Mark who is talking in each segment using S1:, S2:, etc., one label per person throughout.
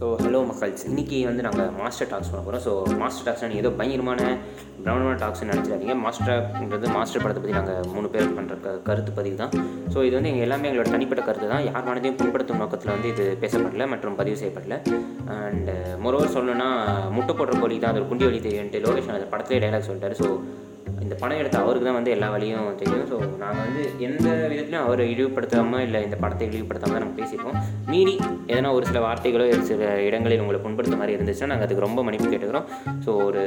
S1: So hello மக்கள்ஸ். இன்றைக்கி வந்து நாங்கள் மாஸ்டர் டாக்ஸ் பண்ண போகிறோம் ஸோ மாஸ்டர் டாக்ஸ்னால் ஏதோ பயங்கரமான பிரம்மாண்டமான டாக்ஸ்னு நினச்சிடாதீங்க. மாஸ்டர்ன்றது மாஸ்டர் படத்தை பற்றி நாங்கள் மூணு பேர் பண்ணுற க கருத்து பதிவு தான். ஸோ இது வந்து எங்கள் எல்லாமே எங்களோட தனிப்பட்ட கருத்து தான். யார் மனதையும் புண்படுத்தும் நோக்கத்தில் வந்து இது பேசப்படல மற்றும் பதிவு செய்யப்படல. அண்ட் மொரோவர் சொல்லணும்னா முட்டை போடுற கோழி தான் அது ஒரு குண்டி வழி தெரியும்ட்டு லோகேஷ் அந்த படத்திலே டைலாக் சொல்லிட்டாரு. ஸோ இந்த படம் எடுத்த அவருக்கு தான் வந்து எல்லா வழியும் தெரியும். ஸோ நாங்கள் வந்து எந்த விதத்துலையும் அவரை இழிவுபடுத்தாமல் இல்லை இந்த படத்தை இழிவுபடுத்தாமல் தான் நம்ம பேசியிருக்கோம் மீறி எதனா ஒரு சில வார்த்தைகளோ ஒரு சில இடங்களில் உங்களை புண்படுத்த மாதிரி இருந்துச்சுன்னா நாங்கள் அதுக்கு ரொம்ப மன்னிப்பு கேட்டுக்கிறோம். ஸோ ஒரு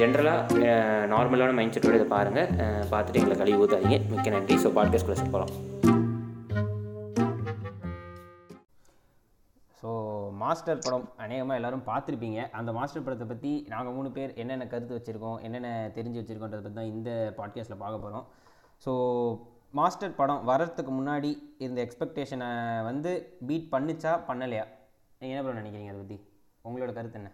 S1: ஜென்ரலாக நார்மலான மைண்ட் செட்டோட இதை பாருங்கள் பார்த்துட்டு எங்களை கழிவு ஊற்றாதீங்க மிக்க நன்றி. ஸோ பாட்காஸ்ட் குள்ள போகலாம் மாஸ்டர் படம் அநேகமாக எல்லாரும் பார்த்துருப்பீங்க. அந்த மாஸ்டர் படத்தை பற்றி நாங்கள் மூணு பேர் என்னென்ன கருத்து வச்சுருக்கோம் என்னென்ன தெரிஞ்சு வச்சுருக்கோன்றதை பற்றி தான் இந்த பாட்காஸ்ட்டில் பார்க்க போகிறோம் ஸோ மாஸ்டர் படம் வர்றதுக்கு முன்னாடி இந்த எக்ஸ்பெக்டேஷனை வந்து பீட் பண்ணுச்சா பண்ணலையா? நீங்கள் என்ன நினைக்கிறீங்க அதை பற்றி உங்களோட கருத்து என்ன?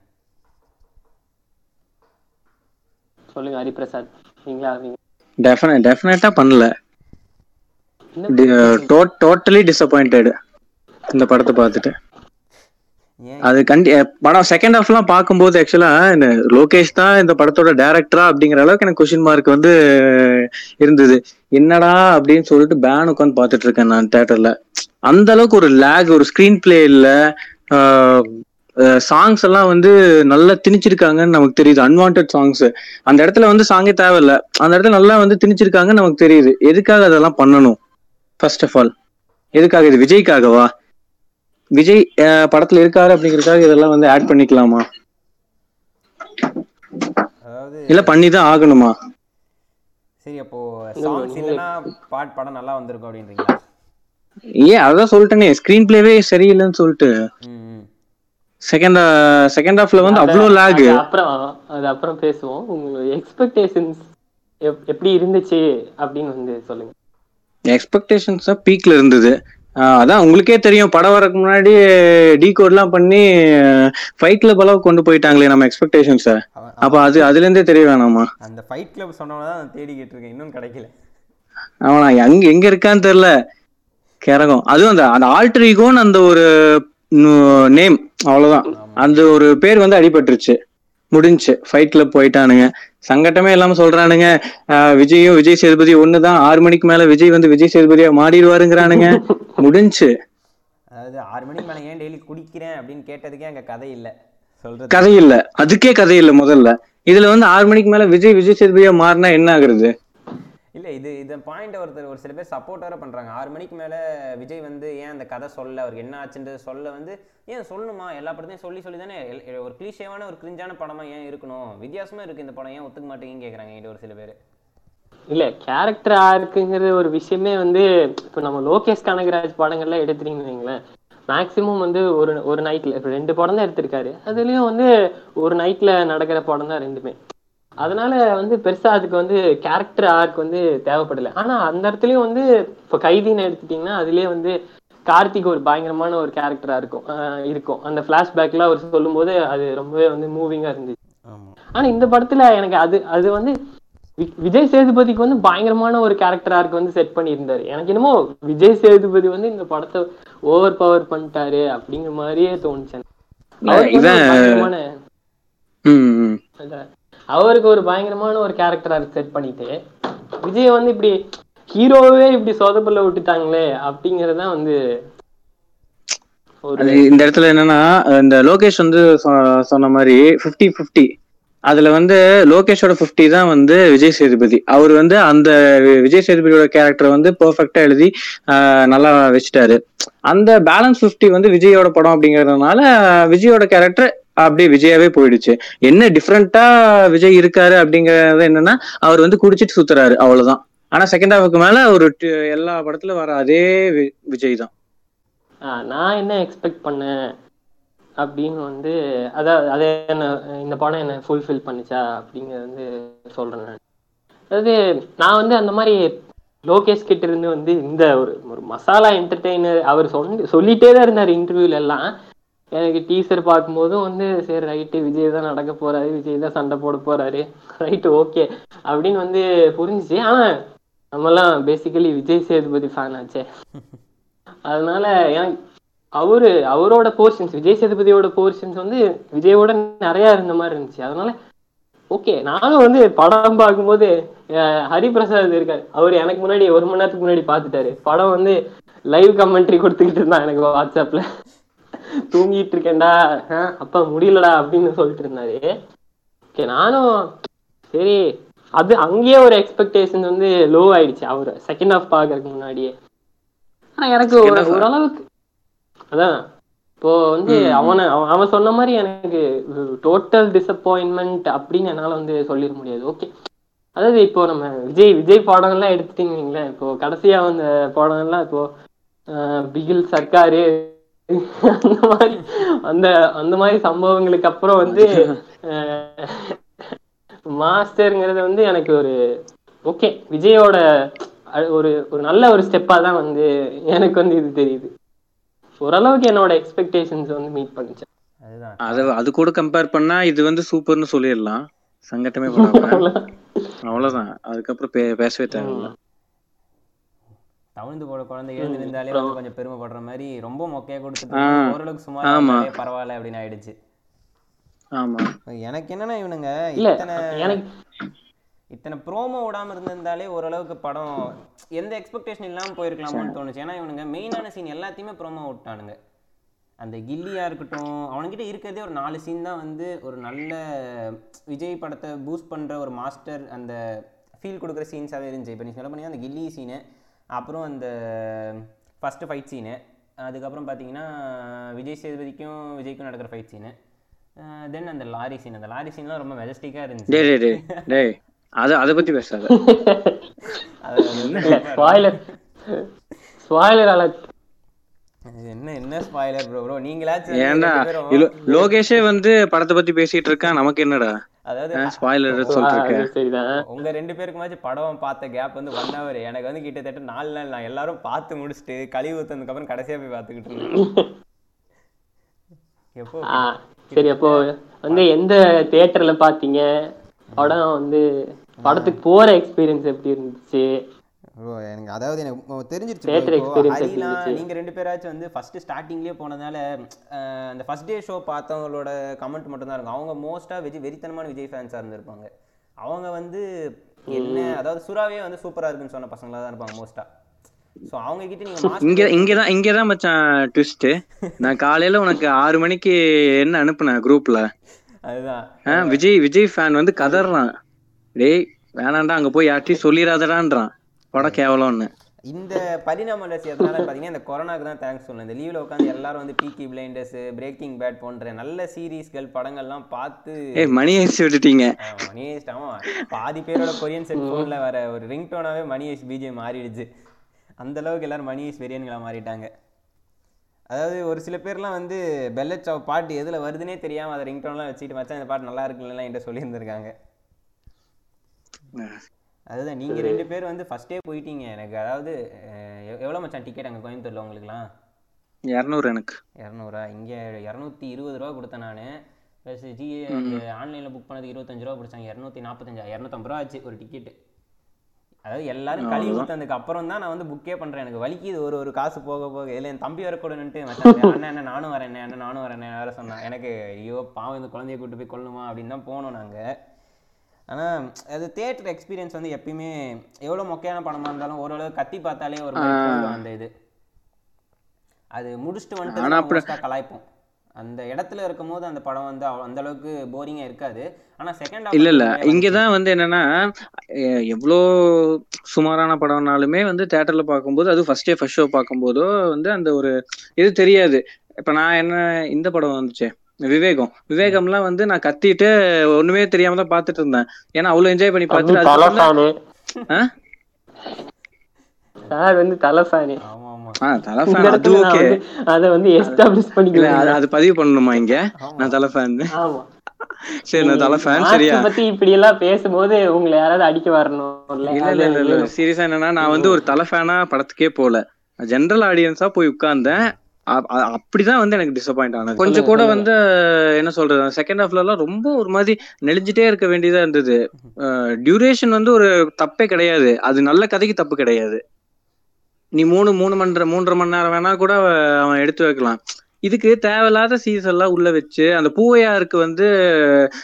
S2: சொல்லுங்க ஹரிபிரசாத். நீங்களா
S3: டெஃபினட் டெஃபினட்டா பண்ணல. டோட்டலி டிசப்பாயிண்டட் இந்த படத்தை பார்த்துட்டு. அது கண்டி படம் செகண்ட் ஹாஃப்லாம் பார்க்கும்போது ஆக்சுவலா இந்த லோகேஷ் தான் இந்த படத்தோட டேரக்டரா அப்படிங்கிற அளவுக்கு எனக்கு கொஸ்டின் மார்க் வந்து இருந்தது. என்னடா அப்படின்னு சொல்லிட்டு பேன் உட்காந்து பார்த்துட்டு இருக்கேன் நான் தேட்டர்ல அந்த அளவுக்கு ஒரு லேக் ஒரு ஸ்கிரீன் பிளே இல்ல சாங்ஸ் எல்லாம் வந்து நல்லா திணிச்சிருக்காங்கன்னு நமக்கு தெரியுது. அன்வான்ட் சாங்ஸ் அந்த இடத்துல வந்து சாங்கே தேவையில்ல. அந்த இடத்துல நல்லா வந்து திணிச்சிருக்காங்கன்னு நமக்கு தெரியுது. எதுக்காக அதெல்லாம் பண்ணணும்? ஃபர்ஸ்ட் ஆஃப் ஆல் எதுக்காக? இது விஜய்க்காகவா? விஜய் படத்துல இருக்காரு அப்படிங்கறதுக்காக இதெல்லாம் வந்து ஆட் பண்ணிக்கலாமா? இல்ல பண்ணிதான் ஆகணுமா?
S1: சரி அப்போது சாங்ஸ் இல்லைன்னா பாட் படம் நல்லா வந்திருக்கும் அப்படின்றீங்களா?
S3: ஏன் அதான் சொல்லிட்டேனே ஸ்கிரீன் பிளேவே சரியில்லைன்னு சொல்லிட்டு. செகண்ட் செகண்ட் ஹாஃப்ல வந்து அவ்வளோ லேக்
S2: அப்புறம் அது அப்புறம் பேசுவோம். உங்களோட எக்ஸ்பெக்டேஷன்ஸ் எப்படி இருந்துச்சு அப்படின்னு வந்து சொல்லுங்க.
S3: எக்ஸ்பெக்டேஷன்ஸ் பீக்ல இருந்தது. அதான் உங்களுக்கே தெரியும். படம் வரக்கு முன்னாடி டீ கோட்லாம் பண்ணி ஃபைட் கிளப் அளவுக்கு கொண்டு போயிட்டாங்களே நம்ம எக்ஸ்பெக்டேஷன்ஸ அப்ப அது அதுல இருந்தே தெரிய வேணாமா?
S1: அந்த ஃபைட் கிளப் சொன்னவன தான் தேடிக்கிட்டு இருக்கேன் இன்னும் கிடைக்கல.
S3: அவனா எங்க எங்க இருக்கான்னு தெரியல. கிறகம் அதுவும் அந்த அந்த ஆல்டர் ஈகோன்னு அந்த ஒரு நேம் அவ்வளவுதான். அந்த ஒரு பேர் வந்து அடிபட்டுருச்சு. முடிஞ்சுச்சு ஃபைட் கிளப் போயிட்டானுங்க. சங்கட்டமே இல்லாம சொல்றானுங்க. விஜயும் விஜய் சேதுபதி ஒண்ணுதான். ஆறு மணிக்கு மேல விஜய் வந்து விஜய் சேதுபதியா மாறிடுவாருங்கிறானுங்க. முடிஞ்சுச்சு
S1: அதாவது ஆறு மணிக்கு மேலே ஏன் டெய்லி குடிக்கிறேன் அப்படின்னு கேட்டதுக்கே அங்கே கதை இல்லை. சொல்றது
S3: கதை இல்ல. அதுக்கே கதை இல்ல முதல்ல. இதுல வந்து ஆறு மணிக்கு மேல விஜய் விஜய் சேதுபதியா மாறினா என்ன ஆகுறது?
S1: இல்லை இது இந்த பாயிண்ட் ஒருத்தர் ஒரு சில பேர் சப்போர்ட் வேற பண்ணுறாங்க ஆறு மணிக்கு மேலே விஜய் வந்து ஏன் அந்த கதை சொல்ல அவருக்கு என்ன ஆச்சுன்றது சொல்ல வந்து ஏன் சொல்லணுமா? எல்லா படத்தையும் சொல்லி சொல்லி தானே ஒரு கிளீஷேவான ஒரு கிரிஞ்சான படமா ஏன் இருக்கணும்? வித்தியாசமா இருக்கு இந்த படம். ஏன் ஒத்துக்க மாட்டேங்குன்னு என்கிட்ட ஒரு சில பேர்.
S2: இல்ல கேரக்டர் ஆர்க்குங்கிற ஒரு விஷயமே வந்து இப்போ நம்ம லோகேஷ் கனகராஜ் படங்கள்லாம் எடுத்துட்டீங்கன்னு வைங்களேன். மேக்சிமம் வந்து ஒரு ஒரு நைட்ல இப்போ ரெண்டு படம் தான் எடுத்திருக்காரு. அதுலயும் வந்து ஒரு நைட்ல நடக்கிற படம் தான் ரெண்டுமே. அதனால வந்து பெருசா அதுக்கு வந்து கேரக்டர் ஆர்க் வந்து தேவைப்படல. ஆனா அந்த இடத்துலயும் வந்து இப்போ கைதின்னு எடுத்துட்டீங்கன்னா அதுலயே வந்து கார்த்திக் ஒரு பயங்கரமான ஒரு கேரக்டரா இருக்கும். இருக்கும். அந்த பிளாஷ்பேக்ல அவர் சொல்லும்போது அது ரொம்பவே வந்து மூவிங்கா இருந்துச்சு. ஆனா இந்த படத்துல எனக்கு அது அது வந்து விஜய் சேதுபதிக்கு வந்து பயங்கரமான ஒரு கேரக்டர் ஆர்க் வந்து செட் பண்ணியிருந்தாரு. எனக்கு என்னமோ விஜய் சேதுபதி வந்து இந்த படத்தை ஓவர் பவர் பண்ணிட்டாரு அப்படிங்கிற மாதிரியே தோணுச்சு. அவருக்கு ஒரு பயங்கரமான ஒரு கேரக்டர் ஆர்க் செட் பண்ணிட்டு. விஜய் வந்து இப்படி ஹீரோவே இப்படி சொதப்பல்ல விட்டுட்டாங்களே அப்படிங்கறதுதான் வந்து
S3: இந்த இடத்துல என்னன்னா இந்த லோகேஷ் வந்து சொன்ன மாதிரி 50 50 அதுல வந்து லோகேஷோட 50 தான் வந்து விஜய் சேதுபதி. அவர் வந்து அந்த விஜய் சேதுபதியோட கேரக்டர் வந்து பெர்ஃபெக்டா எழுதி நல்லா வச்சுட்டாரு. அந்த பேலன்ஸ் 50 வந்து விஜயோட படம் அப்படிங்கறதுனால விஜயோட கேரக்டர் அப்படியே விஜயாவே போயிடுச்சு. என்ன டிஃப்ரெண்டா விஜய் இருக்காரு அப்படிங்கறது என்னன்னா அவர் வந்து குடிச்சிட்டு சுத்துறாரு அவ்வளவுதான். ஆனா செகண்ட் ஹாஃபுக்கு மேல ஒரு டி- எல்லா படத்துல வர அதே வி- விஜய் தான்.
S2: நான் என்ன எக்ஸ்பெக்ட் பண்ணேன்? அப்படின்னு வந்து அதாவது அதை என்ன இந்த படம் என்ன ஃபுல்ஃபில் பண்ணுச்சா அப்படிங்கிறது வந்து சொல்றேன் நான். அதாவது நான் வந்து அந்த மாதிரி லோகேஷ் கிட்ட இருந்து வந்து இந்த ஒரு ஒரு மசாலா என்டர்டெய்னர் அவர் சொல்லி சொல்லிட்டே தான் இருந்தார் இன்டர்வியூல எல்லாம். எனக்கு டீசர் பார்க்கும்போதும் வந்து சரி ரைட்டு விஜய் தான் நடக்க போறாரு விஜய் தான் சண்டை போட போறாரு. ரைட்டு ஓகே அப்படின்னு வந்து புரிஞ்சுச்சு. ஆனா நம்மலாம் பேசிக்கலி விஜய் சேதுபதி ஃபேன் ஆச்சே. அதனால எனக்கு அவரு அவரோட போர்ஷன்ஸ் விஜய் சேதுபதியோட போர்ஷன்ஸ் வந்து விஜயோட நிறைய இருந்த மாதிரி இருந்துச்சு. அதனால ஓகே நானும் வந்து படம் பார்க்கும்போது ஹரிபிரசாத் இருக்காரு. அவர் எனக்கு முன்னாடி ஒரு மணி நேரத்துக்கு முன்னாடி பார்த்துட்டாரு. படம் வந்து லைவ் கமெண்ட்ரி கொடுத்துக்கிட்டு இருந்தான் எனக்கு வாட்ஸ்அப்ல தூங்கிட்டு இருக்கேன்டா. அப்பா முடியலடா அப்படின்னு சொல்லிட்டு இருந்தாரு. ஓகே நானும் சரி அது அங்கேயே ஒரு எக்ஸ்பெக்டேஷன் வந்து லோ ஆயிடுச்சு. அவர் செகண்ட் ஹாஃப் பார்க்கறதுக்கு முன்னாடியே. ஆனா எனக்கு? ஓரளவுக்கு அதான். இப்போ வந்து அவனை அவன் சொன்ன மாதிரி எனக்கு டோட்டல் டிசப்பாயின்மெண்ட் அப்படின்னு என்னால வந்து சொல்லிட முடியாது. ஓகே அதாவது இப்போ நம்ம விஜய் விஜய் படம்லாம் எடுத்துட்டீங்களேன் இப்போ கடைசியா வந்த படம்லாம் இப்போ பிகில் சர்க்காரு அந்த மாதிரி அந்த அந்த மாதிரி சம்பவங்களுக்கு அப்புறம் வந்து மாஸ்டருங்கிறது வந்து எனக்கு ஒரு ஓகே விஜயோட ஒரு ஒரு நல்ல ஒரு ஸ்டெப்பா தான் வந்து எனக்கு வந்து இது தெரியுது. ஓரளவுக்கு என்னோட எக்ஸ்பெக்டேஷன்ஸ் வந்து மீட் பண்ணுச்சு.
S1: அதுதான்.
S3: அது அது கூட கம்பேர் பண்ணா இது வந்து சூப்பர்னு சொல்லிடலாம். சங்கட்டமே அவ்வளவுதான். அதுக்கப்புறம் பே- பேசவே தேவையில்ல.
S1: தவிழ்ந்து போட குழந்தை எழுந்து நின்றாலே வந்து கொஞ்சம் பெருமைப்படுற மாதிரி ரொம்ப மொக்கையா கொடுத்துட்டு. ஓரளவுக்கு சுமார். இருந்தாலே பரவாயில்ல அப்படின்னு ஆயிடுச்சு.
S3: ஆமா.
S1: எனக்கு என்னன்னா இவனுங்க இத்தனை
S2: எனக்கு
S1: இத்தனை ப்ரோமோ விடாம இருந்திருந்தாலே ஓரளவுக்கு படம் எந்த எக்ஸ்பெக்டேஷன் இல்லாமல் போயிருக்கலாமான்னு தோணுச்சு. ஏன்னா இவனுங்க மெயினான சீன் எல்லாத்தையுமே ப்ரோமோ விட்டானுங்க. அந்த கில்லியா இருக்கட்டும் அவனுங்கிட்ட இருக்கிறதே ஒரு நாலு சீன் தான் வந்து ஒரு நல்ல விஜய் படத்தை பூஸ்ட் பண்ணுற ஒரு மாஸ்டர் அந்த ஃபீல் கொடுக்குற சீன்ஸாகவே இருந்துச்சு. இப்போ நீ சொல்ல பண்ணி அந்த கில்லி சீனு அப்புறம் அந்த ஃபஸ்ட்டு ஃபைட் சீனு அதுக்கப்புறம் பார்த்தீங்கன்னா விஜய் சேதுபதிக்கும் விஜய்க்கும் நடக்கிற ஃபைட் சீனு தென் அந்த லாரி சீன் அந்த லாரி சீன்லாம் ரொம்ப மெஜஸ்டிக்காக இருந்துச்சு.
S3: அது அதை பத்தி பேசாத.
S2: ஸ்பாய்லர் ஸ்பாய்லர் அலர்ட்
S1: என்ன என்ன ஸ்பாயிலர் ப்ரோ ப்ரோ நீங்களாச்சும்
S3: ஏன்டா லோகேஷே வந்து படத்தை பத்தி பேசிட்டு இருக்கான் நமக்கு என்னடா?
S1: அதாவது
S3: ஸ்பாயிலர்
S2: சரிதான்.
S1: உங்க ரெண்டு பேருக்குமாச்சும் படம் பார்த்த கேப் வந்து ஒன் ஹவர் எனக்கு வந்து கிட்டத்தட்ட நாலு நாள் நான் எல்லாரும் பார்த்து முடிச்சுட்டு கழிவு ஊத்துனதுக்கு அப்புறம் கடைசியா போய் பார்த்துக்கிட்டு இருந்தேன். எப்போ?
S2: சரி அப்போ வந்து எந்த தியேட்டர்ல பாத்தீங்க படம் வந்து படத்துக்கு போற எக்ஸ்பீரியன்ஸ் எப்படி இருந்துச்சு?
S1: ப்ரோ எனக்கு அதாவது எனக்கு தெரிஞ்சிருச்சு
S2: Theatre experience எப்படி
S1: ஹரிலாம்
S2: இருந்துச்சு?
S1: நீங்க ரெண்டு பேராச்சும் வந்து ஃபர்ஸ்ட் ஸ்டார்டிங்லேயே போனதால அந்த ஃபர்ஸ்ட் டே ஷோ பார்த்தவங்களோட கமெண்ட் மட்டும் தான் இருக்கும். அவங்க மோஸ்டா விஜய் வெறித்தனமான விஜய் ஃபேன்ஸாக இருந்திருப்பாங்க. அவங்க வந்து என்ன அதாவது சுறாவே வந்து சூப்பரா இருக்குன்னு சொன்ன பசங்களா தான் இருப்பாங்க மோஸ்டா ஸோ அவங்க கிட்ட நீங்க master-
S3: இங்க இங்கதான் இங்கதான் மச்சான் ட்விஸ்ட் நான் காலையில உனக்கு ஆறு மணிக்கு என்ன அனுப்புனேன் குரூப்ல
S1: அதுதான்.
S3: விஜய் விஜய் ஃபேன் வந்து கதறான் டேய் வேணாண்டா அங்க போய் யார்ட்டையும் சொல்லிடாதடான்றான். படம் கேவலம்னு.
S1: இந்த பரிணாம வளர்ச்சி எதனால பார்த்தீங்கன்னா இந்த கொரோனாக்கு தான் தேங்க்ஸ் சொல்லணும். இந்த லீவில் உட்காந்து எல்லாரும் வந்து பீக்கி பிளைண்டர்ஸ் பிரேக்கிங் பேட் போன்ற நல்ல சீரீஸ்கள் படங்கள்லாம் பார்த்து
S3: ஏய் மணி அடிச்சு விட்டுட்டீங்க.
S1: மணி ஹேஸ்ட் ஆமா. பாதி பேரோட கொரியன் செட் ஃபோன்ல வர ஒரு ரிங்டோனாவே மணி ஹேஸ்ட் பிஜிஎம் மாறிடுச்சு. அந்த அளவுக்கு எல்லாரும் மணி ஹேஸ்ட் வெறியன்களா மாறிட்டாங்க. அதாவது ஒரு சில பேர்லாம் வந்து பெல்லட் சாவ் பாட்டு எதுல வருதுன்னே தெரியாம அதை ரிங்டோன்லாம் வச்சுட்டு மச்சான் இந்த பாட்டு நல்லா இருக்குல்லாம் என்கிட்ட சொல்லியிருந்திருக்காங்க. அதுதான். நீங்க ரெண்டு பேர் வந்து ஃபர்ஸ்டே போயிட்டீங்க. எனக்கு அதாவது அஹ், எவ்- எவ்வளவு மச்சான் டிக்கெட் அங்க கோயம்புத்தூர்ல உங்களுக்குலாம்?
S3: இரநூறு எனக்கு.
S1: இரநூறா? இங்கே இரநூத்தி இருபது ரூபா கொடுத்தேன் நான். ப்ளஸ் ஜி ஆன்லைனில் புக் பண்ணதுக்கு இருபத்தஞ்சு ரூபா பிடிச்சாங்க இரநூத்தி நாற்பத்தஞ்சா இரநூத்தம்பது ரூபா ஆச்சு ஒரு டிக்கெட்டு அதாவது எல்லாரும் கழுவி ஊற்றுனதுக்கு அப்புறம் தான் நான் வந்து புக்கே பண்ணுறேன் எனக்கு வலிக்குது ஒரு ஒரு காசு போக போக. இல்லை என் தம்பி வரக்கூடாதுன்ட்டு மச்சான் அண்ணன் அண்ணன் நானும் வரேன் அண்ணன் நானும் வரேன் வேற சொன்னான். எனக்கு ஐயோ பாவம் இந்த குழந்தைய கூட்டு போய் கொள்ளணுமா அப்படின்னு தான் போனோம் நாங்கள் ஆனால் அது தியேட்டர் எக்ஸ்பீரியன்ஸ் வந்து எப்பயுமே எவ்வளோ மொக்கையான படமா இருந்தாலும் ஓரளவு கத்தி பார்த்தாலே ஒரு அந்த இது. அது முடிச்சுட்டு வந்துட்டு கலாய்ப்போம். அந்த இடத்துல இருக்கும்போது அந்த படம் வந்து அந்த அளவுக்கு போரிங்கா இருக்காது. ஆனா செகண்ட்
S3: இல்ல இல்ல. இங்கதான் வந்து என்னன்னா எவ்வளோ சுமாரான படம்னாலுமே வந்து தேட்டர்ல பார்க்கும்போது அது ஃபர்ஸ்ட் டே ஃபர்ஸ்ட் ஷோ பார்க்கும்போதோ வந்து அந்த ஒரு இது தெரியாது. இப்ப நான் என்ன இந்த படம் வந்துச்சு? விவேகம். விவேகம்லாம் வந்து நான் கத்திட்டு ஒண்ணுமே தெரியாம தான் பார்த்துட்டு இருந்தேன். ஏன்னா அவ்வளவு என்ஜாய் பண்ணி பார்த்துட்டு?
S2: சார் வந்து தலை
S3: அது
S2: வந்து அதை வந்து எஸ்டாப்ளிஷ்
S3: இல்ல
S2: பண்ணிக்கிறேன்.
S3: அது பதிவு பண்ணணுமா இங்க? நான் தலை ஃபேன் சரி நான் தலை ஃபேன் சரியா?
S2: பத்தி இப்படி எல்லாம் பேசும்போது உங்களை யாராவது அடிக்க வரணும்ல?
S3: இல்ல இல்ல இல்ல இல்ல. சீரியஸா என்னன்னா நான் வந்து ஒரு தலை ஃபேனா படத்துக்கே போல. ஜெனரல் ஆடியன்ஸா போய் உட்கார்ந்தேன். அப்படிதான் வந்து எனக்கு டிசப்பாயிண்ட் ஆனது. கொஞ்சம் கூட வந்து என்ன சொல்றது செகண்ட் ஹாஃப்ல எல்லாம் ரொம்ப ஒரு மாதிரி நெளிஞ்சிட்டே இருக்க வேண்டியதா இருந்தது. டியூரேஷன் வந்து ஒரு தப்பே கிடையாது. அது நல்ல கதைக்கு தப்பு கிடையாது. நீ மூணு மூணு மணி மூன்றரை மணி நேரம் வேணா கூட அவன் எடுத்து வைக்கலாம். இதுக்கு தேவையில்லாத சீஸ் எல்லாம் உள்ள வச்சு அந்த பூவையாருக்கு வந்து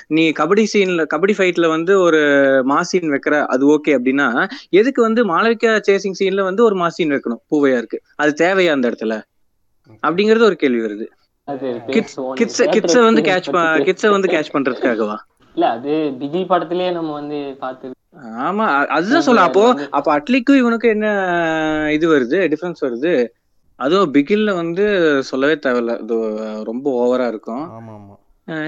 S3: நீ கபடி சீன்ல கபடி ஃபைட்ல வந்து ஒரு மாசீன் வைக்கிற அது ஓகே அப்படின்னா எதுக்கு வந்து மாளவிகா சேசிங் சீன்ல வந்து ஒரு மாசீன் வைக்கணும் பூவையாருக்கு? அது தேவையா அந்த இடத்துல? அப்படிங்கறது ஒரு கேள்வி வருது. கிட்ஸ். கிட்ஸ் வந்து கேட்ச்
S2: பத்தி
S3: கிட்ஸ வந்து கேட்ச் பண்றதுக்காகவா?
S2: இல்ல அது பிகில் படத்திலேயே நம்ம வந்து பார்த்து
S3: ஆமா அதுதான் சொல்ல அப்போ அப்ப அட்லிக்கும் இவனுக்கும் என்ன இது வருது டிஃபரன்ஸ் வருது? அதுவும் பிகில்ல வந்து சொல்லவே தேவையில்ல. இது ரொம்ப ஓவரா இருக்கும்.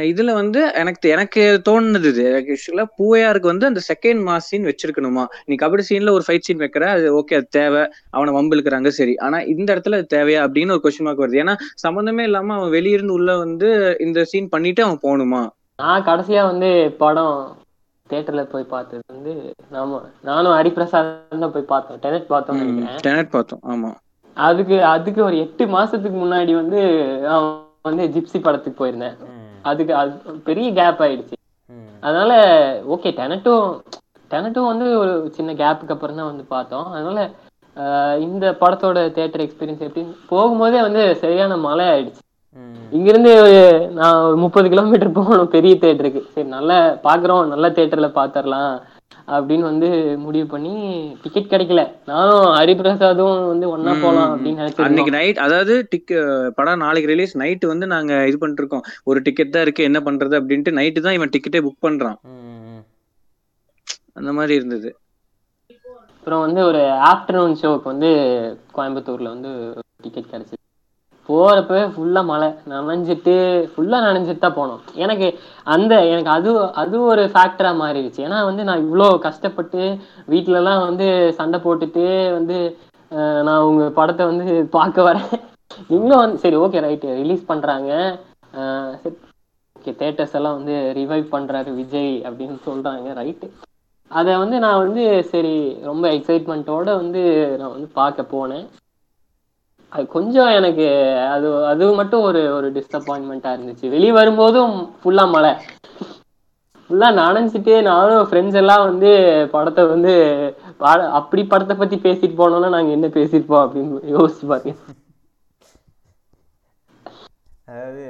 S3: இதுல வந்து எனக்கு எனக்கு தோணுனது இது. ஆக்சுவலா பூவையாருக்கு வந்து அந்த செகண்ட் மாஸ் சீன் வச்சிருக்கணுமா? நீ கபடி சீன்ல ஒரு ஃபைட் சீன் வைக்கிற அது ஓகே அது தேவை. அவனை வம்பிழுக்கிறாங்க சரி. ஆனா இந்த இடத்துல அது தேவையா அப்படின்னு ஒரு கொஸ்டின் மார்க் வருது. ஏன்னா சம்பந்தமே இல்லாம அவன் வெளியிருந்து உள்ள வந்து இந்த சீன் பண்ணிட்டு அவன் போகணுமா?
S2: நான் கடைசியா வந்து படம் தியேட்டர்ல போய் பார்த்தது வந்து நாம நானும் ஹரிபிரசாத் தான் போய் பார்த்தோம். டெனட் நினைக்கிறேன்.
S3: டெனட் பார்த்தோம் ஆமா.
S2: அதுக்கு அதுக்கு ஒரு எட்டு மாசத்துக்கு முன்னாடி வந்து அவன் வந்து ஜிப்சி படத்துக்கு போயிருந்தேன். அதுக்கு அது பெரிய கேப் ஆயிடுச்சு. அதனால ஓகே டெனட்டும் டெனட்டும் வந்து ஒரு சின்ன கேப்புக்கு அப்புறம் தான் வந்து பார்த்தோம். அதனால ஆஹ் இந்த படத்தோட தியேட்டர் எக்ஸ்பீரியன்ஸ் எப்படின்னு போகும்போதே வந்து சரியான மழை ஆயிடுச்சு. இங்கிருந்து நான் ஒரு முப்பது கிலோமீட்டர் போகணும் பெரிய தேட்டருக்கு சரி நல்ல பாக்குறோம் நல்ல தேட்டர்ல பாத்திரலாம் அப்படின்னு வந்து முடிவு பண்ணி டிக்கெட் கிடைக்கல. நானும் ஹரிபிரசாதும் வந்து ஒன்னா போலாம் அப்படின்னு
S3: அன்னைக்கு
S2: நினைச்சிருந்தோம்
S3: நைட் அதாவது டிக் படம் நாளைக்கு ரிலீஸ் நைட் வந்து நாங்க இது பண்ணிட்டு இருக்கோம் ஒரு டிக்கெட் தான் இருக்கு என்ன பண்றது அப்படின்ட்டு நைட்டு தான் இவன் டிக்கெட்டே புக் பண்றான். அந்த மாதிரி இருந்தது.
S2: அப்புறம் வந்து ஒரு ஆஃப்டர்நூன் ஷோக்கு வந்து கோயம்புத்தூர்ல வந்து டிக்கெட் கிடைச்சது. போறப்ப ஃபுல்லா மழை. நனைஞ்சிட்டு ஃபுல்லா நனைஞ்சிட்டு தான் போனோம். எனக்கு அந்த எனக்கு அது அது ஒரு ஃபேக்டரா மாறிடுச்சு. ஏன்னா வந்து நான் இவ்வளோ கஷ்டப்பட்டு வீட்டிலலாம் எல்லாம் வந்து சண்டை போட்டுட்டு வந்து நான் உங்க படத்தை வந்து பார்க்க வரேன். நீங்களும் வந்து சரி ஓகே ரைட்டு ரிலீஸ் பண்றாங்க. சரி ஓகே தேட்டர்ஸ் எல்லாம் வந்து ரிவைவ் பண்றாரு விஜய் அப்படின்னு சொல்றாங்க ரைட்டு அதை வந்து நான் வந்து சரி ரொம்ப எக்ஸைட்மெண்ட்டோட வந்து நான் வந்து பார்க்க போனேன். அது கொஞ்சம் எனக்கு அது அது மட்டும் ஒரு ஒரு டிசப்பாயின்மெண்ட்டாக இருந்துச்சு. வெளியே வரும்போதும் ஃபுல்லாக மழை. ஃபுல்லாக நனைஞ்சிட்டு நானும் ஃப்ரெண்ட்ஸ் எல்லாம் வந்து படத்தை வந்து அப்படி படத்தை பற்றி பேசிட்டு போனோம்னா நாங்கள் என்ன பேசியிருப்போம் அப்படின்னு யோசிச்சு பாருங்க.
S1: அதாவது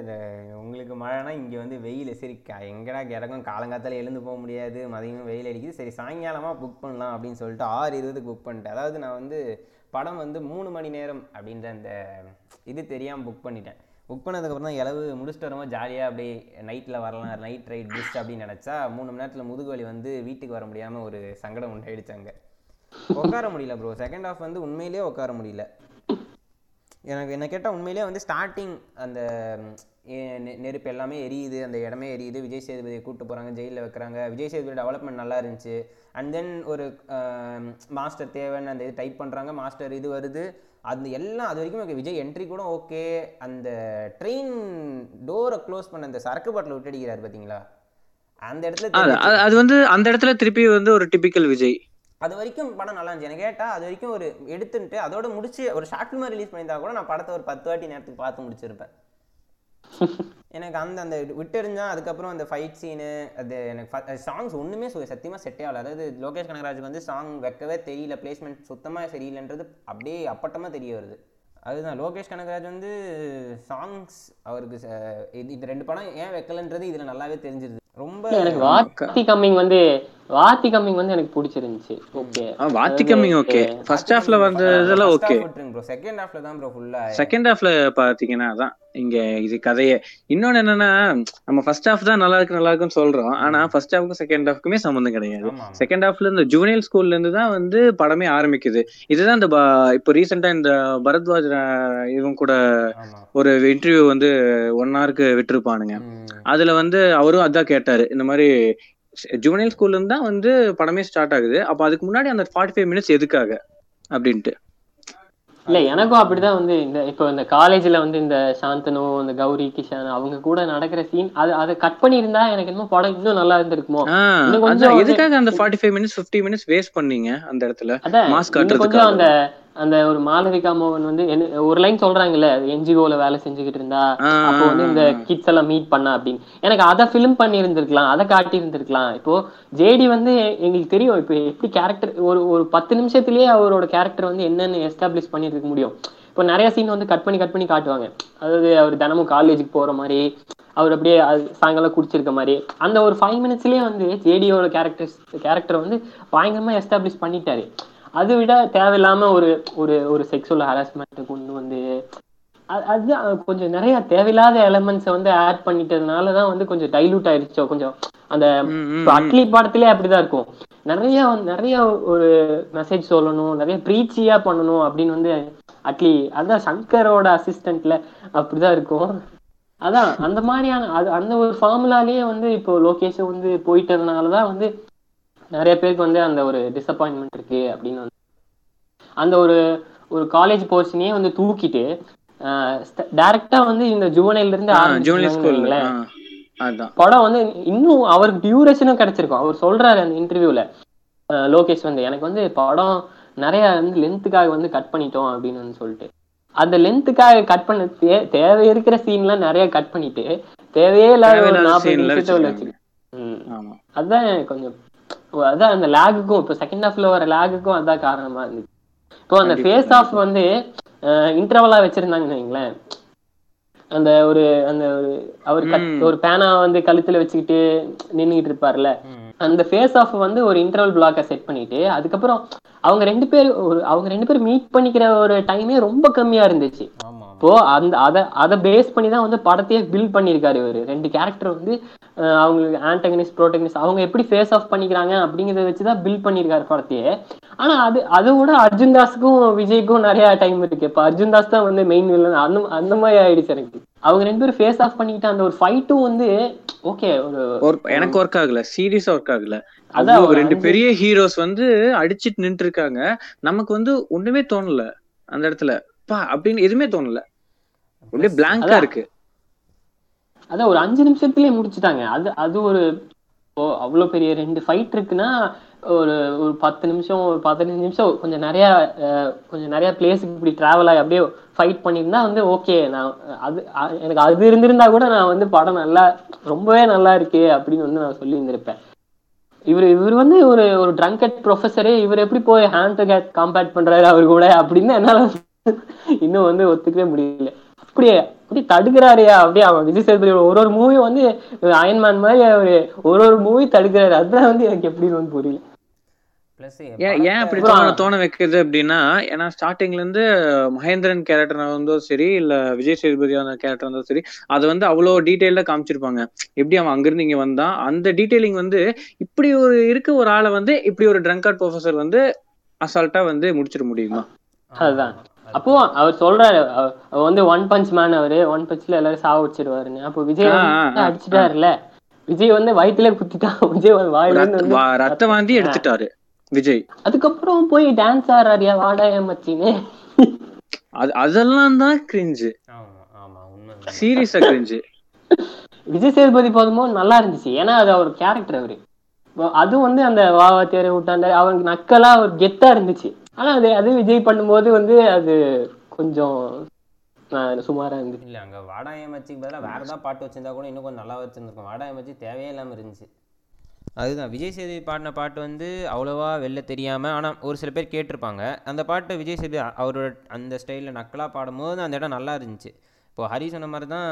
S1: உங்களுக்கு மழைனா இங்கே வந்து வெயில். சரி க- எங்கடா கிடக்கும்? காலங்காத்தால எழுந்து போக முடியாது. மதியம் வெயில் அடிக்குது. சரி சாயங்காலமாக புக் பண்ணலாம் அப்படின்னு சொல்லிட்டு ஆறு இருபதுக்கு புக் பண்ணிட்டேன். அதாவது நான் வந்து படம் வந்து மூணு மணி நேரம் அப்படின்ற அந்த இது தெரியாமல் புக் பண்ணிட்டேன். புக் பண்ணதுக்கப்புறம் தான் இளவு முடிச்சுட்டு வரும்போது ஜாலியாக அப்படியே நைட்டில் வரலாம் நைட் ரைட் பெஸ்ட் அப்படின்னு நினச்சா மூணு மணி நேரத்தில் முதுகு வலி வந்து வீட்டுக்கு வர முடியாமல் ஒரு சங்கடம் உண்டாயிடுச்சு அங்கே. உட்கார முடியல ப்ரோ செகண்ட் ஹாஃப் வந்து உண்மையிலேயே உட்கார முடியல. எனக்கு என்ன கேட்டால் உண்மையிலேயே வந்து ஸ்டார்டிங் அந்த நெருப்பு எல்லாமே எரியுது அந்த இடமே எரியுது. விஜய் சேதுபதியை கூட்டு போகிறாங்க ஜெயிலில் வைக்கிறாங்க. விஜய் சேதுபதி டெவலப்மெண்ட் நல்லா இருந்துச்சு. அண்ட் தென் ஒரு மாஸ்டர் தேவைன்னு அந்த இது டைப் பண்ணுறாங்க மாஸ்டர் இது வருது. அந்த எல்லாம் அது வரைக்கும் விஜய் என்ட்ரி கூட ஓகே அந்த ட்ரெயின் டோரை க்ளோஸ் பண்ண அந்த சரக்கு பாட்டில் விட்டடிக்கிறாரு பார்த்தீங்களா அந்த இடத்துல
S3: அது. அது- அது வந்து அந்த இடத்துல திருப்பி வந்து ஒரு டிபிக்கல் விஜய்.
S1: அது வரைக்கும் படம் நல்லா இருந்துச்சு. எனக்கு கேட்டால் அது வரைக்கும் ஒரு எடுத்துட்டு அதோட முடிச்சு ஒரு ஷார்ட் ஃபிலிமாக ரிலீஸ் பண்ணியிருந்தா கூட நான் படத்தை ஒரு பத்து வாட்டி நேரத்துக்கு பார்த்து முடிச்சிருப்பேன். எனக்கு அந்த அந்த விட்டுருந்தா அதுக்கப்புறம் அந்த ஃபைட் சீனு அது எனக்கு சாங்ஸ் ஒன்றுமே சத்தியமாக செட்டே ஆகல. அதாவது லோகேஷ் கனகராஜுக்கு வந்து சாங் வைக்கவே தெரியல பிளேஸ்மெண்ட் சுத்தமாக சரியில்லைன்றது அப்படியே அப்பட்டமாக தெரிய வருது. அதுதான் லோகேஷ் கனகராஜ் வந்து சாங்ஸ் அவருக்கு இது ரெண்டு படம் ஏன் வைக்கலன்றது இதில் நல்லாவே தெரிஞ்சிருது. ரொம்ப
S2: எனக்கு வாத்தி கம்மிங் வந்து வாத்தி கம்மிங் வந்து எனக்கு பிடிச்சிருந்துச்சு. Okay
S3: Vaathi coming okay first ஹாஃப்ல வந்ததெல்லாம் ஓகே
S1: ப்ரோ செகண்ட் ஹாஃப்ல தான் ப்ரோ ஃபுல்லா
S3: செகண்ட் ஹாஃப்ல பாத்தீங்கன்னா அதான் இங்க இது கதையே. இன்னொன்னு என்னன்னா நம்ம ஃபர்ஸ்ட் ஹாஃப் தான் நல்லா இருக்கு நல்லா இருக்குன்னு சொல்றோம். ஆனா ஃபர்ஸ்ட் ஹாஃப்க்கும் செகண்ட் ஹாஃப்க்குமே சம்மந்தம் கிடையாது. செகண்ட் ஹாஃப்ல இந்த ஜூனியர் ஸ்கூல்ல இருந்து தான் வந்து படமே ஆரம்பிக்குது. இதுதான் இந்த ப- இப்போ ரீசெண்டா இந்த பரத்வாஜ் இவங்க கூட ஒரு இன்டர்வியூ வந்து ஒன் ஹவருக்கு விட்டுருப்பானுங்க. அதுல வந்து அவரும் அதான் கேட்டாரு. இந்த மாதிரி ஜூனியர் ஸ்கூல்ல இருந்து தான் வந்து படமே ஸ்டார்ட் ஆகுது. அப்ப அதுக்கு முன்னாடி அந்த ஃபார்ட்டி ஃபைவ் மினிட்ஸ் எதுக்காக? அப்படின்ட்டு.
S2: இல்ல எனக்கும் அப்படிதான் வந்து இந்த இப்போ இந்த காலேஜ்ல வந்து இந்த சாந்தனு இந்த கௌரி கிஷான் அவங்க கூட நடக்கிற சீன் அது அதை கட் பண்ணி இருந்தா எனக்கு என்னமோ படம் இன்னும் நல்லா இருந்திருக்குமோ? கொஞ்சம்
S3: எதுக்காக அந்த forty five minutes fifty minutes waste பண்ணீங்க அந்த இடத்துல? மாஸ்க்
S2: கொஞ்சம் அந்த அந்த ஒரு மாளவிகா மோகன் வந்து என்ன ஒரு லைன் சொல்றாங்கல்ல என்ஜிஓல வேலை செஞ்சுக்கிட்டு இருந்தா அப்போ வந்து இந்த கிட்ஸ் எல்லாம் மீட் பண்ணா அப்படின்னு. எனக்கு அதை ஃபிலிம் பண்ணி இருந்திருக்கலாம் அதை காட்டி இருந்திருக்கலாம் இப்போ ஜேடி வந்து எங்களுக்கு தெரியும் இப்போ எப்படி கேரக்டர் ஒரு ஒரு பத்து நிமிஷத்துலயே அவரோட கேரக்டர் வந்து என்னன்னு எஸ்டாப்ளிஷ் பண்ணி இருக்க முடியும். இப்போ நிறைய சீன் வந்து கட் பண்ணி கட் பண்ணி காட்டுவாங்க. அதாவது அவர் தினமும் காலேஜுக்கு போற மாதிரி அவர் அப்படியே சாயங்காலம் குடிச்சிருக்க மாதிரி. அந்த ஒரு ஃபைவ் மினிட்ஸ்லயே வந்து ஜேடியோட கேரக்டர்ஸ் கேரக்டர் வந்து பயங்கரமா எஸ்டாப்ளிஷ் பண்ணிட்டாரு. அதை விட தேவையில்லாம ஒரு ஒரு ஒரு செக்ஷுவல் ஹராஸ்மெண்ட் கொண்டு வந்து அது அது கொஞ்சம் நிறைய தேவையில்லாத எலமெண்ட்ஸை வந்து ஆட் பண்ணிட்டதுனால தான் வந்து கொஞ்சம் டைலூட் ஆயிடுச்சோ கொஞ்சம் அந்த அட்லி படத்திலே அப்படிதான் இருக்கும். நிறைய நிறைய ஒரு மெசேஜ் சொல்லணும் நிறைய ப்ரீச்சியா பண்ணணும் அப்படின்னு வந்து அட்லி அதான் சங்கரோட அசிஸ்டன்ட்ல அப்படிதான் இருக்கும். அதான் அந்த மாதிரியான அது அந்த ஒரு ஃபார்முலாலேயே வந்து இப்போ லோகேஷ் வந்து போயிட்டதுனால தான் வந்து நிறைய பேருக்கு வந்து அந்த ஒரு டிசப்பாயின்மெண்ட் இருக்கு அப்படின்னு வந்து அந்த ஒரு ஒரு காலேஜ் போர்ஷனையே வந்து தூக்கிட்டு டைரக்டா வந்து இந்த ஜுவனைல இருந்து படம் வந்து இன்னும் அவருக்கு டியூரேஷனும் கிடைச்சிருக்கும். அவர் சொல்றாரு அந்த இன்டர்வியூல லோகேஷ் வந்து எனக்கு வந்து படம் நிறைய வந்து லென்த்துக்காக வந்து கட் பண்ணிட்டோம் அப்படின்னு வந்து சொல்லிட்டு. அந்த லென்த்துக்காக கட் பண்ண தேவை இருக்கிற சீன்லாம் நிறைய கட் பண்ணிட்டு தேவையே இல்லாத நாற்பது
S3: scene ல
S2: நிமிஷத்தை உள்ள
S3: வச்சிருக்காங்க.
S2: வச்சிருக்கு ம்.
S3: ஆமா.
S2: அதான் கொஞ்சம் அதான் அந்த லேகுக்கும் இப்போ செகண்ட் ஹாஃப்ல வர லேகுக்கும் அதான் காரணமா இருந்துச்சு இப்போ அந்த ஃபேஸ் ஆஃப் வந்து இன்டர்வலா வச்சிருந்தாங்கன்னு வைங்களேன். அந்த ஒரு அந்த ஒரு அவர் ஒரு பேனா வந்து கழுத்துல வச்சுக்கிட்டு நின்னுகிட்டு இருப்பார்ல. அந்த ஃபேஸ் ஆஃப் வந்து ஒரு இன்டர்வல் பிளாக்கை செட் பண்ணிட்டு அதுக்கப்புறம் அவங்க ரெண்டு பேர் ஒரு அவங்க ரெண்டு பேரும் மீட் பண்ணிக்கிற ஒரு டைமே ரொம்ப கம்மியா இருந்துச்சு. இப்போ அந்த அதை அதை பேஸ் பண்ணி தான் வந்து படத்தையே பில்ட் பண்ணியிருக்காரு இவரு. ரெண்டு கேரக்டர் வந்து அவங்களுக்கு ஆண்டகனிஸ்ட் ப்ரோட்டகனிஸ்ட் அவங்க எப்படி ஃபேஸ் ஆஃப் பண்ணிக்கிறாங்க அப்படிங்கிறத வச்சு தான் பில்ட் பண்ணியிருக்காரு படத்தையே. ஆனா அது அதை விட அர்ஜுன் தாஸுக்கும் விஜய்க்கும் நிறைய டைம் இருக்கு. இப்போ அர்ஜுன் தாஸ் தான் வந்து மெயின் வில்லன் அந்த அந்த மாதிரி ஆயிடுச்சு எனக்கு. அவங்க ரெண்டு பேரும் ஃபேஸ் ஆஃப் பண்ணிக்கிட்டு அந்த ஒரு ஃபைட்டும் வந்து ஓகே ஒரு
S3: எனக்கு ஒர்க் ஆகல. சீரியஸா ஒர்க் ஆகல.
S2: அதான்
S3: ரெண்டு பெரிய ஹீரோஸ் வந்து அடிச்சிட்டு நின்று இருக்காங்க நமக்கு வந்து ஒண்ணுமே தோணல அந்த இடத்துல. பா அப்படின்னு எதுவுமே தோணல. அப்படியே பிளாங்கா. இருக்கு.
S2: அதான் ஒரு அஞ்சு நிமிஷத்துலயே முடிச்சுட்டாங்க. அது அது ஒரு அவ்வளவு பெரிய ரெண்டு ஃபைட் இருக்குன்னா ஒரு ஒரு பத்து நிமிஷம் ஒரு பதினஞ்சு நிமிஷம் கொஞ்சம் நிறைய கொஞ்சம் நிறைய பிளேஸுக்கு இப்படி டிராவல் ஆகி அப்படியே ஃபைட் பண்ணியிருந்தா வந்து ஓகே நான் அது எனக்கு அது இருந்திருந்தா கூட நான் வந்து படம் நல்லா ரொம்பவே நல்லா இருக்கு அப்படின்னு வந்து நான் சொல்லி இருந்திருப்பேன் இவர் இவர் வந்து ஒரு ஒரு ட்ரங்கட் ப்ரொஃபஸரே இவர் எப்படி போய் ஹேண்ட் டு கேட் காம்பேக்ட் பண்றாரு அவர் கூட அப்படின்னு என்னால இன்னும் வந்து ஒத்துக்கவே முடியல. அப்படியே அப்படியே தடுக்கிறாருயா? அப்படியே அவன் விஜய் சேதுபதியோட ஒரு ஒரு மூவி வந்து அயன்மேன் மாதிரி அவரு ஒரு ஒரு மூவி தடுக்கிறாரு. அதுதான் வந்து எனக்கு எப்படின்னு வந்து புரியல.
S1: பிளஸ்
S3: ஏன் ஏன் அப்படி தோண தோண வைக்குது அப்படின்னா ஏன்னா ஸ்டார்டிங்ல இருந்து மகேந்திரன் கேரக்டர் இருந்தோ சரி இல்ல விஜய் சேதுபதியான கேரக்டர் இருந்தோ சரி அது வந்து அவ்வளோ டீட்டெயில காமிச்சிருப்பாங்க. எப்படி அவன் அங்கிருந்து இங்க வந்தான்? அந்த டீட்டெயிலிங் வந்து இப்படி ஒரு இருக்க ஒரு ஆளை வந்து இப்படி ஒரு ட்ரங்கார்ட் ப்ரொஃபசர் வந்து அசால்ட்டா வந்து முடிச்சிட முடியுமா?
S2: அதுதான். அப்போ அவர் சொல்றாரு அவ- அவர் வந்து ஒன் பஞ்ச் மேன் அவரு ஒன் பஞ்ச்ல எல்லாரும் சாவ வச்சிருவாருன்னு. அப்போ விஜய். அடிச்சிட்டாருல விஜய் வந்து வயித்துல குத்திட்டான் விஜய் வாயில
S3: ரத்த-
S2: வந்து
S3: வா- ரத்த வாந்தி எடுத்துட்டாரு விஜய்.
S2: அதுக்கப்புறம் போய் டான்ஸ் ஆடுறாரியா வாடா என் மச்சின்னு?
S3: அது அதெல்லாம் தான் கிரிஞ்சு. சீரியஸா கிரிஞ்சு
S2: விஜய் சேதுபதி போதும்போது நல்லா இருந்துச்சு. ஏன்னா அது அவர் கேரக்டர் அவரு. அதுவும் வந்து அந்த வாவா தேரை விட்டாண்ட அவருக்கு நக்கலா ஒரு கெத்தா இருந்துச்சு. ஆனா அது அது விஜய் பண்ணும்போது வந்து அது கொஞ்சம் சுமாரா இருந்துச்சு.
S1: இல்ல அங்க வாடாய மச்சிக்கு பதிலா வேற ஏதாவது பாட்டு வச்சிருந்தா கூட இன்னும் கொஞ்சம் நல்லா வச்சிருந்திருக்கும். வாடாய மச்சி தேவையே இல்லாம இருந்துச்சு. அதுதான் விஜய் சேதுபதி பாடின பாட்டு வந்து அவ்வளோவா வெளில தெரியாமல் ஆனால் ஒரு சில பேர் கேட்டிருப்பாங்க. அந்த பாட்டு விஜய் சேதுபதி அவரோட அந்த ஸ்டைலில் நக்கலாக பாடும்போது அந்த இடம் நல்லா இருந்துச்சு. இப்போ ஹரி சொன்ன மாதிரி தான்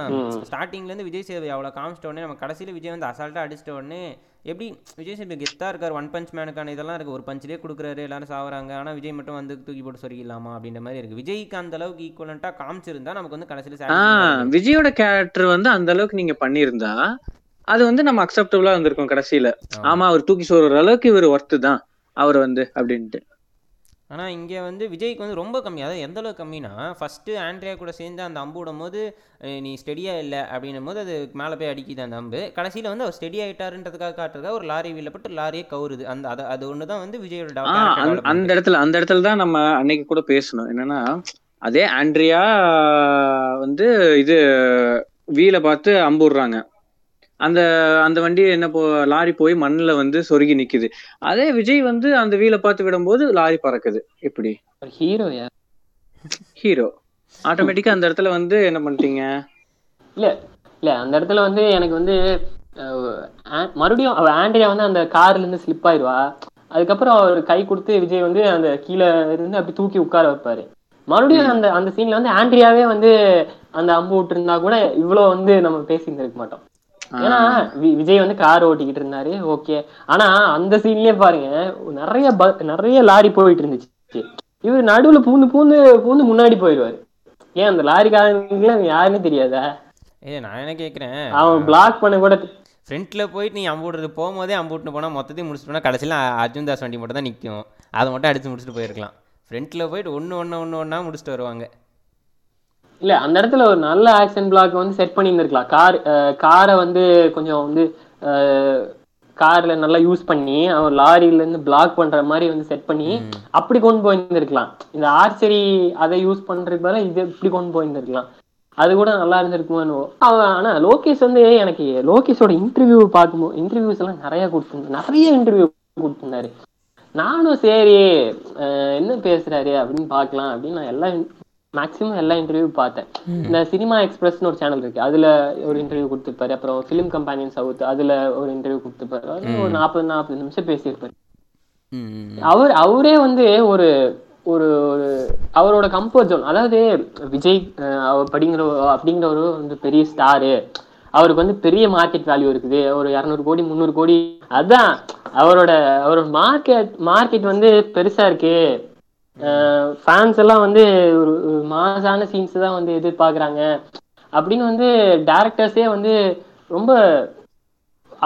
S1: ஸ்டார்டிங்லேருந்து விஜய் சேதுபதி அவ்வளோ காமிச்சிட்ட உடனே நம்ம கடைசியில் விஜய் வந்து அசால்ட்டாக அடிச்சிட்ட உடனே எப்படி விஜய் சேதுபதி கெத்தாக இருக்கார் ஒன் பஞ்ச் மேனுக்கான இதெல்லாம் இருக்குது ஒரு பஞ்சிலே கொடுக்குறாரு எல்லாரும் சாவறாங்க. ஆனால் விஜய் மட்டும் வந்து தூக்கி போட்டு சொருகிடலாமா அப்படின்ற மாதிரி இருக்குது விஜய்க்கு அந்த அளவுக்கு ஈக்குவலண்ட்டாக காமிச்சிருந்தா நமக்கு வந்து கடைசியில்
S3: விஜயோட கேரக்டர் வந்து அந்த அளவுக்கு நீங்க பண்ணியிருந்தா அது வந்து நம்ம அக்செப்டபிளா இருந்திருக்கும் கடைசியில. ஆமா. அவர் தூக்கி சொல்ற அளவுக்கு இவர் ஒர்த்து தான் அவர் வந்து அப்படின்ட்டு.
S1: ஆனால் இங்கே வந்து விஜய்க்கு வந்து ரொம்ப கம்மி. அதாவது எந்த அளவுக்கு கம்மினா ஃபஸ்ட்டு ஆண்ட்ரியா கூட சேர்ந்து அந்த அம்பு விடும் போது நீ ஸ்டெடியாக இல்லை? அப்படின்னும் போது அது மேலே போய் அடிக்குது அந்த அம்பு. கடைசியில் வந்து அவர் ஸ்டெடி ஆகிட்டாருன்றதுக்காக காட்டுறதுக்காக ஒரு லாரி வீல்ல பட்டு லாரியே கவுருது. அந்த அது அது ஒன்று தான் வந்து விஜயோட
S3: அந்த- இடத்துல அந்த இடத்துல தான் நம்ம அன்னைக்கு கூட பேசணும். என்னன்னா அதே ஆண்ட்ரியா வந்து இது வீல பார்த்து அம்புடுறாங்க அந்த அந்த வண்டி என்ன போ லாரி போய் மண்ணுல வந்து சொருகி நிக்குது. அதே விஜய் வந்து அந்த வீலை பார்த்து விடும்போது லாரி பறக்குது. எப்படி?
S2: ஹீரோயா
S3: ஹீரோ ஆட்டோமேட்டிக்கா அந்த இடத்துல வந்து என்ன பண்ணிட்டீங்க?
S2: இல்ல இல்ல அந்த இடத்துல வந்து எனக்கு வந்து மறுபடியும் அவ ஆண்ட்ரியா வந்து அந்த கார்ல இருந்து ஸ்லிப் ஆயிடுவா அதுக்கப்புறம் அவர் கை கொடுத்து விஜய் வந்து அந்த கீழே இருந்து அப்படி தூக்கி உட்கார வைப்பாரு. மறுபடியும் அந்த அந்த சீன்ல வந்து ஆண்ட்ரியாவே வந்து அந்த அம்பு விட்டு இருந்தா கூட இவ்வளவு வந்து நம்ம பேசிட்டு இருக்க மாட்டோம். ஏன்னா விஜய் வந்து கார் ஓட்டிக்கிட்டு இருந்தாரு ஓகே. ஆனா அந்த சீன்லயே பாருங்க நிறைய நிறைய லாரி போயிட்டு இருந்துச்சு. இவர் நடுவுல பூந்து பூந்து பூந்து முன்னாடி போயிடுவாரு. ஏன் அந்த லாரிக்காரங்களுக்கு யாருன்னு தெரியாதா?
S1: ஏய் நான் என்ன கேட்குறேன்
S2: அவன் பிளாக் பண்ண கூட
S1: ஃப்ரண்ட்டில் போயிட்டு நீ அம்பு விடுறது போகும்போதே அம்பு விட்டுன்னு போனால் மொத்தத்தையும் முடிச்சுட்டு போனால் கடைசியில் அர்ஜுன் தாஸ் வண்டி மட்டும் தான் நிற்கும் அதை மட்டும் அடித்து முடிச்சுட்டு போயிருக்கலாம். ஃப்ரண்ட்டில் போயிட்டு ஒன்று ஒன்று ஒன்று ஒன்றா முடிச்சுட்டு வருவாங்க.
S2: இல்ல அந்த இடத்துல ஒரு நல்ல ஆக்ஷன் பிளாக் வந்து செட் பண்ணியிருந்திருக்கலாம். கார் காரை வந்து கொஞ்சம் வந்து கார்ல நல்லா யூஸ் பண்ணி அவன் லாரியில இருந்து பிளாக் பண்ற மாதிரி வந்து செட் பண்ணி அப்படி கொண்டு போயிருந்திருக்கலாம். இந்த ஆர்ச்சரி அதை யூஸ் பண்றதுக்கு பதிலா இது இப்படி கொண்டு போயிருந்திருக்கலாம். அது கூட நல்லா இருந்திருக்குமோ அவன் ஆனா லோகேஷ் வந்து எனக்கு லோகேஷோட இன்டர்வியூ பார்க்கும்போது இன்டர்வியூஸ் எல்லாம் நிறைய கொடுத்துருந்தாரு நிறைய இன்டர்வியூ கொடுத்துருந்தாரு. நானும் சரி என்ன பேசுறாரு அப்படின்னு பார்க்கலாம் அப்படின்னு நான் எல்லா மேக்ஸிமம் எல்லா இன்டர்வியூ பார்த்தேன். இந்த சினிமா எக்ஸ்பிரஸ்னு ஒரு சேனல் இருக்கு. அதுல ஒரு இன்டர்வியூ கொடுத்துருப்பாரு. அப்புறம் ஃபிலிம் கம்பெனியன் சவுத் அதுல ஒரு இன்டர்வியூ கொடுத்துருப்பாரு. ஒரு நாற்பது நாற்பது நிமிஷம் பேசியிருப்பாரு. அவர் அவரே வந்து ஒரு ஒரு ஒரு அவரோட கம்ஃபர்ட் ஜோன் அதாவது விஜய் அவர் படிங்கிற அப்படிங்கிறவரு வந்து பெரிய ஸ்டாரு அவருக்கு வந்து பெரிய மார்க்கெட் வேல்யூ இருக்குது. ஒரு இரநூறு கோடி முந்நூறு கோடி. அதான் அவரோட அவரோட மார்க்கெட் மார்க்கெட் வந்து பெருசா இருக்கு. ஃபேன்ஸ் எல்லாம் வந்து ஒரு மாசான சீன்ஸ் தான் வந்து எதிர்பார்க்கறாங்க. அப்படின்னு வந்து டேரக்டர்ஸே வந்து ரொம்ப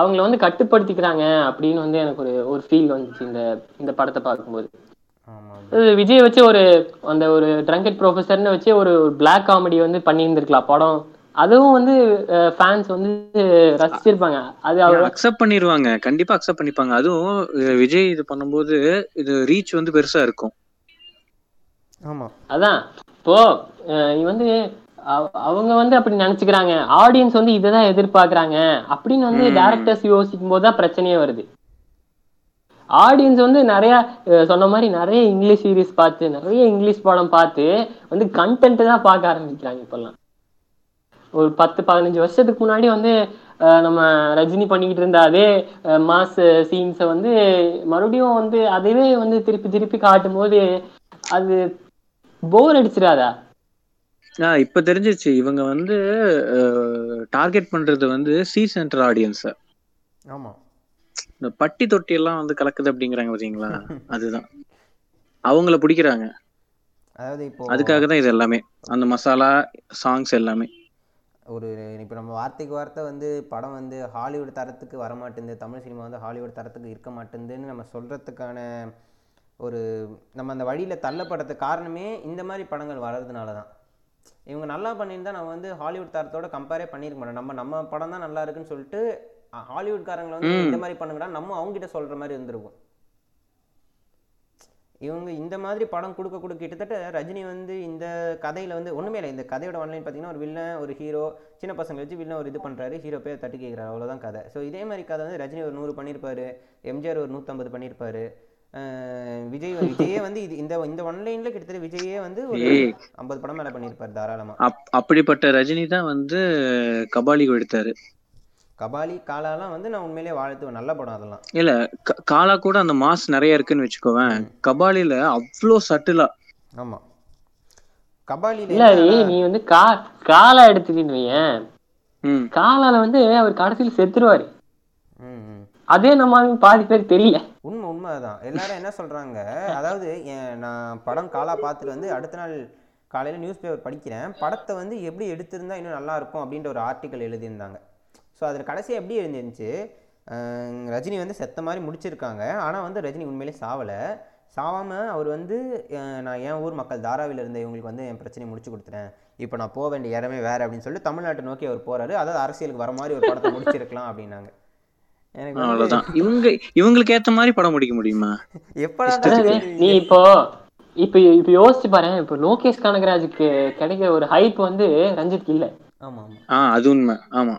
S2: அவங்கள வந்து கட்டுப்படுத்திக்கிறாங்க அப்படின்னு வந்து எனக்கு ஒரு ஒரு ஃபீல் வந்துச்சு இந்த இந்த படத்தை பார்க்கும்போது. விஜய் வச்சு ஒரு அந்த ஒரு ட்ரங்கெட் ப்ரொஃபஸர்னு வச்சு ஒரு பிளாக் காமெடி வந்து பண்ணியிருந்திருக்கலாம் படம். அதுவும் வந்து ஃபேன்ஸ் வந்து ரசிச்சிருப்பாங்க. அது அவர்
S3: அக்செப்ட் பண்ணிடுவாங்க கண்டிப்பா அக்செப்ட் பண்ணிப்பாங்க. அதுவும் விஜய் இது பண்ணும்போது இது ரீச் வந்து பெருசா இருக்கும்.
S2: அதான். இப்போ வந்து அவ- அவங்க வந்து அப்படி நினைச்சுக்கிறாங்க. ஆடியன்ஸ் வந்து இததான் எதிர்பார்க்கறாங்க. அப்படின்னு வந்து டேரக்டர்ஸ் யோசிக்கும் போது தான் பிரச்சனையே வருது. ஆடியன்ஸ் வந்து நிறைய சொன்ன மாதிரி நிறைய இங்கிலீஷ் சீரிஸ் பார்த்து நிறைய இங்கிலீஷ் படம் பார்த்து வந்து கண்டென்ட் தான் பார்க்க ஆரம்பிக்கிறாங்க இப்பெல்லாம். ஒரு பத்து பதினஞ்சு வருஷத்துக்கு முன்னாடி வந்து அஹ் நம்ம ரஜினி பண்ணிக்கிட்டு இருந்த அதே மாஸ் சீன்ஸை வந்து மறுபடியும் வந்து அதுவே வந்து திருப்பி திருப்பி காட்டும் போது அது போர் அடிச்சிடாதா?
S3: ஆஹ் இப்ப தெரிஞ்சிருச்சு. இவங்க வந்து டார்கெட் பண்றது வந்து சி சென்டர் ஆடியன்ஸ
S1: ஆமாம்
S3: இந்த பட்டி தொட்டி எல்லாம் வந்து கலக்குது அப்படிங்கிறாங்க பாத்தீங்களா? அதுதான். அவங்கள பிடிக்கிறாங்க.
S1: அதாவது இப்போ
S3: அதுக்காக தான் இது எல்லாமே. அந்த மசாலா சாங்ஸ் எல்லாமே.
S1: ஒரு இப்போ நம்ம வார்த்தைக்கு வார்த்தை வந்து படம் வந்து ஹாலிவுட் தரத்துக்கு வர மாட்டேங்குது தமிழ் சினிமா வந்து ஹாலிவுட் தரத்துக்கு இருக்க மாட்டேங்குதுன்னு நம்ம சொல்கிறதுக்கான ஒரு நம்ம அந்த வழியில் தள்ளப்படுறதுக்கு காரணமே இந்த மாதிரி படங்கள் வர்றதுனால தான் இவங்க நல்லா பண்ணியிருந்தா நம்ம வந்து ஹாலிவுட் தரத்தோட கம்பேரே பண்ணியிருக்க மாட்டோம். நம்ம நம்ம படம் தான் நல்லா இருக்குன்னு சொல்லிட்டு ஹாலிவுட்காரங்களை வந்து இந்த மாதிரி பண்ணுங்கடா நம்ம அவங்ககிட்ட சொல்கிற மாதிரி இருந்திருக்கும். இவங்க இந்த மாதிரி படம் கொடுக்க கொடுக்க கிட்டத்தட்ட ரஜினி வந்து இந்த கதையில வந்து ஒண்ணுமே இல்லை. இந்த கதையோட ஒன்லைன் பார்த்தீங்கன்னா ஒரு வில்லன் ஒரு ஹீரோ சின்ன பசங்க வச்சு வில்லன் ஒரு இது பண்றாரு. ஹீரோ பேர் தட்டி கேட்குறாரு அவ்வளவுதான் கதை. ஸோ இதே மாதிரி கதை வந்து ரஜினி ஒரு நூறு பண்ணியிருப்பாரு. எம்ஜிஆர் ஒரு நூற்றம்பது பண்ணியிருப்பாரு. விஜய் விஜயே வந்து இது இந்த இந்த ஒன்லைன்ல கிட்டத்தட்ட விஜயே வந்து ஒரு. ஐம்பது படம் மேல பண்ணியிருப்பாரு தாராளமா.
S3: அப் அப்படிப்பட்ட ரஜினி தான் வந்து கபாலி எடுத்தாரு.
S1: கபாலி காலாலாம் வந்து நான் உண்மையிலேயே வாழ்த்துவேன். நல்ல படம் அதெல்லாம்.
S3: இல்ல க- காலா கூட அந்த மாஸ் நிறைய இருக்குன்னு வச்சுக்கோவேன். கபாலில அவ்வளோ சட்டிலா.
S1: ஆமா. கபாலில
S2: இல்ல நீ வந்து கா காலா
S3: ம்.
S2: காலால வந்து அவர் கடைசியில் செத்துருவாரு. அதே நம்ம பாதி பேர் தெரியல.
S1: உண்மை உண்மை தான் எல்லாரும் என்ன சொல்கிறாங்க அதாவது என் நான் படம் காலா பார்த்துட்டு வந்து அடுத்த நாள் காலையில் நியூஸ் பேப்பர் படிக்கிறேன். படத்தை வந்து எப்படி எடுத்திருந்தா இன்னும் நல்லாயிருக்கும் அப்படின்ற ஒரு ஆர்டிக்கல் எழுதியிருந்தாங்க. ஸோ அதில் கடைசியாக எப்படி எழுந்திருந்துச்சு? ரஜினி வந்து செத்த மாதிரி முடிச்சிருக்காங்க. ஆனால் வந்து ரஜினி உண்மையிலே சாவலை. சாவாமல் அவர் வந்து நான் என் ஊர் மக்கள் தாராவில் இருந்த இவங்களுக்கு வந்து என் பிரச்சனையை முடிச்சு கொடுத்துட்டேன். இப்போ நான் போக வேண்டிய இடமே வேறு அப்படின்னு சொல்லிட்டு தமிழ்நாட்டை நோக்கி அவர் போகிறாரு அதாவது அரசியலுக்கு வர மாதிரி ஒரு படத்தை முடிச்சிருக்கலாம் அப்படின்னாங்க.
S3: அவ்வளவுதான். இவங்க இவங்களுக்கு ஏத்த மாதிரி படம் முடிக்க முடியுமா?
S2: நீ இப்போ இப்ப இப்ப யோசிச்சு பாரு இப்போ லோகேஷ் கனகராஜுக்கு கிடைக்கிற ஒரு ஹைப் வந்து ரஞ்சித்க்கு இல்ல.
S1: ஆமா
S3: அது உண்மை. ஆமா.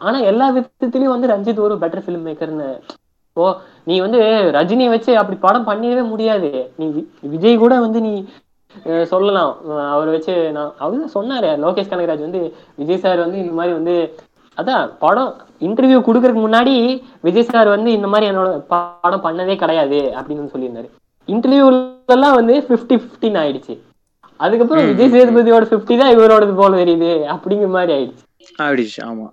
S2: ஆனா எல்லா விதத்துலயும் வந்து ரஞ்சித் ஒரு பெட்டர் ஃபிலிம் மேக்கர்னு ஓ நீ வந்து ரஜினி வச்சு அப்படி படம் பண்ணிடவே முடியாது. நீ விஜய் கூட வந்து நீ சொல்லலாம். அவரை வச்சு நான் அவர் தான் சொன்னாரு. லோகேஷ் கனகராஜ் வந்து விஜய் சார் வந்து இந்த மாதிரி வந்து அதான் படம் இன்டர்வியூ கொடுக்கறதுக்கு முன்னாடி விஜய் சார் வந்து இந்த மாதிரி என்னோட படம் பண்ணதே கிடையாது அப்படின்னு சொல்லியிருந்தாரு. இன்டர்வியூலாம் வந்து ஃபிஃப்டி ஃபிஃப்டின் ஆயிடுச்சு. அதுக்கப்புறம் விஜய் சேதுபதியோட ஃபிஃப்டி தான் இவரோடது போல தெரியுது அப்படிங்கிற மாதிரி ஆயிடுச்சு.
S3: ஆயிடுச்சு ஆமா.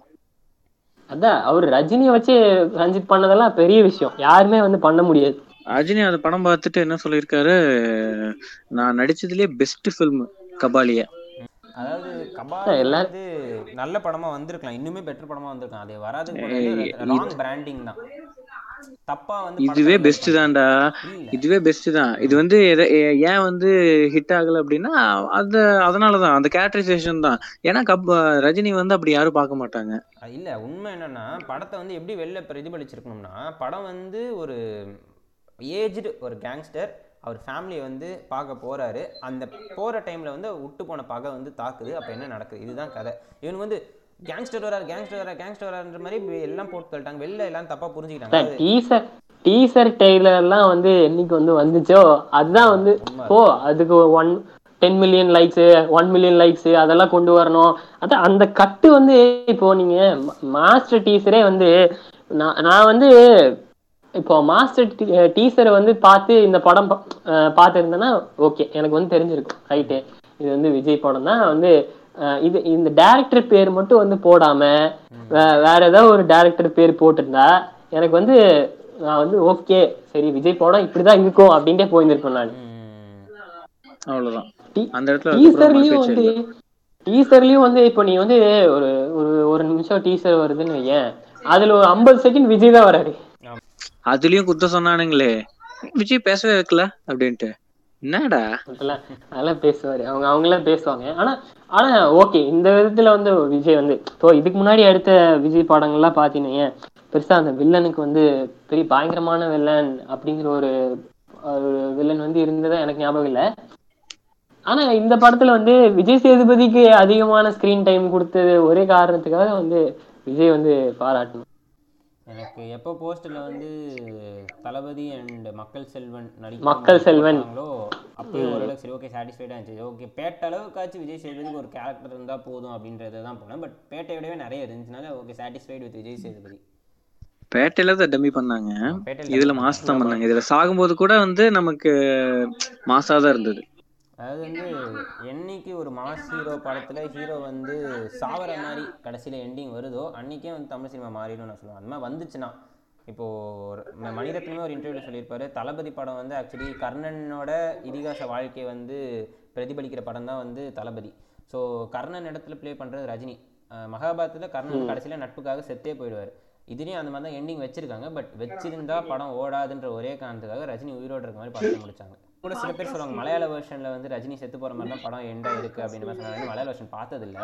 S2: அதான் அவர் ரஜினியை வச்சு ரஞ்சித் பண்ணதெல்லாம் பெரிய விஷயம். யாருமே வந்து பண்ண முடியாது.
S3: ரஜினி அந்த படம் பார்த்துட்டு என்ன சொல்லியிருக்காரு நான் நடிச்சதுலயே பெஸ்ட் ஃபில்ம் கபாலிய.
S1: அதாவது கபாலி
S2: எல்லாரும்
S1: வந்து நல்ல படமா வந்திருக்கலாம் இன்னுமே பெட்டர் படமா வந்திருக்கலாம். அது
S3: ஏய்,
S1: ராங் பிராண்டிங் தான். தப்பா வந்து
S3: இதுவே பெஸ்ட் தான்டா. இதுவே பெஸ்ட் தான். இது வந்து ஏன் வந்து ஹிட் ஆகல அப்படின்னா அது அதனாலதான் அந்த கேரக்டரைசேஷன் தான். ஏன்னா கப் ரஜினி வந்து அப்படி யாரும் பார்க்க மாட்டாங்க.
S1: இல்ல உண்மை என்னன்னா படத்தை வந்து எப்படி வெளில பிரதிபலிச்சிருக்கணும்னா படம் வந்து ஒரு ஏஜ்டு ஒரு கேங்ஸ்டர் அவர் ஃபேமிலியை வந்து பார்க்க போறாரு. அந்த போற டைம்ல வந்து விட்டு போன பகை வந்து தாக்குது. அப்ப என்ன நடக்குது? இதுதான் கதை. இவனுக்கு வந்து கேங்ஸ்டர் வராரு கேங்ஸ்டர் வராரு கேங்ஸ்டர் வராருன்ற மாதிரி எல்லாம் போட்டு தள்ளிட்டாங்க. வெளில எல்லாம் தப்பா புரிஞ்சுக்கிட்டாங்க.
S2: டீசர் டீசர் எல்லாம் வந்து என்னைக்கு வந்து வந்துச்சோ அதுதான் வந்து ஓ அதுக்கு one ten million likes one million likes அதெல்லாம் கொண்டு வரணும். அதான் அந்த கட்டு வந்து இப்போ நீங்க மாஸ்டர் டீசரே வந்து நான் நான் வந்து இப்போ மாஸ்டர் டீசரை வந்து பார்த்து இந்த படம் பார்த்திருந்தேன்னா ஓகே எனக்கு வந்து தெரிஞ்சிருக்கும் ரைட்டு இது வந்து விஜய் படம் தான். வந்து இது இந்த டேரக்டர் பேர் மட்டும் வந்து போடாம வேற ஏதாவது ஒரு டேரக்டர் பேர் போட்டிருந்தா எனக்கு வந்து நான் வந்து ஓகே சரி விஜய் படம் இப்படிதான் இருக்கும் அப்படின்ட்டே போயிருந்திருப்பேன் நான்.
S3: அவ்வளவுதான். அந்த இடத்துல
S2: டீசர்லயும் வந்து. டீசர்லயும் வந்து இப்போ நீ வந்து ஒரு ஒரு ஒரு நிமிஷம் டீசர் வருதுன்னு வையேன். அதுல ஒரு ஐம்பது செகண்ட் விஜய் தான் வராரு.
S3: அதுலயும் குத்த சொன்னானுங்களே. விஜய் பேசவே வைக்கல அப்படின்ட்டு. என்னடா?
S2: அதெல்லாம் அதெல்லாம் பேசுவாரு. அவங்க அவங்களாம் பேசுவாங்க. ஆனா ஆனா ஓகே இந்த விதத்துல வந்து விஜய் வந்து இப்போ இதுக்கு முன்னாடி எடுத்த விஜய் படங்கள்லாம் பாத்தீங்கன்னா பெருசா அந்த வில்லனுக்கு வந்து பெரிய பயங்கரமான வில்லன் அப்படிங்கிற ஒரு ஒரு வில்லன் வந்து இருந்ததா எனக்கு ஞாபகம் இல்லை. ஆனா இந்த படத்துல வந்து விஜய் சேதுபதிக்கு அதிகமான ஸ்கிரீன் டைம் கொடுத்தது ஒரே காரணத்துக்காக வந்து விஜய் வந்து பாராட்டணும்.
S1: எனக்கு எப்போ போஸ்டர்ல வந்து தளபதி அண்ட் மக்கள் செல்வன் நடிக்க
S2: மக்கள் செல்வன்.
S1: அப்பயே ஓரளவுக்கு சரி ஓகே சாட்டிஸ்ஃபைடாக இருந்துச்சு. ஓகே பேட்ட அளவுக்காச்சும் விஜய் சேதுபதிக்கு ஒரு கேரக்டர் இருந்தா போதும் அப்படின்றத தான் போனேன். பட் பேட்டையோடவே நிறைய இருந்துச்சுனால okay satisfied with Vijay Sethupathi.
S3: பேட்டையில தான் டம்மி பண்ணாங்க. இதுல மாஸ் தான் பண்ணாங்க. இதுல சாகும்போது கூட வந்து நமக்கு மாசா தான் இருந்தது.
S1: அதாவது வந்து என்னைக்கு ஒரு மாஸ் ஹீரோ படத்துல ஹீரோ வந்து சாவர மாதிரி கடைசியில எண்டிங் வருதோ அன்னைக்கே வந்து தமிழ் சினிமா மாறிடும் நான் சொல்லுவேன். அந்த மாதிரி வந்துச்சுன்னா இப்போ ஒரு ம- மணிரத்னமே ஒரு இன்டர்வியூல சொல்லியிருப்பாரு. தளபதி படம் வந்து ஆக்சுவலி கர்ணனோட இதிகாச வாழ்க்கையை வந்து பிரதிபலிக்கிற படம் தான் வந்து தளபதி. ஸோ கர்ணன் இடத்துல ப்ளே பண்றது ரஜினி. அஹ் மகாபாரதத்துல கர்ணன் கடைசியில நட்புக்காக செத்தே போயிடுவார். இதுலயும் அந்த மாதிரி தான் எண்டிங் வச்சிருக்காங்க. பட் வச்சிருந்தா படம் ஓடாதுன்ற ஒரே காரணத்துக்காக ரஜினி உயிரோட இருக்க மாதிரி படத்தை முடிச்சாங்க. கூட சில பேர் சொல்லுவாங்க மலையாள வெர்ஷன்ல வந்து ரஜினி செத்து போற மாதிரி தான் படம் எண்டா இருக்கு அப்படின்னு மாதிரி சொன்னாங்க. மலையாள வெர்ஷன் பார்த்ததில்ல.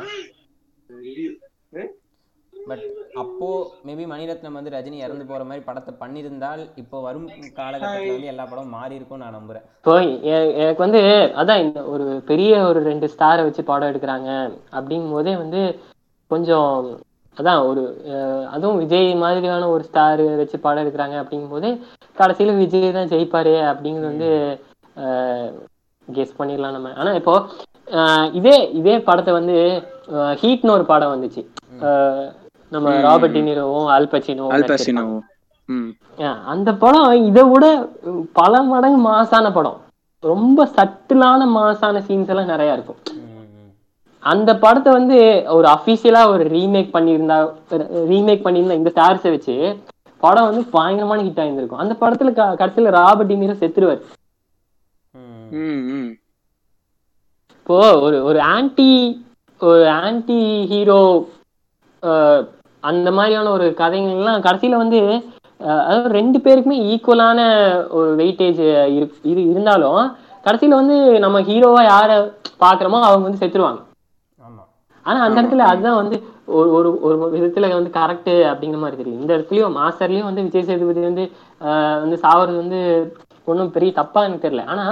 S1: பட் அப்போ மேபி மணிரத்னம் வந்து ரஜினி இறந்து போற மாதிரி படத்தை பண்ணியிருந்தால் இப்போ வரும் காலகட்டத்தில் வந்து எல்லா படமும் மாறி இருக்கும்னு நான் நம்புறேன்.
S2: இப்போ எனக்கு வந்து அதான் இந்த ஒரு பெரிய ஒரு ரெண்டு ஸ்டாரை வச்சு படம் எடுக்கிறாங்க அப்படிங்கும் போதே வந்து கொஞ்சம் அதான் ஒரு அதுவும் விஜய் மாதிரியான ஒரு ஸ்டார் வச்சு படம் எடுக்கிறாங்க அப்படிங்கும் போதே கடைசியில விஜய் தான் ஜெயிப்பாரு அப்படிங்கிறது வந்து கெஸ் பண்ணிடலாம் நம்ம. ஆனா இப்போ இதே இதே படத்தை வந்து ஹீட்னு ஒரு படம் வந்துச்சு. நம்ம ராபர்ட் டினிரோவும் அல்பச்சினோவும்
S3: அல்பாசினோ ம்.
S2: ஆஹ் அந்த படம் இதை விட பல மடங்கு மாசான படம். ரொம்ப சட்டிலான மாசான சீன்ஸ் எல்லாம் நிறைய இருக்கும். அந்த படத்தை வந்து ஒரு அஃபிஷியலா ஒரு ரீமேக் பண்ணியிருந்தா ரீமேக் பண்ணியிருந்தா இந்த ஸ்டார்ஸை வச்சு படம் வந்து பயங்கரமான ஹிட் ஆயிருந்திருக்கும். அந்த படத்துல கடைசியில ராபர்ட் டினிரோ செத்துருவார். இப்போ ஒரு ஒரு ஆன்டி ஒரு ஆன்டி ஹீரோ அந்த மாதிரியான ஒரு கதைகள்லாம் கடைசியில வந்து அதாவது ரெண்டு பேருக்குமே ஈக்குவலான ஒரு வெயிட்டேஜ் இரு இருந்தாலும் கடைசியில வந்து நம்ம ஹீரோவா யார பாக்குறோமோ அவங்க வந்து செத்துருவாங்க. ஆனா அந்த இடத்துல அதுதான் வந்து ஒரு ஒரு ஒரு விதத்துல வந்து கரெக்ட் அப்படிங்கிற மாதிரி தெரியும் இந்த இடத்துலயும் மாஸ்டர்லயும் வந்து விஜய் சேதுபதி வந்து ஆஹ் வந்து சாவறது வந்து ஒன்றும் பெரிய தப்பா எனக்கு தெரியல. ஆனா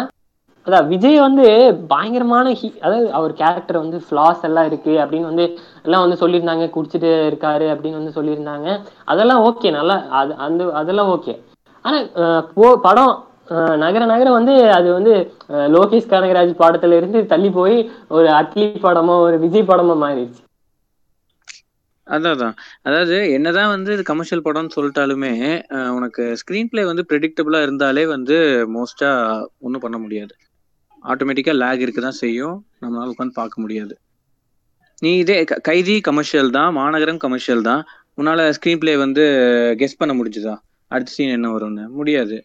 S2: அதான் விஜய் வந்து பயங்கரமான ஹி அதாவது அவர் கேரக்டர் வந்து ஃப்ளாஸ் எல்லாம் இருக்கு அப்படின்னு வந்து எல்லாம் வந்து சொல்லியிருந்தாங்க குடிச்சிட்டு இருக்காரு அப்படின்னு வந்து சொல்லியிருந்தாங்க. அதெல்லாம் ஓகே நல்லா அது அந்த அதெல்லாம் ஓகே ஆனா போ படம் நகர நகர வந்து அது வந்து லோகேஷ் கனகராஜ் படத்துல இருந்து தள்ளி போய் ஒரு அட்லி படமோ ஒரு விஜய் படமோ மாறிடுச்சு.
S3: அதான் அதான். அதாவது என்னதான் வந்து இது கமர்ஷியல் படம்னு சொல்லிட்டாலுமே உனக்கு ஸ்க்ரீன் பிளே வந்து ப்ரெடிக்டபிளா இருந்தாலே வந்து மோஸ்டா ஒன்றும் பண்ண முடியாது. ஆட்டோமேட்டிக்காக லேக் இருக்க தான் செய்யும். நம்மளால் உட்காந்து பார்க்க முடியாது. நீ இதே க- கைதி கமர்ஷியல் தான் மாநகரம் கமர்ஷியல் தான். உன்னால் ஸ்க்ரீன் பிளே வந்து கெஸ் பண்ண முடிஞ்சுதா? அடுத்த சீன் என்ன வரும்னு? முடியாது.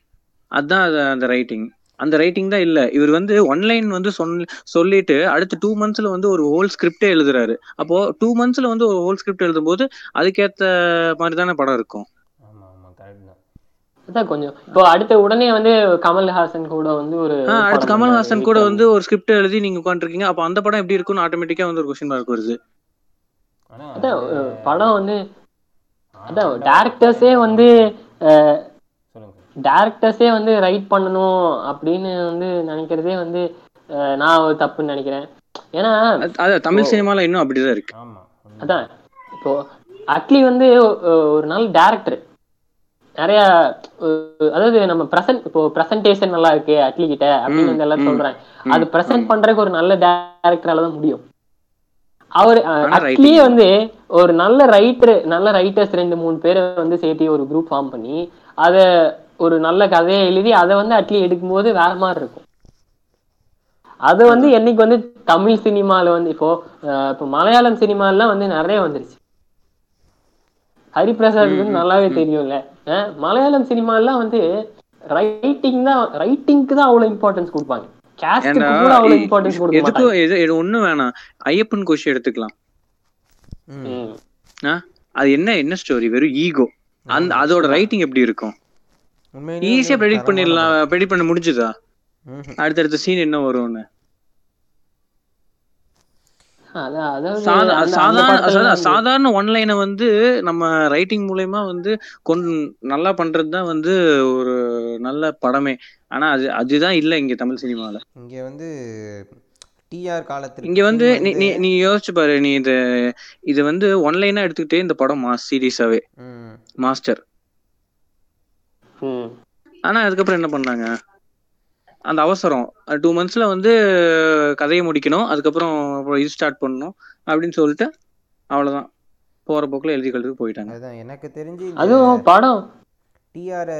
S3: அதான் அது அந்த ரைட்டிங் அந்த ரைட்டிங் தான் இல்லை. இவர் வந்து ஒன்லைன் வந்து சொல் சொல்லிட்டு அடுத்த டூ மந்த்ஸில் வந்து ஒரு ஹோல் ஸ்கிரிப்டே எழுதுறாரு. அப்போது டூ மந்த்ஸில் வந்து ஒரு ஹோல் ஸ்கிரிப்ட் எழுதும்போது அதுக்கேற்ற மாதிரி தானே படம் இருக்கும்
S1: ஆமா ஆமா கரெக்ட் தான்
S2: அதான் கொஞ்சம் இப்போ அடுத்த உடனே வந்து கமல்ஹாசன் கூட வந்து ஒரு
S3: அடுத்து கமல்ஹாசன். கூட வந்து ஒரு ஸ்கிரிப்ட் எழுதி நீங்க உட்காந்துருக்கீங்க அப்போ அந்த படம் எப்படி இருக்கும்னு ஆட்டோமேட்டிக்கா வந்து ஒரு கொஸ்டின் மார்க் வருது
S2: அதான் படம் வந்து அதான். டேரக்டர்ஸே வந்து டேரக்டர்ஸே வந்து ரைட் பண்ணணும் அப்படின்னு வந்து நினைக்கிறதே வந்து நான் ஒரு தப்புன்னு நினைக்கிறேன் ஏன்னா
S3: அது- அது தமிழ் சினிமால இன்னும் அப்படிதான் இருக்கு.
S2: அதான் இப்போ அட்லி வந்து ஒரு நல்ல டேரக்டர் நிறைய அதாவது நம்ம பிரசன்ட் இப்போ பிரசன்டேஷன் நல்லா இருக்கு அட்லி கிட்ட அப்படின்னு வந்து எல்லாரும்
S3: ம்,
S2: சொல்றாங்க
S3: ம்,
S2: அது பிரசன்ட். பண்றதுக்கு ஒரு நல்ல டேரக்டரால தான் முடியும். அவர் அட்லியே வந்து ஒரு நல்ல ரைட்டர் நல்ல ரைட்டர்ஸ் ரெண்டு மூணு பேரை வந்து சேர்த்து ஒரு குரூப் ஃபார்ம் பண்ணி அத ஒரு நல்ல கதையை எழுதி அதை வந்து அட்லி எடுக்கும்போது வேற மாதிரி இருக்கும். அது வந்து என்னைக்கு வந்து தமிழ் சினிமால வந்து இப்போ இப்போ மலையாளம் சினிமாலாம் வந்து நிறைய வந்துருச்சு. ஹரிபிரசாத்துக்கு வந்து நல்லாவே தெரியும்ல. மலையாளம் சினிமாலாம் வந்து ரைட்டிங் தான் ரைட்டிங்க்கு தான் அவ்வளவு இம்பார்ட்டன்ஸ் கொடுப்பாங்க.
S3: எதுக்கும்
S2: மாட்டாங்க.
S3: எது இது ஒண்ணும் வேணாம். ஐயப்பன் கோஷி எடுத்துக்கலாம்.
S1: ம்.
S2: ம்.
S3: ஆ? அது என்ன என்ன ஸ்டோரி வெறும் ஈகோ அந்த அதோட ரைட்டிங் எப்படி இருக்கும்? ஈஸியா ப்ரெடிக்ட் பண்ணிடலாம். ப்ரெடிக்ட் பண்ண முடிஞ்சுதா. அடுத்தடுத்த சீன் என்ன வரும்னு
S2: அதான் அதாவது
S3: சாதா-
S2: அந்த- அந்த
S3: சாதாரண ஒன்லைனை வந்து நம்ம ரைட்டிங் மூலயமா வந்து கொண்டு நல்லா பண்றது தான் வந்து ஒரு நல்ல படமே. ஆனா அது அதுதான் இல்ல இங்க தமிழ் சினிமால.
S1: இங்க வந்து டிஆர் காலத்திற்கு
S3: இங்க வந்து நீ நீ யோசிச்சு பாரு நீ இது இது வந்து ஒன்லைனா எடுத்துக்கிட்டே இந்த படம் மாஸ் சீரியஸாவே
S1: ம்.
S3: மாஸ்டர்
S2: ம்.
S3: ஆனா அதுக்கப்புறம் என்ன பண்ணாங்க? அந்த அவசரம். டூ மந்த்ஸ்ல வந்து கதையை முடிக்கணும். அதுக்கப்புறம் அப்புறம் இது ஸ்டார்ட் பண்ணணும் அப்படின்னு சொல்லிட்டு அவ்வளவுதான். போற போக்குல எழுதி கழுதுக்கு போயிட்டாங்க.
S1: அதுதான். எனக்கு தெரிஞ்சு
S2: அதுவும் படம்.
S1: டிஆர்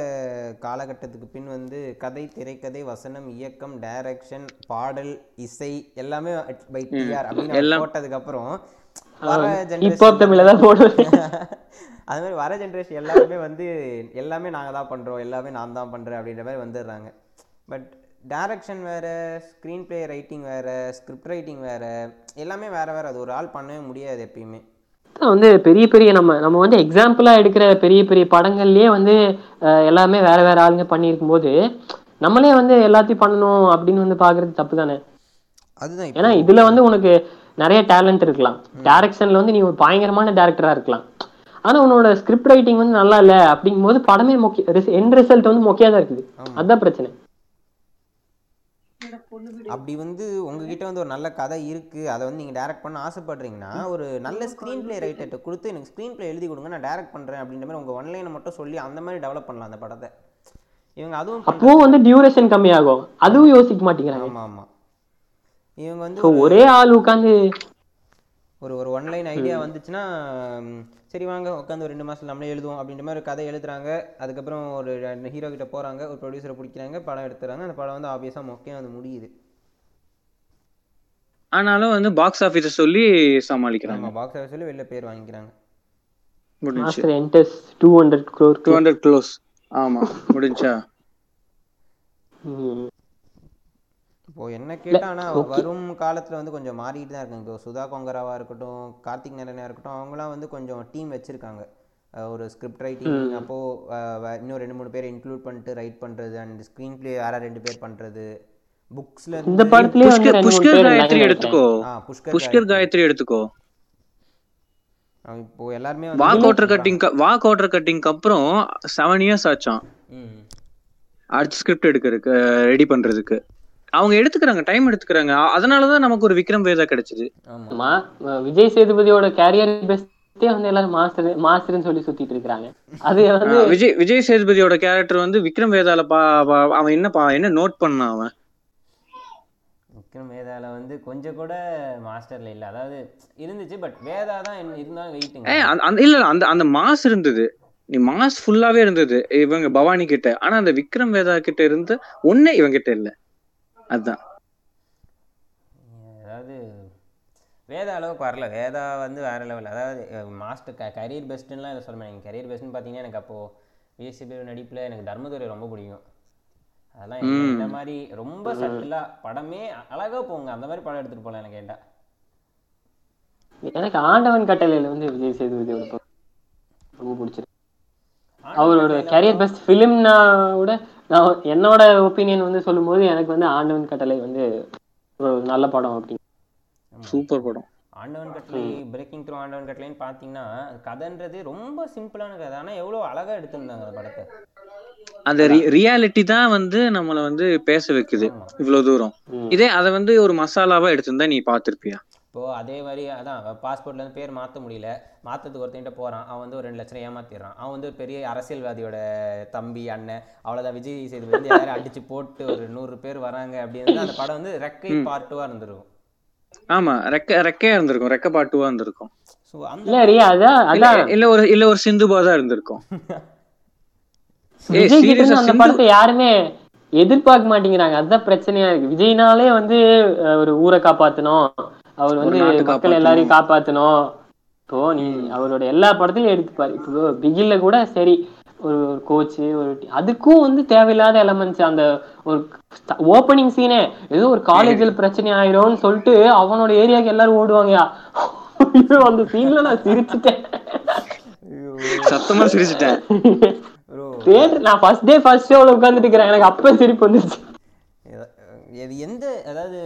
S1: காலகட்டத்துக்கு பின் வந்து கதை திரைக்கதை வசனம் இயக்கம் டைரக்ஷன் பாடல் இசை எல்லாமே பை டிஆர் அப்படின்னு. போட்டதுக்கு அப்புறம் வர
S2: இப்போ தமிழ்ல தான் போடுவேன்
S1: அது மாதிரி வர ஜென்ரேஷன் எல்லாருமே வந்து எல்லாமே நாங்க தான் பண்றோம். எல்லாமே நான் தான் பண்றேன் அப்படின்ற மாதிரி வந்துடுறாங்க. பட் டைரக்ஷன் வேற ஸ்க்ரீன் ப்ளே ரைட்டிங் வேற ஸ்கிரிப்ட் ரைட்டிங் வேற எல்லாமே வேற வேற. அது ஒரு ஆள் பண்ணவே முடியாது எப்பயுமே.
S2: வந்து பெரிய பெரிய நம்ம நம்ம வந்து எக்ஸாம்பிளா எடுக்கிற பெரிய பெரிய படங்கள்லயே வந்து எல்லாமே வேற வேற ஆளுங்க பண்ணியிருக்கும் போது நம்மளே வந்து எல்லாத்தையும் பண்ணணும் அப்படின்னு வந்து பாக்குறது தப்பு தானே
S1: அதுதான்
S2: ஏன்னா இதுல வந்து உனக்கு நிறைய டேலண்ட் இருக்கலாம். டைரக்ஷன்ல வந்து நீ ஒரு பயங்கரமான டேரக்டரா இருக்கலாம். ஆனா உன்னோட ஸ்கிரிப்ட் ரைட்டிங் வந்து நல்லா இல்ல அப்படிங்கும்போது படமே மொக்க என் ரிசல்ட் வந்து மொக்கையா தான் இருக்குது. அதான் பிரச்சனை.
S1: அப்படி வந்து உங்ககிட்ட வந்து ஒரு நல்ல கதை இருக்கு. அதை வந்து நீங்க டைரக்ட் பண்ண ஆசைப்படுறீங்கன்னா ஒரு நல்ல ஸ்க்ரீன் ப்ளே ரைட்டர்கிட்ட கொடுத்து எனக்கு ஸ்க்ரீன் ப்ளே எழுதி கொடுங்க நான் டைரக்ட் பண்றேன் அப்படின்ற மாதிரி உங்க ஒன்லைனை மட்டும் சொல்லி அந்த மாதிரி டெவலப் பண்ணலாம் அந்த படத்தை. இவங்க அதுவும்
S2: அப்பவும் வந்து டியூரேஷன் கம்மியாகும். அதுவும் யோசிக்க மாட்டேங்கிறாங்க
S1: ஆமா ஆமா. இவங்க வந்து
S2: ஒரே ஆள் உட்காந்து
S1: ஒரு ஒரு ஒன்லைன் ஐடியா வந்துச்சுன்னா சரி வாங்க உட்காந்து ஒரு ரெண்டு மாசத்துல நம்மளே எழுதுவோம் அப்படின்ற மாதிரி ஒரு கதை எழுதுறாங்க. அதுக்கப்புறம் ஒரு ஹீரோ கிட்ட போறாங்க ஒரு ப்ரொடியூசரை பிடிக்கிறாங்க படம் எடுத்துறாங்க. அந்த படம் வந்து ஆப்வியஸாக மொக்கையாக வந்து முடியுது.
S3: ஆனாலும் வந்து பாக்ஸ் ஆபீஸ சொல்லி சமாளிக்கிறாங்க.
S1: பாக்ஸ் ஆஃபீஸ் சொல்லி வெளில பேர் வாங்கிக்கிறாங்க.
S3: முடிஞ்சு
S2: Master enters two hundred crore
S3: two hundred close ஆமா முடிஞ்சா.
S1: இப்போ என்ன கேட்டா ஆனா வரும் காலத்துல வந்து கொஞ்சம் மாறிட்டு தான் இருக்காங்க இப்போ சுதா கொங்கராவா இருக்கட்டும் கார்த்திக் நரனா இருக்கட்டும் அவங்களாம் வந்து கொஞ்சம் டீம் வச்சிருக்காங்க. ஒரு ஸ்கிரிப்ட் ரைட்டிங் அப்போ இன்னும் ரெண்டு மூணு பேர் இன்க்ளூட் பண்ணிட்டு ரைட் பண்றது அண்ட் ஸ்க்ரீன் பிளே வேற ரெண்டு பேர் பண்றது புக்ஸ்ல
S2: இந்த படத்துலயே வந்து
S3: புஷ்கர் புஷ்கர் காயத்ரி எடுத்துக்கோ.
S1: புஷ்கர்
S3: காயத்ரி. எடுத்துக்கோ.
S1: இப்போ எல்லாருமே
S3: வா
S1: வந்து
S3: கோட்டர் கட்டிங் வா கோட்டர் கட்டிங்க்கு அப்புறம் செவன் இயர்ஸ் ஆச்சான்
S1: ம்.
S3: அடுத்த ஸ்கிரிப்ட் எடுக்கிறதுக்கு ரெடி பண்றதுக்கு. அவங்க எடுத்துக்கிறாங்க டைம் எடுத்துக்கிறாங்க. அதனாலதான் நமக்கு ஒரு விக்ரம் வேதா கிடைச்சது.
S1: ஆமா.
S2: மா- விஜய் சேதுபதியோட கேரியர் பெஸ்டே வந்து எல்லாரும் மாஸ்டர் மாஸ்டர்னு சொல்லி சுத்திட்டு இருக்காங்க அது வந்து
S3: விஜய் விஜய் சேதுபதியோட கேரக்டர் வந்து விக்ரம் வேதால பா பா- அவன் என்ன பா என்ன நோட் பண்ணான் அவன்?
S1: விக்ரம் வேதால வந்து கொஞ்சம் கூட மாஸ்டர்ல இல்ல. அதாவது இருந்துச்சு பட் வேதா தான் இருந்தாலும் வெயிட்டுங்க
S3: இல்ல அந்த அந்த மாஸ் இருந்தது. நீ மாஸ் ஃபுல்லாவே இருந்தது. இவங்க பவானி கிட்ட. ஆனா அந்த விக்ரம் வேதா கிட்ட இருந்து ஒண்ணே இவங்க கிட்ட இல்ல. அதுதான்
S1: அதாவது வேதா அளவுக்கு வரல. வேதா வந்து வேற லெவல் அதாவது மாஸ்டர் க கரியர் பெஸ்ட்டுலாம் இதை சொல்ல மாட்டேங்க. கரியர் பெஸ்ட்னு பார்த்தீங்கன்னா எனக்கு அப்போது விஎஸ்சிபி நடிப்பில் எனக்கு தர்மதுரை ரொம்ப பிடிக்கும். அதெல்லாம் இந்த மாதிரி ரொம்ப சட்டிலாக படமே அழகா போங்க. அந்த மாதிரி படம் எடுத்துகிட்டு போகலாம் எனக்கு கேட்டால்
S2: எனக்கு ஆண்டவன் கட்டளையில வந்து விஜய் படம் ரொம்ப பிடிச்சிருக்கு. அவரோட கேரியர் பெஸ்ட் ஃபிலிம்னா கூட நான் என்னோட ஒப்பீனியன் வந்து சொல்லும்போது எனக்கு வந்து ஆண்டவன் கட்டளை வந்து ஒரு நல்ல படம் அப்படின்னு.
S3: சூப்பர் படம்.
S1: ஆண்டவன் கட்டளை பிரேக்கிங் த்ரூ ஆண்டவன் கட்டளைன்னு பார்த்தீங்கன்னா அது கதைன்றது ரொம்ப சிம்பிளான கதை. ஆனால் எவ்வளோ அழகா எடுத்திருந்தாங்க அந்த படத்தை.
S3: அந்த ரியாலிட்டி தான் வந்து நம்மள வந்து பேச வைக்குது. இவ்வளவு தூரம். இதே அதை வந்து ஒரு மசாலாவா எடுத்திருந்தா நீ பாத்திருப்பியா?
S1: இப்போ அதே மாதிரி அதான் பாஸ்போர்ட்ல இருந்து பேர் மாற்ற முடியல. மாற்றத்துக்கு ஒருத்தன்ட்ட போகிறான் அவன் வந்து ஒரு ரெண்டு லட்சம் ஏமாத்திடுறான். அவன் வந்து பெரிய அரசியல்வாதியோட தம்பி அண்ணன் அவ்வளோதான் விஜய் சேதுபதி வந்து யாரும் அடிச்சு போட்டு ஒரு நூறு பேர் வராங்க அப்படின்னு அந்த படம் வந்து ரெக்கை பார்ட்டுவாக இருந்திருக்கும்.
S3: ஆமா ரெக்க ரெக்கையா இருந்திருக்கும். ரெக்க பாட்டுவா இருந்திருக்கும்.
S2: இல்ல
S3: ஒரு இல்ல ஒரு சிந்துபா தான் இருந்திருக்கும்.
S2: விஜய் கிட்ட அந்த படத்தை யாருமே எதிர்பார்க்க மாட்டேங்கிறாங்க. அதுதான் பிரச்சனையா இருக்கு. விஜய்னாலே வந்து ஒரு ஊரை காப்பாத்தணும். அவர் வந்து மக்கள் எல்லாரையும் காப்பாத்தணும். இப்போ நீ அவரோட எல்லா படத்தையும் எடுத்துப்பாரு இப்போ பிகில்ல கூட சரி ஒரு கோச் ஒரு டி- அதுக்கும் வந்து தேவையில்லாத எலமெண்ட்ஸ் அந்த ஒரு ஓப்பனிங் சீனே ஏதோ ஒரு காலேஜில் பிரச்சனை ஆயிரும்னு சொல்லிட்டு அவனோட ஏரியாக்கு எல்லாரும் ஓடுவாங்கயா? அந்த சீன்ல நான் சிரிச்சுட்டேன்.
S3: சத்தமா சிரிச்சிட்டேன்.
S1: ப்ரோ
S2: நான் ஃபர்ஸ்ட் டே ஃபர்ஸ்ட் ஷோல உட்கார்ந்துட்டு இருக்கிறேன் எனக்கு அப்ப சிரிப்பு வந்துருச்சு.
S1: இது எந்த அதாவது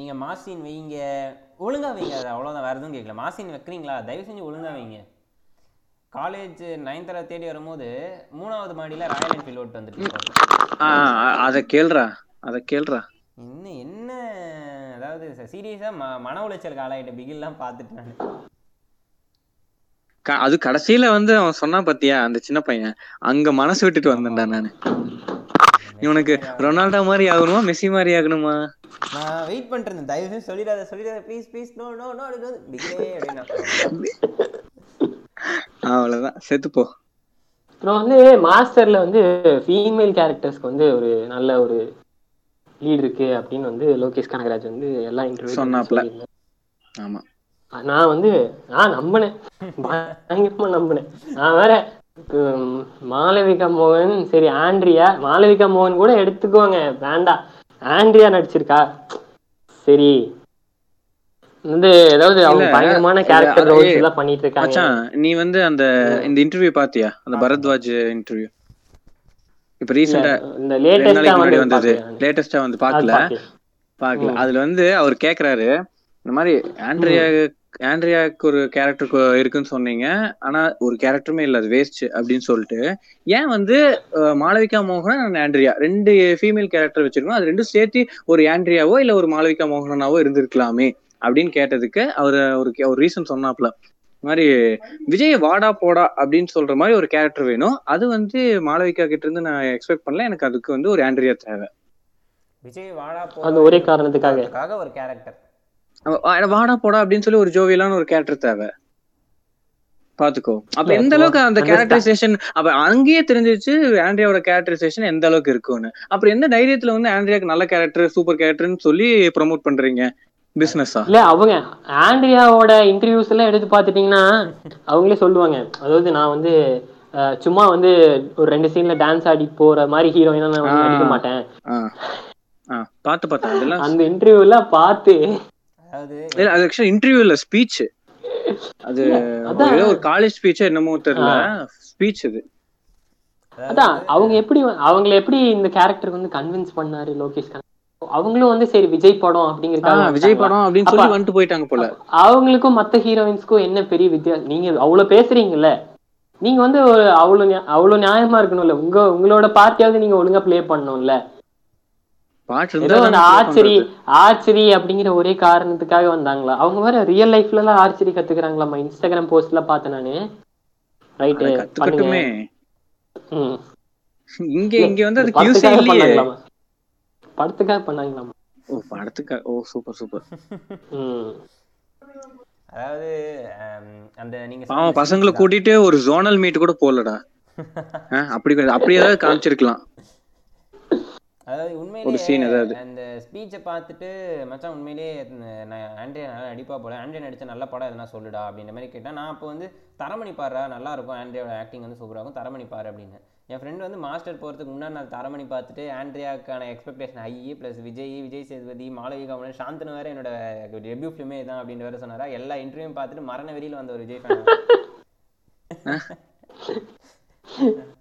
S1: நீங்க மாசின் வைங்க. ஒழுங்கா வைங்க. அது அவ்வளோதான் வேற எதுவும் கேட்கல மாசின் வைக்கிறீங்களா? தயவு செஞ்சு ஒழுங்கா வைங்க. காலேஜ் நைன்த்தரா தேடி வரும்போது மூணாவது மாடியில ராயல் என்ஃபீல்டு ஓட்டு வந்துட்டு
S3: அத கேள்றா. அத கேள்றா.
S1: இன்னும் என்ன அதாவது சீரியஸா ம மன உளைச்சலுக்கு ஆளாயிட்ட பிகில்லாம் பார்த்துட்டு நான்.
S3: அது கடைசியில வந்து அவன் சொன்னா பாத்தியா அந்த சின்ன பையன் அங்க மனசு விட்டுட்டு வந்தேன்டா நானு. இவனுக்கு ரொனால்டோ மாதிரி ஆகணுமா மெஸ்ஸி மாதிரி ஆகணுமா?
S1: நான் வெயிட் பண்ணிட்டு இருந்தேன் தயவு செஞ்சு சொல்லிடாத சொல்லிடாத please please no no no
S3: அவ்வளவுதான். செத்துப்போ
S2: அப்புறம் வந்து மாஸ்டர்ல வந்து ஃபீமேல் கேரக்டர்ஸ்க்கு வந்து ஒரு நல்ல ஒரு லீட் இருக்கு அப்படின்னு வந்து லோகேஷ் கனகராஜ் வந்து எல்லா இன்டர்வியூ
S3: சொன்னாப்ல. ஆமா.
S2: நான் வந்து நான் நம்பினேன். பயங்கரமா நம்பினேன். நான் வேற மாளவிகா மோகன் சரி ஆண்ட்ரியா மாளவிகா மோகன் கூட எடுத்துக்கோங்க வேண்டாம் ஆண்ட்ரியா நடிச்சிருக்கா? சரி. வந்து ஏதாவது அவங்க பயங்கரமான கேரக்டர் ரோல்ஸ் எல்லாம் பண்ணிட்டு இருக்காங்க
S3: நீ வந்து அந்த இந்த இன்டர்வியூ பாத்தியா? அந்த பரத்வாஜ் இன்டர்வியூ இப்ப ரீசெண்டா
S2: இந்த லேட்டஸ்டா
S3: வந்தது. லேட்டஸ்டா வந்து பாக்கல. பாக்கல. அதுல வந்து அவர் கேக்குறாரு இந்த மாதிரி ஆண்ட்ரியா ஆண்ட்ரியாக்கு ஒரு கேரக்டர் இருக்குன்னு சொன்னீங்க. ஆனா ஒரு கேரக்டருமே இல்ல அது வேஸ்ட் அப்படின்னு சொல்லிட்டு. ஏன் வந்து மாளவிகா மோகனன் and ஆண்ட்ரியா? ரெண்டு ஃபீமேல் கேரக்டர் வச்சிருக்கோம். அது ரெண்டும் சேர்த்து ஒரு ஆண்ட்ரியாவோ இல்ல ஒரு மாளவிகா மோகனனாவோ இருந்திருக்கலாமே அப்படின்னு கேட்டதுக்கு அவர் ஒரு ஒரு ரீசன் சொன்னாப்ல மாதிரி விஜய் வாடா போடா அப்படின்னு சொல்ற மாதிரி ஒரு கேரக்டர் வேணும். அது வந்து மாளவிகா கிட்ட இருந்து நான் எக்ஸ்பெக்ட் பண்ணல. எனக்கு அதுக்கு வந்து ஒரு ஆண்ட்ரியா தேவை.
S1: விஜய் வாடா
S2: அந்த ஒரே காரணத்துக்காக.
S1: ஒரு கேரக்டர்
S3: வாடா போடா அப்படின்னு சொல்லி ஒரு ஜோவியலான ஒரு கேரக்டர் தேவை. பாத்துக்கோ. அப்ப எந்த அளவுக்கு அந்த கேரக்டரைசேஷன் அப்ப அங்கேயே தெரிஞ்சிருச்சு ஆண்ட்ரியாவோட கேரக்டரைசேஷன் எந்த அளவுக்கு இருக்கும்னு. அப்புறம் எந்த தைரியத்துல வந்து ஆண்ட்ரியாக்கு நல்ல கேரக்டர் சூப்பர் கேரக்டர்னு சொல்லி ப்ரோமோட் பண்றீங்க? பிசினஸா
S2: இல்ல அவங்க ஆண்ட்ரியாவோட இன்டர்வியூஸ் எல்லாம் எடுத்து பாத்துட்டீங்கன்னா அவங்களே சொல்லுவாங்க. அதாவது நான் வந்து சும்மா வந்து ஒரு ரெண்டு சீன்ல டான்ஸ் ஆடி போற மாதிரி ஹீரோயினா நான். நடிக்க மாட்டேன்.
S3: பாத்து பார்த்தேன்
S2: அந்த இன்டர்வியூ எல்லாம் பார்த்து
S1: அதாவது
S3: இல்ல அது ஆக்சுவலா இன்டர்வியூ இல்ல ஸ்பீச் அது
S2: அதான்.
S3: ஏதோ ஒரு காலேஜ் ஸ்பீச் என்னமோ தெரியல. ஸ்பீச் இது
S2: அதான் அவங்க எப்படி அவங்கள எப்படி இந்த கேரக்டருக்கு வந்து கன்வின்ஸ் பண்ணாரு லோகேஷ் அவங்களும் வந்து சரி விஜய் படம் அப்படிங்கறதுக்காக
S3: விஜய்? படம் அப்படின்னு சொல்லி வந்துட்டு போயிட்டாங்க போல.
S2: அவங்களுக்கும் மத்த ஹீரோயின்ஸ்க்கும் என்ன பெரிய வித்தியாசம்? நீங்க அவ்வளவு பேசுறீங்கல்ல? நீங்க வந்து ஒரு அவ்வளவு அவ்வளவு நியாயமா இருக்கணும்ல. உங்க உங்களோட பார்ட்டியாவது நீங்க ஒழுங்கா ப்ளே பண்ணணும்ல
S3: பாட்டு
S2: ஏதோ
S3: இருந்தா
S2: அந்த
S3: தானே
S2: ஆர்ச்சரி. ஆர்ச்சரி அப்படிங்கிற ஒரே காரணத்துக்காக வந்தாங்களா? அவங்க வேற ரியல் லைஃப்ல எல்லாம் ஆர்ச்சரி கத்துக்கிறாங்களாமா இன்ஸ்டாகிராம் போஸ்ட்ல பார்த்தேன் நானு. ரைட்டு பண்ணுங்க.
S3: கத்துக்கட்டுமே. இங்க இங்க வந்து அதுக்கு யூஸே
S2: படத்துக்காக
S3: இல்லையே
S2: படத்துக்காக பண்ணாங்களாமா
S3: ஓ படத்துக்கா ஓ சூப்பர் சூப்பர்.
S2: ம்.
S1: அதாவது அந்த நீங்க
S3: பாவம் பசங்களை. கூட்டிட்டு ஒரு ஜோனல் மீட் கூட போடலடா ஆ, அப்படி அப்படி ஏதாவது காமிச்சிருக்கலாம்.
S1: அதாவது உண்மையிலேயே. அந்த ஸ்பீச்சை பார்த்துட்டு மச்சான் உண்மையிலேயே நான் ஆண்ட்ரியா நல்லா நடிப்பா போல ஆண்ட்ரியா நடிச்ச நல்ல படம் எதனா சொல்லுடா அப்படின்ற மாதிரி கேட்டேன் நான் அப்போ வந்து தரமணி பாடுறா நல்லா இருக்கும் ஆண்ட்ரியாவோட ஆக்டிங் வந்து சூப்பராக இருக்கும் தரமணி பாரு அப்படின்னு என் ஃப்ரெண்ட் வந்து மாஸ்டர் போகிறதுக்கு முன்னாடி நான் தரமணி பார்த்துட்டு ஆண்ட்ரியாக்கான expectation high plus Vijay Vijay Sethupathi Malaviya கமலன் சாந்தனு வேற என்னோட டெபியூ ஃபிலிமே தான் அப்படின்னு வேற சொன்னாரா எல்லா இன்டர்வியூவும் பார்த்துட்டு மரண வெறியில் வந்த ஒரு விஜய் ஃபேன்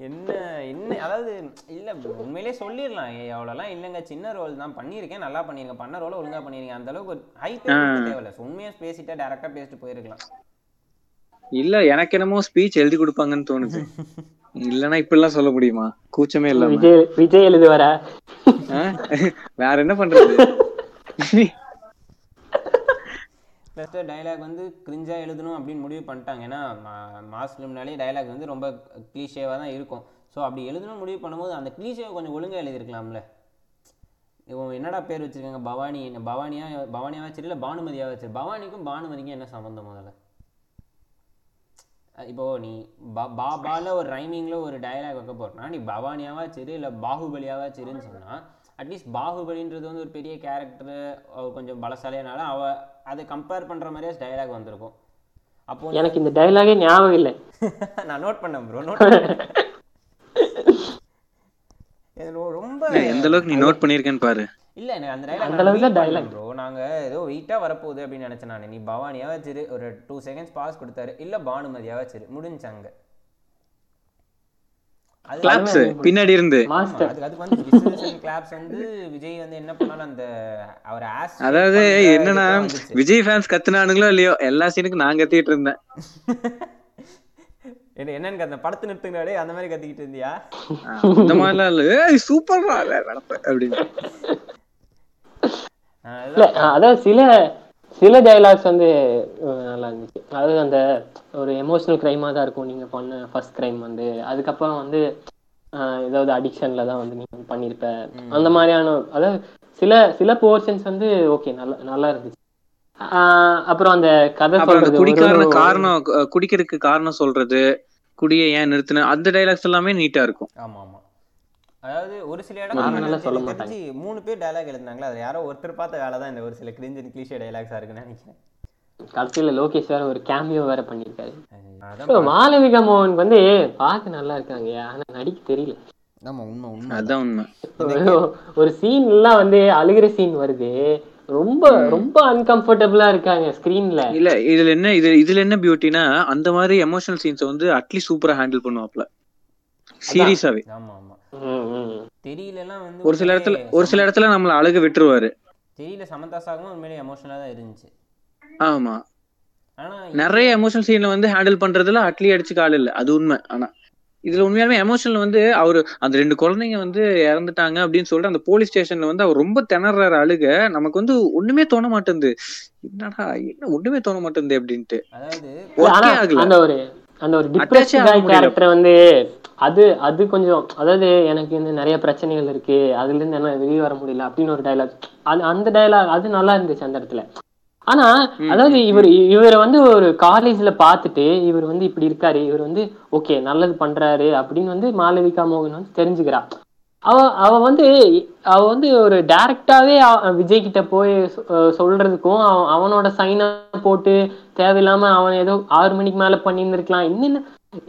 S1: என்ன என்ன அதாவது இல்ல உண்மையிலே சொல்லிடலாம். அவ்வளோலாம் இல்லைங்க. சின்ன ரோல் தான். பண்ணியிருக்கேன். நல்லா பண்ணியிருக்கேன் பண்ண ரோலை ஒழுங்கா பண்ணியிருக்கேன் அந்த அளவுக்கு ஹை தேவையில்ல. உண்மையா பேசிட்டா டேரக்டா பேசிட்டு போயிருக்கலாம்.
S3: இல்ல எனக்கு என்னமோ ஸ்பீச் எழுதி கொடுப்பாங்கன்னு தோணுது. இல்லனா இப்படிலாம் சொல்ல முடியுமா? கூச்சமே இல்லாம.
S2: விஜய் விஜய் எழுதுவார
S3: ஆ? வேற என்ன பண்றது?
S1: ஃபஸ்ட்டு டைலாக் வந்து கிரிஞ்சாக எழுதணும் அப்படின்னு முடிவு பண்ணிட்டாங்க. ஏன்னா மாஸ் ஃபிலிம்னாலே டைலாக் வந்து ரொம்ப க்ளீஷேவாக தான் இருக்கும். ஸோ அப்படி எழுதணும் முடிவு பண்ணும்போது அந்த க்ளீஷேவை கொஞ்சம் ஒழுங்காக எழுதியிருக்கலாம்ல? இவன் என்னடா பேர் வச்சுருக்காங்க? பவானி என்ன பவானியாக பவானியாக சரி இல்லை பானுமதியாக சரி பவானிக்கும் பானுமதிக்கும் என்ன சம்மந்தம் முதல்ல? இப்போது இப்போ நீ பா பாபால ஒரு ரைமிங்கில் ஒரு டயலாக் வைக்க போகிறனா நீ பவானியாவா? சரி இல்லை பாகுபலியாவா? சரின்னு சொன்னால் அட்லீஸ்ட் பாகுபலின்றது வந்து ஒரு பெரிய கேரக்டர் கொஞ்சம் பலசாலியானால அவள் அதை கம்பேர் பண்ற மாதிரியே டயலாக் வந்திருக்கும். அப்போ
S2: எனக்கு இந்த டைலாகே ஞாபகம் இல்லை.
S1: நான் நோட் பண்ணேன் ப்ரோ நோட் ரொம்ப
S3: எந்த அளவுக்கு நீ நோட் பண்ணிருக்கேன்னு பாரு.
S1: இல்ல எனக்கு அந்த
S2: அந்த அளவுக்கு
S1: டைலாக். ப்ரோ நாங்க ஏதோ வெயிட்டா வரப்போகுது அப்படின்னு நினைச்சேன் நான். நீ பவானியா வச்சிரு ஒரு டூ செகண்ட்ஸ் பாஸ் கொடுத்தாரு. இல்ல பானுமதியா வச்சிரு முடிஞ்சாங்க
S3: கிளாப்ஸ் பின்னாடி இருந்து
S1: அதுக்கு வந்து கிளாப்ஸ் வந்து விஜய் வந்து என்ன பண்ணாலும் அந்த அவர் ஆஸ்
S3: அதாவது என்னன்னா விஜய் ஃபேன்ஸ் கத்துனானுங்களோ இல்லையோ எல்லா சீனுக்கும் நான் கத்திட்டு இருந்தேன்.
S1: என்ன என்னன்னு அந்த படத்தை நிறுத்துங்கிறாடே அந்த மாதிரி கத்திக்கிட்டு இருந்தியா?
S3: இந்த மாதிரிலாம் இல்ல. ஏய் சூப்பர்ரா அப்படின்னு.
S2: அதாவது சில சில டைலாக்ஸ் வந்து நல்லா இருந்துச்சு. அதாவது அந்த ஒரு எமோஷனல் க்ரைமாக தான் இருக்கும். நீங்க பண்ண ஃபர்ஸ்ட் க்ரைம் வந்து. அதுக்கப்புறம் வந்து ஏதாவது அடிக்ஷன்ல தான் வந்து நீங்க பண்ணியிருப்ப அந்த மாதிரியான அதாவது சில சில போர்ஷன்ஸ் வந்து ஓகே நல்லா நல்லா இருந்துச்சு. ஆஹ், அப்புறம் அந்த கதை சொல்றது
S3: குடிக்காரன
S2: ஒரு-
S3: காரணம் குடிக்கிறதுக்கு காரணம் சொல்றது குடியை ஏன் நிறுத்தின அந்த டைலாக்ஸ் எல்லாமே நீட்டா இருக்கும்.
S1: ஆமா ஆமா. அதாவது ஒரு சில
S2: நல்லா
S1: இடம் தெரிஞ்சு மூணு பேர் டயலாக் எழுதுனாங்களா? அதுல யாரோ ஒருத்தர் பார்த்த வேலை தான் இந்த ஒரு சில கிரிஞ்சு கிளீஷே டயலாக்ஸா இருக்குன்னு நினைக்கிறேன்.
S2: கடைசியில லோகேஷ் வேற ஒரு கேமியோ வேற பண்ணியிருக்காரு
S1: அதான்
S2: So, மாளவிகா மோகன் வந்து பார்க்க நல்லா இருக்காங்க. ஆனா நடிக்க தெரியல.
S1: ஆமா உண்மை உண்மை.
S3: அதான் உண்மை.
S2: ஒரு சீன் எல்லாம் வந்து அழுகிற சீன் வருது. ரொம்ப ரொம்ப அன்கம்ஃபர்டபுளா இருக்காங்க ஸ்கிரீன்ல
S3: இல்ல இதுல என்ன இது இதுல என்ன பியூட்டினா அந்த மாதிரி எமோஷனல் சீன்ஸ் வந்து அட்லீஸ்ட் சூப்பரா ஹேண்டில் பண்ணுவாப்ல. சீரியஸாவே
S1: ஆமா. தெரியலலாம் வந்து
S3: ஒரு சில இடத்துல
S1: உண்மையிலே
S3: ஒரு சில இடத்துல நம்மள அழுக விட்டுருவாரு.
S1: தெரியல சமந்தா சாகும் உண்மையிலேயே எமோஷனலா தான் இருந்துச்சு.
S3: ஆமா.
S1: ஆனா
S3: நிறைய எமோஷனல் சீன்ல வந்து ஹேண்டில் பண்றதுல அட்லி அடிச்சுக்க ஆள் இல்ல. அது உண்மை. ஆனா இதுல உண்மையாலுமே எமோஷனல் வந்து அவரு அந்த ரெண்டு குழந்தைங்க வந்து இறந்துட்டாங்க அப்படின்னு சொல்லிட்டு அந்த போலீஸ் ஸ்டேஷன்ல வந்து அவர் ரொம்ப திணறாரு அழுக. நமக்கு வந்து ஒண்ணுமே தோண மாட்டேங்குது என்னடா என்ன ஒண்ணுமே தோண மாட்டேங்குது அப்படின்ட்டு.
S2: அந்த ஒரு. கேரக்டர் வந்து அது அது கொஞ்சம் அதாவது எனக்கு வந்து நிறைய பிரச்சனைகள் இருக்கு அதுல இருந்து என்ன வெளியே வர முடியல அப்படின்னு ஒரு டைலாக் அது அந்த டைலாக் அது நல்லா இருந்துச்சு அந்த இடத்துல. ஆனா அதாவது இவர் இவரை வந்து ஒரு காலேஜ்ல பார்த்துட்டு இவர் வந்து இப்படி இருக்காரு இவர் வந்து ஓகே நல்லது பண்றாரு அப்படின்னு வந்து மாளவிகா மோகன் வந்து தெரிஞ்சுக்கிறா. அவ அவ வந்து அவ வந்து ஒரு டைரக்டாவே விஜய் கிட்ட போய் சொல்றதுக்கும் அவன் அவனோட சைனை போட்டு தேவையில்லாம அவன் ஏதோ ஆறு மணிக்கு மேல பண்ணியிருந்திருக்கலாம். என்னென்ன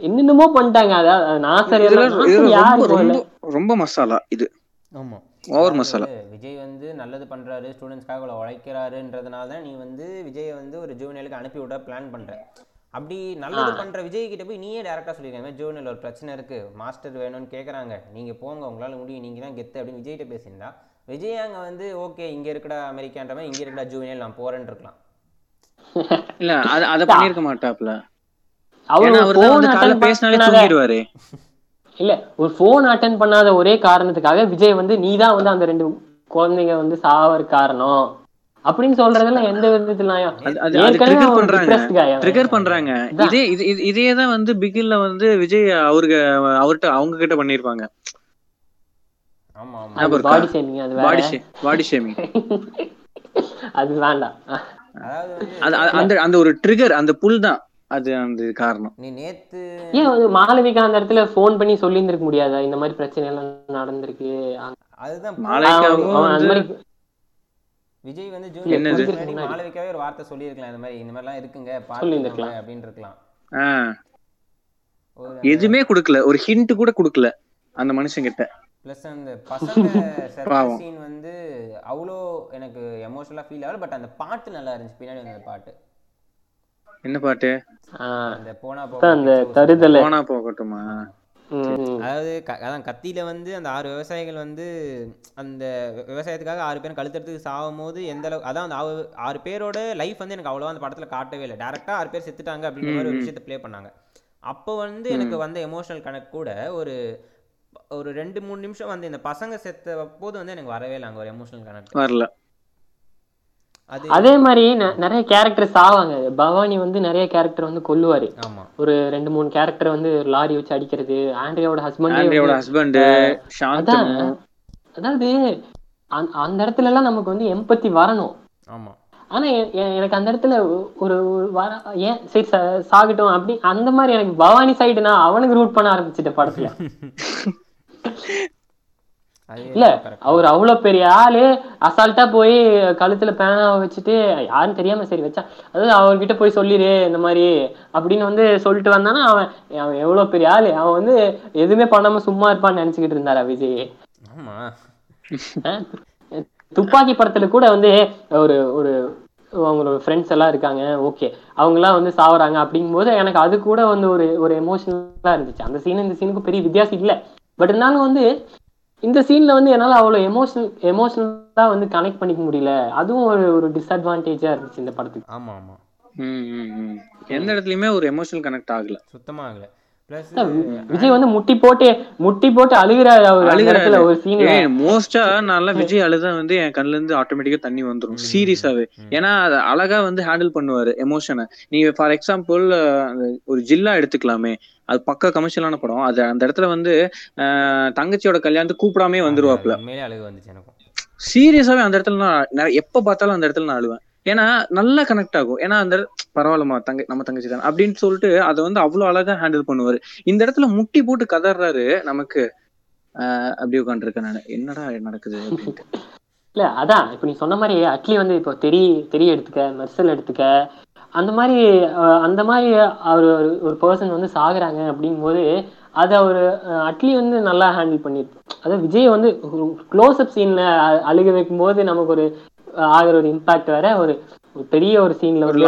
S2: என்னென்னமோ பண்ணிட்டாங்க. அதாவது நாசர் யாரு
S3: ரொம்ப மசாலா இது.
S1: ஆமா.
S3: ஓவர் மசாலா.
S1: விஜய் வந்து நல்லது பண்றாரு ஸ்டூடெண்ட்ஸ்க்காக உழைக்கிறாருன்றதுனால தான் நீ வந்து விஜயை வந்து ஒரு ஜூனியலுக்கு அனுப்பி விட பிளான் பண்ற. அப்படி நல்லது பண்ற விஜய் கிட்ட போய் நீயே டேரக்டா சொல்லிருக்க. ஜூனியல் ஒரு பிரச்சனை இருக்கு. மாஸ்டர் வேணும்னு கேக்குறாங்க. நீங்க போங்க உங்களால முடியும். நீங்க தான் கெத்து அப்படின்னு விஜய்கிட்ட பேசியிருந்தா. விஜய் அங்க வந்து ஓகே இங்க இருக்கடா அமெரிக்கான்ற மாதிரி இங்க இருக்கடா ஜூனியல் நான் போறேன்னு இருக்கலாம்.
S3: இல்ல அத அத பண்ணிருக்க மாட்டாப்ல
S2: அவரு
S3: பேசினாலே தூங்கிடுவாரு.
S2: இல்ல ஒரு போன் அட்டன் பண்ணாத ஒரே காரணத்துக்காக விஜய் வந்து நீ தான் வந்து அந்த ரெண்டு குழந்தைங்க வந்து சாவற காரணம். அப்படின்னு சொல்றதெல்லாம் எந்த விதத்துல நியாயம்?
S3: அது- அது- அது
S2: ஏற்கனவே
S3: trigger
S2: அவன்
S3: பண்றாங்க.
S2: depressed guy அவன்.
S3: ட்ரிகர் பண்றாங்க. இதே இது தான் வந்து பிகில்ல வந்து விஜய் அவருக்கு அவர்கிட்ட அவங்க கிட்ட பண்ணிருப்பாங்க
S1: ஆமா ஆமா
S3: ஞாபகம்
S2: அது
S3: இருக்கா?
S2: பாடி ஷேமிங் அது வேற
S3: பாடி பாடி ஷேமிங்
S2: அது வேண்டாம்
S3: அந்த அந்த ஒரு ட்ரிகர் அந்த புல் தான் அது அந்த காரணம்
S1: நீ நேத்து
S2: ஏன் மாளவிகா அந்த இடத்துல ஃபோன் பண்ணி சொல்லியிருந்திருக்க முடியாதா இந்த மாதிரி பிரச்சனை எல்லாம் நடந்திருக்கு
S1: அதுதான்
S2: அவன் அந்த
S3: வந்து
S2: மாதிரி
S1: விஜய் வந்து
S3: என்னது?
S1: ஜூனியர் மாளவிகாவே ஒரு வார்த்தை சொல்லியிருக்கலாம். இந்த மாதிரி இந்த மாதிரிலாம் இருக்குங்க. பாத்துக்கோங்க
S2: சொல்லியிருந்திருக்கலாம்.
S1: அப்படின்னு இருக்கலாம்
S3: எதுவுமே கொடுக்கல. ஒரு ஹிண்ட் கூட கொடுக்கல அந்த மனுஷன் கிட்ட
S1: ப்ளஸ் அந்த பசங்க. சீன் வந்து அவ்வளோ எனக்கு எமோஷனலாக ஃபீல் ஆகல பட் அந்த பாட்டு நல்லா இருந்துச்சு. பின்னாடி வந்த அந்த பாட்டு.
S3: என்ன பாட்டு?
S2: ஆஹ்
S1: அந்த போனா
S2: அதான் அந்த தருதல.
S3: போனா போகட்டுமா?
S1: அதாவது அதான் கத்தியில வந்து அந்த ஆறு விவசாயிகள் வந்து அந்த விவசாயத்துக்காக ஆறு பேரும் கழுத்தெடுத்து சாகும் போது எந்த அளவு அதான் அந்த ஆறு- ஆறு பேரோட லைஃப் வந்து எனக்கு அவ்வளோவா அந்த படத்துல காட்டவே இல்லை. டேரக்டா ஆறு பேர் செத்துட்டாங்க அப்படின்ற மாதிரி ஒரு விஷயத்தை ப்ளே பண்ணாங்க. அப்போ வந்து எனக்கு வந்த எமோஷனல் கனெக்ட் கூட ஒரு ஒரு ரெண்டு மூணு நிமிஷம் வந்து இந்த பசங்க செத்த போது வந்து எனக்கு வரவே இல்லை அங்க ஒரு எமோஷனல் கனெக்ட்
S3: வரல.
S1: அது
S2: மாதிரி நிறைய கேரக்டர் சாவாங்க பவானி வந்து நிறைய கேரக்டர் வந்து கொல்லுவாரு.
S1: ஆமா.
S2: ஒரு ரெண்டு மூணு கேரக்டர் வந்து லாரி வச்சு அடிக்கிறது ஆண்ட்ரியாவோட
S3: ஆண்ட்ரியோட
S2: ஹஸ்பண்ட்
S3: ஹஸ்பண்ட் சாந்தனு
S2: அதான் அதாவது அந்த- அந்த இடத்துல எல்லாம் நமக்கு வந்து எம்பத்தி வரணும்.
S1: ஆமா.
S2: ஆனா எனக்கு அந்த இடத்துல ஒரு ஏன் சரி சா- சாகட்டும் அப்படி அந்த மாதிரி எனக்கு பவானி சைடு நான் அவனுக்கு ரூட் பண்ண ஆரம்பிச்சிட்டேன் படத்துல. இல்ல. அவர் அவ்வளவு பெரிய ஆளு அசால்ட்டா போய் கழுத்துல பேனாவை வச்சுட்டு யாரும் தெரியாம சரி வச்சா அதாவது அவர்கிட்ட போய் சொல்லிரு இந்த மாதிரி அப்படின்னு வந்து சொல்லிட்டு வந்தானா அவன் அவன் எவ்வளவு பெரிய ஆளு அவன் வந்து எதுவுமே பண்ணாம சும்மா இருப்பான்னு நினைச்சுக்கிட்டு இருந்தாரா விஜய்?
S1: ஆமா.
S2: துப்பாக்கி படத்துல கூட வந்து ஒரு ஒரு அவங்களோட ஃப்ரெண்ட்ஸ் எல்லாம் இருக்காங்க ஓகே அவங்கெல்லாம் வந்து சாவறாங்க அப்படிங்கும்போது எனக்கு அது கூட வந்து ஒரு ஒரு எமோஷனலா இருந்துச்சு. அந்த சீன் இந்த சீனுக்கு பெரிய வித்தியாசம் இல்லை. பட் இருந்தாலும் வந்து இந்த சீன்ல வந்து என்னால அவ்வளவு எமோஷனல் எமோஷனலா வந்து கனெக்ட் பண்ணிக்க முடியல. அதுவும் ஒரு ஒரு டிஸ்அட்வான்டேஜா இருந்துச்சு இந்த படத்துக்கு.
S1: ஆமா ஆமா.
S3: ம், ம், ம். எந்த இடத்துலயுமே ஒரு எமோஷனல் கனெக்ட் ஆகல.
S1: சுத்தமா ஆகல.
S2: விஜய் வந்து முட்டி போட்டு முட்டி போட்டு அழுகிறாரு அவர் ஒரு
S3: ஏய் மோஸ்டா நான் விஜய் அழுதா வந்து என் கண்ணுல இருந்து ஆட்டோமேட்டிக்கா தண்ணி வந்துரும். சீரியஸாவே. ஏன்னா அது அழகா வந்து ஹேண்டில் பண்ணுவாரு எமோஷனை நீங்க ஃபார் எக்ஸாம்பிள் ஒரு ஜில்லா எடுத்துக்கலாமே. அது பக்கா கமர்ஷியலான படம். அது அந்த இடத்துல வந்து அஹ், தங்கச்சியோட கல்யாணத்துக்கு கூப்பிடாமே வந்துருவாப்ல. சீரியஸாவே அந்த இடத்துல நான் எப்ப பார்த்தாலும் அந்த இடத்துல நான் அழுவேன். ஏன்னா நல்லா கனெக்ட் ஆகும். ஏன்னா அந்த பரவாயில்லமா பரவாயில்லம்மா தங்க நம்ம தங்கச்சி தான். அப்படின்னு சொல்லிட்டு அதை வந்து அவ்வளவு அழகா ஹேண்டில் பண்ணுவாரு. இந்த இடத்துல முட்டி போட்டு கதறாரு நமக்கு ஆஹ் அப்படி உட்காந்துருக்கேன் நான். என்னடா நடக்குது அப்படின்ட்டு.
S2: இல்ல அதான். இப்ப நீ சொன்ன மாதிரி அட்லி வந்து இப்போ தெரி தெரிய எடுத்துக்க மெர்சல் எடுத்துக்க அந்த மாதிரி அஹ், அந்த மாதிரி அவர் ஒரு- ஒரு பர்சன் வந்து சாகுறாங்க அப்படிங்கும் போது அதை அவர் அட்லி வந்து நல்லா ஹேண்டில் பண்ணிருக்கு அதாவது விஜய் வந்து க்ளோஸ் அப் சீன்ல அழுக வைக்கும் போது நமக்கு ஒரு ஆகிற ஒரு இம்பாக்ட் வேற ஒரு பெரிய ஒரு சீன்ல
S3: ஒரு.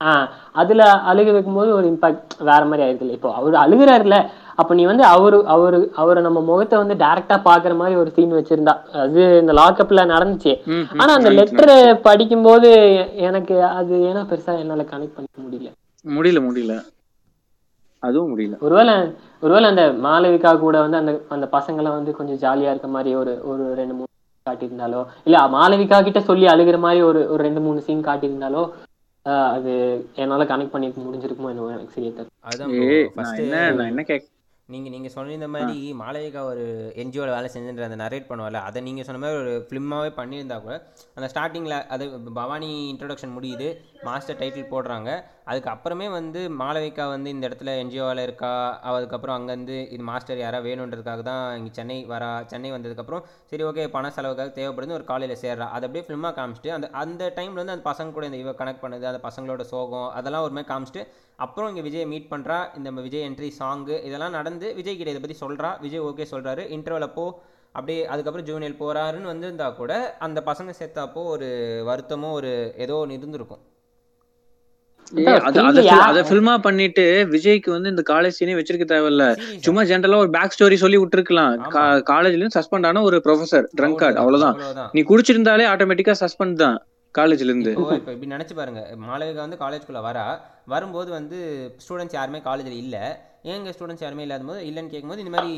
S2: ஆஹ் அதுல அழுக வைக்கும்போது ஒரு இம்பாக்ட் வேற மாதிரி ஆயிருக்குல்ல இப்போ அவர் அழுகுறாருல அப்ப நீ வந்து அவரு அவரு அவரை நம்ம முகத்தை வந்து டைரக்டா பாக்குற மாதிரி ஒரு சீன் வச்சிருந்தா அது இந்த லாக்அப்ல நடந்துச்சு. ஆனா அந்த லெட்டர் படிக்கும்போது எ- எனக்கு அது ஏன்னா பெருசா என்னால கனெக்ட் பண்ணிக்க முடியல.
S3: முடியல முடியல. அதுவும் முடியல.
S2: ஒருவேளை ஒருவேளை அந்த மாளவிகா கூட வந்து அந்த அந்த பசங்களை வந்து கொஞ்சம் ஜாலியா இருக்க மாதிரி ஒரு ஒரு ரெண்டு மூணு காட்டியிருந்தாலோ? இல்ல மாளவிகா கிட்ட சொல்லி அழுகிற மாதிரி ஒரு ஒரு ரெண்டு மூணு சீன் காட்டியிருந்தாலோ அது என்னால கனெக்ட் பண்ணிக்க முடிஞ்சிருக்குமோ என்னவோ எனக்கு சரியா தெரியல.
S1: அதுதான்
S3: ஏய் நான்
S1: ஃபர்ஸ்ட்
S3: என்ன நான் என்ன கேக்
S1: நீங்க நீங்க சொன்ன மாதிரி மாளவிகா ஒரு என்ஜிஓல வேலை செஞ்சுன்ற அந்த நரேட் பண்ணுவார்ல அதை நீங்க சொன்ன மாதிரி ஒரு ஃபிலிமாவே பண்ணியிருந்தா கூட அந்த ஸ்டார்டிங்ல அது பவானி இன்ட்ரடக்ஷன் முடியுது மாஸ்டர் டைட்டில் போடுறாங்க. அதுக்கப்புறமே வந்து மாளவிகா வந்து இந்த இடத்துல என்ஜிஓவில் இருக்கா? அதுக்கப்புறம் அங்கேருந்து இது மாஸ்டர் யாராக வேணுன்றதுக்காக தான் இங்கே சென்னை வரா சென்னை வந்ததுக்கப்புறம் சரி ஓகே பண செலவுக்காக தேவைப்படுது ஒரு காலையில் சேர்றா. அதை அப்படியே ஃபிலிமாக காமிச்சிட்டு அந்த அந்த டைமில் வந்து அந்த பசங்க கூட இந்த இவ கனெக்ட் பண்ணுது அந்த பசங்களோட சோகம் அதெல்லாம் ஒரு மாதிரி காமிச்சிட்டு அப்புறம் இங்கே விஜய் மீட் பண்ணுறா இந்த விஜய் என்ட்ரி சாங்கு இதெல்லாம் நடந்து விஜய் கிட்ட இதை பற்றி சொல்கிறா விஜய் ஓகே சொல்கிறாரு இன்டர்வல் அப்போ அப்படியே அதுக்கப்புறம் ஜூனியர் போகிறாருன்னு வந்திருந்தா கூட அந்த பசங்க சேர்த்தாப்போ ஒரு வருத்தமோ ஒரு ஏதோ ஒன்று இருந்திருக்கும்.
S3: அது ஃபில்மா பண்ணிட்டு விஜய்க்கு வந்து இந்த காலேஜ் சீனே வச்சிருக்க தேவையில்ல? சும்மா ஜென்ரலா ஒரு பேக் ஸ்டோரி சொல்லி விட்டுருக்கலாம்.
S1: ஆமா.
S3: காலேஜ்லயும் சஸ்பெண்ட் ஆன ஒரு ப்ரொஃபசர் ட்ரங்க் கார்டு அவ்வளவுதான். நீ குடிச்சிருந்தாலே ஆட்டோமேட்டிக்கா சஸ்பெண்ட் தான் காலேஜ்ல இருந்து.
S1: இப்போ இப்போ இப்படி நினைச்சு பாருங்க. மாளவிகா வந்து காலேஜ்குள்ள வரா. வரும்போது வந்து ஸ்டூடெண்ட்ஸ் யாருமே காலேஜில் இல்லை. எங்கள் ஸ்டூடெண்ட்ஸ் யாருமே இல்லாத போது இல்லைன்னு கேட்கும்போது இந்த மாதிரி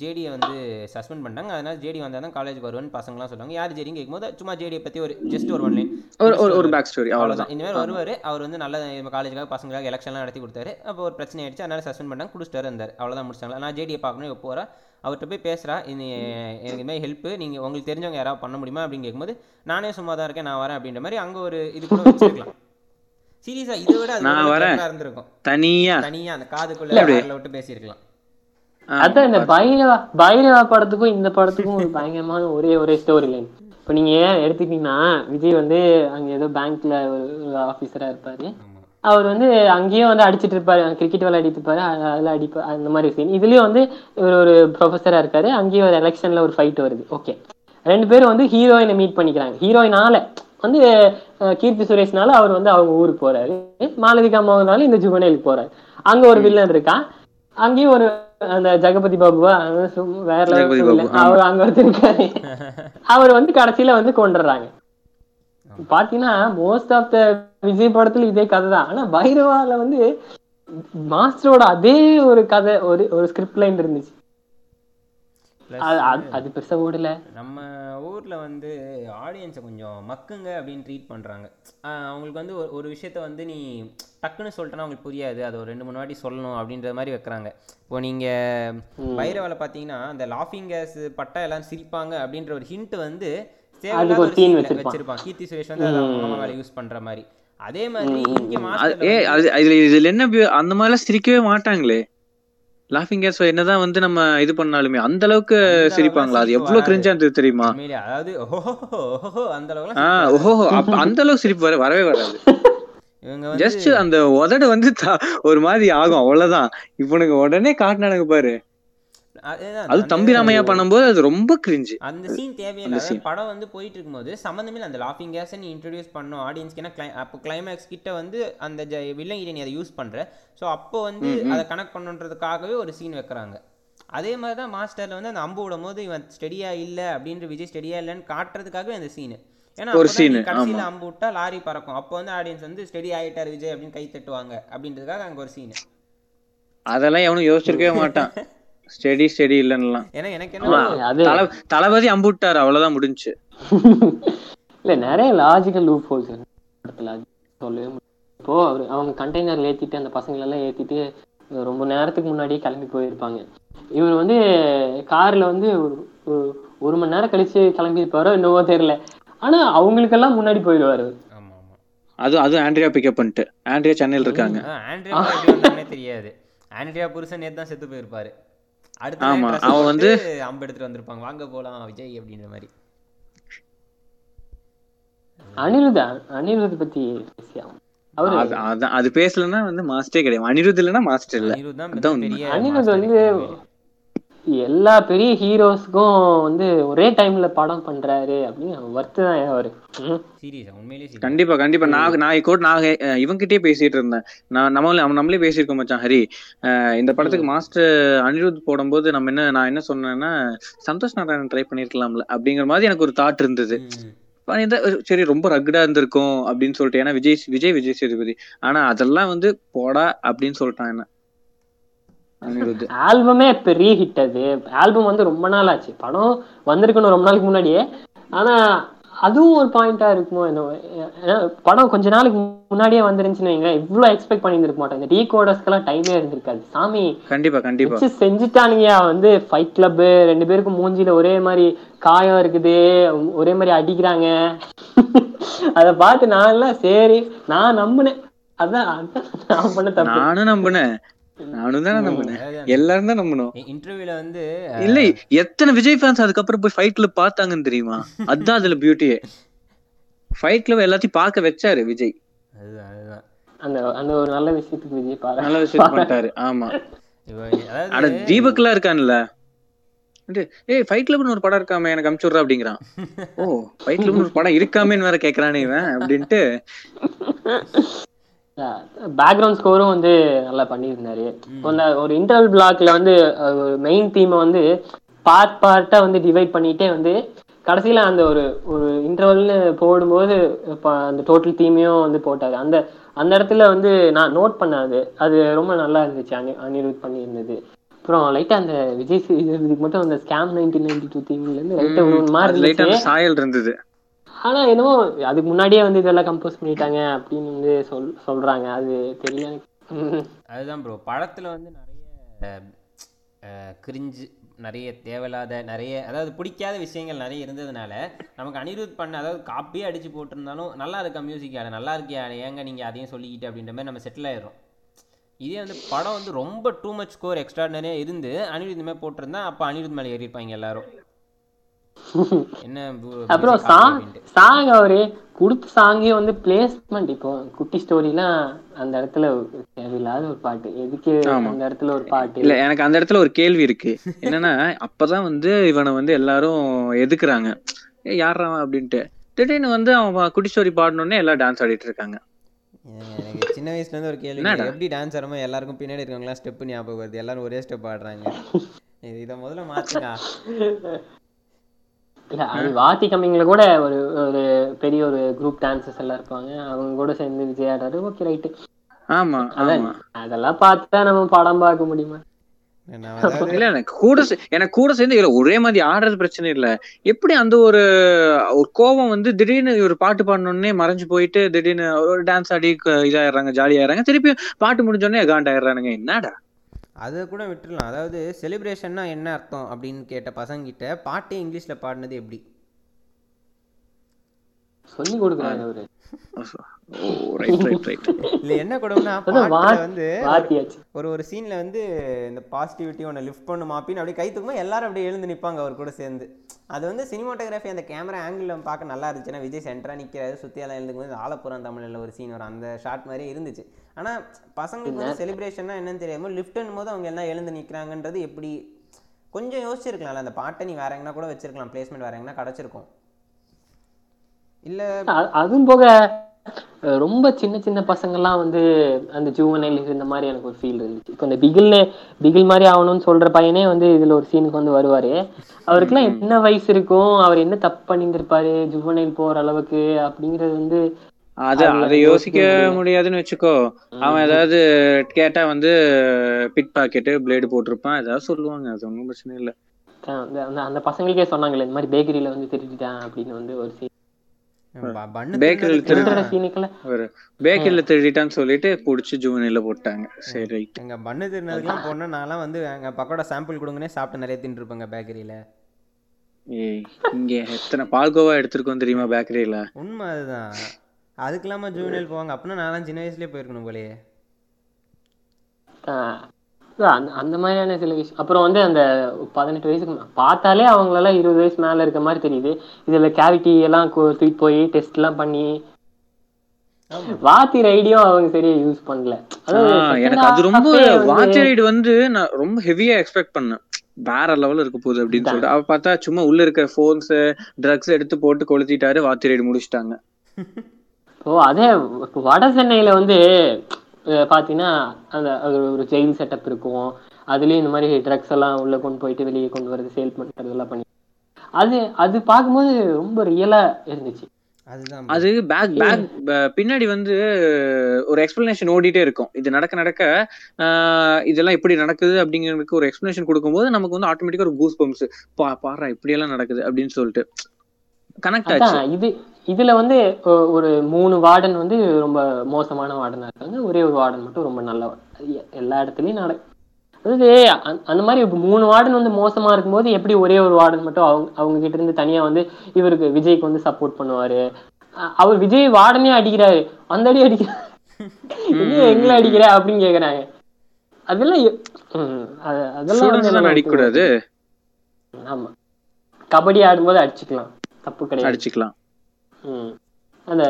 S1: ஜேடியை வந்து சஸ்பெண்ட் பண்ணிட்டாங்க. அதனால் ஜேடி வந்தால் தான் காலேஜுக்கு வருவேன்னு பசங்களாம் சொல்லுவாங்க. யார் ஜேடின்னு கேட்கும்போது சும்மா ஜேடியை பற்றி ஒரு ஜஸ்ட் ஒரு ஒன் லைன்
S3: ஒரு ஒரு பேக் ஸ்டோரி
S1: அவ்வளோதான் இந்த மாதிரி வருவார். அவர் வந்து நல்ல காலேஜுக்காக பசங்களுக்காக எலெக்ஷன்லாம் நடத்தி கொடுத்தாரு. அப்போ ஒரு பிரச்சனை ஆயிடுச்சு. அதனால சஸ்பெண்ட் பண்ணாங்க குடிச்சிட்டு இருந்தார். அவ்வளோதான் முடிச்சாங்க நான் ஜேடியை பார்க்கணும். இப்போ போகிறா அவர்கிட்ட போய் பேசுகிறா இது எனக்கு இது மாதிரி ஹெல்ப் நீங்கள் உங்களுக்கு தெரிஞ்சவங்க யாராவது பண்ண முடியுமா? அப்படின்னு கேட்கும்போது நானே சும்மா தான் இருக்கேன். நான் வரேன். அப்படின்ற மாதிரி அங்கே ஒரு இது கூட வச்சிருக்கலாம். சீரியஸாக இதை விட
S3: நான் வரேன்.
S1: இருந்திருக்கும்.
S3: தனியா.
S1: தனியா அந்த காதுக்குள்ள விட்டு பேசியிருக்கலாம்.
S2: அதான் இந்த பைரவா பைரவா படத்துக்கும் இந்த படத்துக்கும் ஒரு பயங்கரமான ஒரே ஒரே ஸ்டோரி லைன் இப்போ நீங்க ஏன் எடுத்துக்கிட்டீங்கன்னா விஜய் வந்து அங்க ஏதோ பேங்க்ல ஒரு ஆபீசரா இருப்பாரு. அவர் வந்து அங்கேயும் வந்து அடிச்சிட்டு இருப்பாரு. கிரிக்கெட் விளையாடிட்டு இருப்பாரு. அதுல அடிப்பா அந்த மாதிரி சீன் இதுலயும் வந்து இவர் ஒரு ப்ரொஃபஸரா இருக்காரு. அங்கேயும் ஒரு எலெக்ஷன்ல ஒரு ஃபைட் வருது. ஓகே ரெண்டு பேரும் வந்து ஹீரோயினை மீட் பண்ணிக்கிறாங்க. ஹீரோயினால வந்து கீர்த்தி சுரேஷ்னால அவர் வந்து அவங்க ஊருக்கு போறாரு. மாலவிகா மோகனால இந்த ஜுவனேலுக்கு போறாரு. அங்க ஒரு வில்லன் இருக்கான் அங்கேயும் ஒரு அந்த ஜெகபதி பாபுவா? வேற. அவர் அங்க ஒருத்தர் இருக்காரு அவர் வந்து கடைசியில வந்து கொண்டுறாங்க பாத்தீங்கன்னா மோஸ்ட் ஆஃப் த விஜய் படத்துல இதே கதை தான். ஆனா பைரவால வந்து மாஸ்டரோட அதே ஒரு கதை ஒரு ஒரு ஸ்கிரிப்ட் லைன் இருந்துச்சு. அது- அது- அது பெருசா ஓடல.
S1: நம்ம ஊரில் வந்து ஆடியன்ஸை கொஞ்சம் மக்குங்க அப்படின்னு ட்ரீட் பண்ணுறாங்க அவங்களுக்கு வந்து ஒரு ஒரு விஷயத்த வந்து நீ டக்குன்னு சொல்லிட்டேன்னா அவங்களுக்கு புரியாது. அது ஒரு ரெண்டு மூணு வாட்டி சொல்லணும் அப்படின்ற மாதிரி வைக்கிறாங்க. இப்போ நீங்கள் பைரவால பார்த்தீங்கன்னா அந்த லாஃபிங் கேஸ் பட்டா எல்லாரும் சிரிப்பாங்க அப்படின்ற ஒரு ஹிண்ட் வந்து
S2: வச்சிருப்பான்.
S1: கீர்த்தி சுரேஷ் வந்து அதை வேலை யூஸ் பண்ணுற மாதிரி. அதே மாதிரி இங்கே
S3: இதுல இதுல என்ன அந்த மாதிரிலாம் சிரிக்கவே மாட்டாங்களே. லாஃபிங் கேஸ் என்னதான் வந்து நம்ம இது பண்ணாலுமே அந்த அளவுக்கு சிரிப்பாங்களா? அது எவ்வளவு கிரிஞ்சா இருந்தது தெரியுமா?
S1: அதாவது அந்த அளவுக்கு
S3: ஓஹோ அப்ப அந்த அளவுக்கு சிரிப்பு வர வரவே வராது. ஜஸ்ட் அந்த உதடு வந்து ஒரு மாதிரி ஆகும் அவ்வளவுதான். இவனுக்கு உடனே காட்டினானுங்க பாரு. அது தம்பி ராமையா பண்ணும்போது அது ரொம்ப கிரிஞ்சு
S1: அந்த சீன் தேவையில்லை படம் வந்து போயிட்டு இருக்கும்போது சம்மந்தமே இல்ல. அந்த லாஃபிங் கேஸ் நீ இன்ட்ரடியூஸ் பண்ணோம் ஆடியன்ஸ்க்கு ஏன்னா அப்போ கிளைமேக்ஸ் கிட்ட வந்து அந்த வில்லன் கிட்ட நீ அதை யூஸ் பண்ற. ஸோ அப்போ வந்து அதை கனெக்ட் பண்ணுன்றதுக்காகவே ஒரு சீன் வைக்கிறாங்க. அதே மாதிரி தான் மாஸ்டர்ல வந்து அந்த அம்பு விடும் போது இவன் ஸ்டெடியா இல்ல அப்படின்ற விஜய் ஸ்டெடியா இல்லைன்னு காட்டுறதுக்காகவே அந்த சீன் ஏன்னா கடைசியில அம்பு விட்டா லாரி பறக்கும். அப்போ வந்து ஆடியன்ஸ் வந்து ஸ்டெடி ஆயிட்டார் விஜய் அப்படின்னு கை தட்டுவாங்க அப்படின்றதுக்காக அங்க ஒரு சீன்
S3: அதெல்லாம் எவனும் யோசிச்சிருக்கவே மாட்டான். Steady steady இல்லன்னுலாம்.
S1: ஏன்னா எனக்கு என்ன
S3: தளபதி அம்புட்டாரு அவ்வளவுதான் முடிஞ்சுச்சு
S2: இல்ல நிறைய லாஜிக்கல் லூப் ஹோல்ஸ் படத்துல சொல்லவே முடியாது. இப்போ அவரு அவங்க கண்டெய்னர் ஏத்திட்டு அந்த பசங்களை எல்லாம் ஏத்திட்டு ரொம்ப நேரத்துக்கு முன்னாடியே கிளம்பி போயிருப்பாங்க. இவர் வந்து கார்ல வந்து ஒரு ஒரு- மணி நேரம் கழிச்சு கிளம்பி இருப்பாரோ என்னவோ தெரியல. ஆனா அவங்களுக்கெல்லாம் முன்னாடி போயிடுவாரு
S3: அது அது ஆண்ட்ரியா பிக்கப் பண்ணிட்டு. ஆண்ட்ரியா சென்னையில் இருக்காங்க.
S1: ஆண்ட்ரியா தெரியாது. ஆண்ட்ரியா புருஷன் நேத்து தான் செத்து போயிருப்பாரு. அடுத்த
S3: அவன் வந்து-
S1: அம்பு எடுத்துட்டு வந்திருப்பாங்க. வாங்க போலாம் விஜய் அப்படின்ற மாதிரி.
S2: அனிருத் அனிருத் பத்தி
S3: அது- அதான் அது பேசலன்னா வந்து மாஸ்டரே கிடையாது. அனிருத் இல்லைன்னா மாஸ்டர் இல்ல.
S1: அனிருத்
S2: வந்து. எல்லா பெரிய ஹீரோஸ்க்கும் வந்து ஒரே டைம்ல படம் பண்றாரு அப்படின்னு ஒர்த்து தான் அவரு.
S3: கண்டிப்பா கண்டிப்பா. நான் நான் கூட நான் அஹ், இவன்கிட்டயே பேசிட்டு இருந்தேன். நான் நம்மள நம்ம நம்மளே பேசியிருக்கோம் மச்சான் ஹரி. இந்த படத்துக்கு மாஸ்டர் அனிருத் போடும்போது நம்ம என்ன நான் என்ன சொன்னேன்னா சந்தோஷ் நாராயணன் ட்ரை பண்ணிருக்கலாம்ல அப்படிங்கிற மாதிரி எனக்கு ஒரு தாட் இருந்தது. சரி ரொம்ப ரக்குடா இருந்திருக்கும் அப்படின்னு சொல்லிட்டு ஏன்னா விஜய் விஜய் விஜய் சேதுபதி. ஆனா அதெல்லாம் வந்து போடா அப்படின்னு சொல்லிட்டான் என்ன. அனிருத்.
S2: ஆல்பமே பெரிய ஹிட் அது. ஆல்பம் வந்து ரொம்ப நாள் ஆச்சு. படம் வந்திருக்கணும் ரொம்ப நாளைக்கு முன்னாடியே. ஆனா அதுவும் ஒரு பாயிண்டா இருக்குமோ ஏன்னா படம் கொஞ்ச நாளுக்கு முன்னாடியே வந்துருந்துச்சுன்னு வைங்க இவ்வளவு எக்ஸ்பெக்ட் பண்ணியிருந்திருக்க மாட்டேன் இந்த டீ கோடர்ஸ்க்கெல்லாம் டைமே இருந்திருக்காது. சாமி
S3: கண்டிப்பா கண்டிப்பா.
S2: செஞ்சுட்டானுங்கயா? வந்து ஃபைட் கிளப் ரெண்டு பேருக்கும் மூஞ்சில ஒரே மாதிரி காயம் இருக்குது. ஒரே மாதிரி அடிக்கிறாங்க. அத பார்த்து நான் எல்லாம் சரி நான் நம்பினேன். அதான் அதான் நான் பண்ண தப்பு.
S3: நானும் நம்பினேன். நானும் தானே நம்பினேன். எல்லாரும் தான் நம்பணும்.
S1: இன்டர்வியூல வந்து
S3: இல்ல எத்தனை விஜய் ஃபேன்ஸ் அதுக்கப்புறம் போய் ஃபைட்ல பார்த்தாங்கன்னு தெரியுமா? அதான் அதுல பியூட்டியே ஃபைட்ல எல்லாத்தையும் பார்க்க வச்சாரு விஜய்.
S1: அதுதான் அதுதான்.
S2: அந்த அந்த ஒரு நல்ல விஷயத்துக்கு விஜய் பாரு
S3: நல்ல விஷயம் பண்ணிட்டாரு ஆமா. ஆனா தீபக்லாம் இருக்கான்ல. ஏய் ஃபைட் கிளப்னு ஒரு படம் இருக்காமே எனக்கு அமுச்சுடுறா அப்படிங்கிறான் ஓ ஃபைட் கிளப்னு ஒரு படம் இருக்காமேன்னு வேற கேக்குறானே இவன் அப்படின்ட்டு.
S2: பேக்ரவுண்ட் ஸ்கோரும் வந்து நல்லா பண்ணியிருந்தாரு. அந்த ஒரு இன்டர்வல் பிளாக்ல வந்து மெயின் தீமை வந்து பார்ட் பார்ட்டா வந்து டிவைட் பண்ணிட்டே வந்து கடைசியில அந்த ஒரு ஒரு இன்டர்வல்னு போடும்போது இப்ப அந்த டோட்டல் தீமையும் வந்து போட்டாரு. அந்த அந்த இடத்துல வந்து நான் நோட் பண்ணது அது. ரொம்ப நல்லா இருந்துச்சு அனி அனிருத் பண்ணியிருந்தது. அப்புறம் லைட்டா அந்த விஜய் சேதுபதிக்கு மட்டும் அந்த ஸ்கேம் நைன்டீன் நைன்டி டூ தீம்ல இருந்து லைட்டா ஒரு மாதிரி
S3: சாயல் இருந்தது.
S2: ஆனா என்னமோ அதுக்கு முன்னாடியே வந்து இதெல்லாம் கம்போஸ் பண்ணிட்டாங்க அப்படின்னு வந்து சொல் சொல்றாங்க. அது தெரியல
S1: அதுதான் ப்ரோ படத்தில் வந்து நிறைய கிரிஞ்சு நிறைய தேவையில்லாத நிறைய அதாவது பிடிக்காத விஷயங்கள் நிறைய இருந்ததுனால நமக்கு அனிருத் பண்ண அதாவது காப்பியே அடிச்சு போட்டிருந்தாலும் நல்லா இருக்கா மியூசிக் ஆட நல்லா இருக்கியா? ஏங்க நீங்கள் அதையும் சொல்லிக்கிட்டு அப்படின்ற மாதிரி நம்ம செட்டில் ஆயிடும் இதே வந்து படம் வந்து ரொம்ப டூ மச் ஸ்கோர் எக்ஸ்ட்ராடனரியாக இருந்து அனிருத் மாதிரி போட்டிருந்தா அப்போ அனிருத் மேலே ஏறியிருப்பாங்க எல்லாரும். என்ன
S2: அப்புறம் சாங். சாங் அவரு கொடுத்த சாங்கே வந்து பிளேஸ்மெண்ட் இப்போ குட்டி ஸ்டோரிலாம் அந்த இடத்துல தேவையில்லாத ஒரு பாட்டு. எதுக்கு அந்த இடத்துல ஒரு பாட்டு?
S3: இல்ல எனக்கு அந்த இடத்துல ஒரு கேள்வி இருக்கு. என்னன்னா அப்பதான் வந்து இவனை வந்து எல்லாரும் எதுக்குறாங்க? ஏ யாரா அவன் அப்படின்ட்டு. திடீர்னு வந்து அவன் குட்டி ஸ்டோரி பாடணுன்னே எல்லாம் டான்ஸ் ஆடிட்டு இருக்காங்க.
S1: எனக்கு சின்ன வயசுல இருந்து ஒரு கேள்வி? எப்படி டான்ஸ் ஆடுமோ எல்லாருக்கும் பின்னாடி இருக்கவங்களாம் ஸ்டெப் ஞாபகம் வருது. எல்லாரும் ஒரே ஸ்டெப் ஆடுறாங்க இது- முதல்ல மாத்துங்க.
S2: அது வாத்தி கம்மிங்ல கூட ஒரு ஒரு பெரிய ஒரு குரூப் டான்சஸ் எல்லாம் இருப்பாங்க. அவங்க கூட சேர்ந்து விஜய் ஆடுறாரு. Okay right.
S3: ஆமா
S2: அதெல்லாம் பார்த்தா நம்ம படம் பார்க்க முடியுமா?
S3: இல்ல எனக்கு கூட எனக்கு கூட சேர்ந்து இதுல ஒரே மாதிரி ஆடுறது பிரச்சனை இல்ல. எப்படி அந்த ஒரு ஒரு கோபம் வந்து திடீர்னு ஒரு பாட்டு பாடணுன்னே மறைஞ்சு போயிட்டு திடீர்னு ஒரு டான்ஸ் ஆடி இதாயிடுறாங்க ஜாலியாயிடுறாங்க. திருப்பி பாட்டு முடிஞ்சோடனே காண்ட் ஆயிடுறானுங்க என்னடா?
S1: அதை கூட விட்டுறலாம். அதாவது செலிப்ரேஷன்னா என்ன அர்த்தம் அப்படின்னு கேட்ட பசங்கிட்ட பாட்டே இங்கிலீஷ்ல பாடினது எப்படி?
S2: சொல்லி கொடுக்குறாங்க அவரு.
S3: ஓ ரைட் ரைட் ரைட்
S1: இல்ல என்ன கொடுமைனா வந்து ஒரு ஒரு சீன்ல வந்து இந்த பாசிட்டிவிட்டி ஒன்று லிஃப்ட் பண்ணுமா அப்படின்னு அப்படியே கை தூக்குமா எல்லாரும் அப்படியே எழுந்து நிற்பாங்க அவர் கூட சேர்ந்து. அது வந்து சினிமாட்டோகிராஃபி அந்த கேமரா ஆங்கிள் பார்க்க நல்லா இருந்துச்சுன்னா விஜய் சென்டரா நிற்கிறாரு சுற்றியெல்லாம் எழுந்துக்கும் ஆலப்புறம் தமிழில் ஒரு சீன் வரும் அந்த ஷாட் மாதிரியே இருந்துச்சு. ஆனால் பசங்களுக்கு வந்து செலிப்ரேஷன்னா என்னன்னு தெரியாம லிஃப்ட்னும் போது அவங்க எல்லாம் எழுந்து நிற்கிறாங்கன்றது எப்படி கொஞ்சம் யோசிச்சிருக்கலாம்ல. அந்த பாட்டை நீ வேற எங்கன்னா கூட வச்சிருக்கலாம் பிளேஸ்மெண்ட் வேற எங்கன்னா கிடச்சிருக்கும். இல்லை
S2: அதுவும் போக ரொம்ப சின்ன சின்ன பசங்கள்லாம் வந்து அந்த ஜூவனைல் இந்த மாதிரி எனக்கு ஒரு ஃபீல் இருந்துச்சு. இப்போ இந்த பிகில்னு பிகில் மாதிரி ஆகணும்னு சொல்ற பையனே வந்து இதுல ஒரு சீனுக்கு வந்து வருவாரு. அவருக்குலாம் என்ன வயசு இருக்கும்? அவர் என்ன தப்பு பண்ணியிருந்திருப்பாரு? ஜுவனைல் போற அளவுக்கு அப்படிங்கிறது வந்து
S3: அது
S2: அது யோசிக்க.
S3: முடியாதுன்னு வச்சுக்கோ. அவன் ஏதாவது கேட்டா வந்து பிட் பாக்கெட்டு பிளேடு போட்டிருப்பான். ஏதாவது சொல்லுவாங்க. அது ஒன்றும் பிரச்சனை இல்ல.
S2: அந்த பசங்களுக்கே சொன்னாங்களே இந்த மாதிரி பேக்கரியில வந்து திருடிட்டான் அப்படின்னு வந்து ஒரு சீன்
S3: பேக்கரியில்
S1: திருடுறது-
S2: திருடுற சீனுக்குள்ள
S3: ஒரு பேக்கரியில திருடிட்டான்னு சொல்லிட்டு புடிச்சு ஜூனியர்ல போட்டாங்க. சரி. ரைட்
S1: எங்க பண்ணு திருநதுக்கெல்லாம் போனால் நான்லாம் வந்து எங்க பக்கோடா சாம்பிள் கொடுங்கன்னே சாப்பிட்டு நிறைய தின்றுருப்பேங்க பேக்கரியில
S3: ஏய் இங்க எத்தனை பால்கோவா எடுத்திருக்கோம் தெரியுமா பேக்கரியில
S1: உண்மை அதுதான். அதுக்கெல்லாமா ஜூனியல் போவாங்க. அப்படின்னா நான்லாம் சின்ன வயசுலயே போயிருக்கணும் போலயே.
S2: அந்த அந்த மாதிரியான சில விஷயம் அப்புறம் வந்து அந்த பதினெட்டு வயசுக்கு பார்த்தாலே அவங்களெல்லாம் இருபது வயசு மேல இருக்க மாதிரி தெரியுது. இதுல கேவிட்டி எல்லாம் கு- தூக்கிட்டு போய் டெஸ்ட் எல்லாம் பண்ணி வாத்தி ரைடியும் அவங்க சரியா யூஸ் பண்ணல.
S3: எனக்கு அது ரொம்ப வாட்ச் ரைடு வந்து நான் ரொம்ப ஹெவியா எக்ஸ்பெக்ட் பண்ணேன். வேற லெவல்ல இருக்க போகுது அப்படின்னு சொல்லிட்டு. அவ பார்த்தா சும்மா உள்ள இருக்க போன்ஸ் ட்ரக்ஸ் எடுத்து போட்டு கொளுத்திட்டாரு வாட்ச் ரைடு முடிச்சிட்டாங்க.
S2: ஓ அதே வட சென்னையில வந்து அஹ் பாத்தீங்கன்னா அந்த அது ஒரு ஜெயில் செட்டப் இருக்கும். அதுலயும் இந்த மாதிரி ட்ரக்ஸ் எல்லாம் உள்ள கொண்டு போயிட்டு வெளியே கொண்டு வரது சேல் பண்றது எல்லாம் பண்ணி. அது அது பார்க்கும்போது ரொம்ப ரியலா இருந்துச்சு.
S1: அதுதான்
S3: அது பேக் பேக் பின்னாடி வந்து ஒரு எக்ஸ்பிளனேஷன் ஓடிட்டே இருக்கும். இது நடக்க நடக்க ஆஹ் இதெல்லாம் எப்படி நடக்குது அப்படிங்கிறதுக்கு ஒரு எக்ஸ்பிளனேஷன் கொடுக்கும்போது நமக்கு வந்து ஆட்டோமேட்டிக்கா ஒரு கூஸ் பம்ப்ஸ் பா பாடுறா இப்படி எல்லாம் நடக்குது அப்படின்னு சொல்லிட்டு. கனெக்ட் ஆச்சு.
S2: இது இதுல வந்து ஒரு மூணு வார்டன் வந்து ரொம்ப மோசமான வார்டனா இருக்காங்க. ஒரே ஒரு வார்டன் மட்டும் ரொம்ப நல்ல எல்லா இடத்துலயும் நட அதாவது அந்த- மாதிரி மூணு வார்டன் வந்து மோசமா இருக்கும்போது எப்படி ஒரே ஒரு வார்டன் மட்டும் அவங்க அவங்க கிட்ட இருந்து தனியா வந்து இவருக்கு விஜய்க்கு வந்து சப்போர்ட் பண்ணுவாரு? அவர் விஜய் வார்டனே அடிக்கிறாரு. அந்த அடி அடிக்கிறாரு எங்களை அடிக்கிற அப்படின்னு கேக்குறாங்க. அதெல்லாம் அதெல்லாம்
S3: அடிக்க கூடாது
S2: ஆமா. கபடி ஆடும்போது அடிச்சுக்கலாம். தப்பு கிடையாது.
S3: அடிச்சுக்கலாம்.
S2: அந்த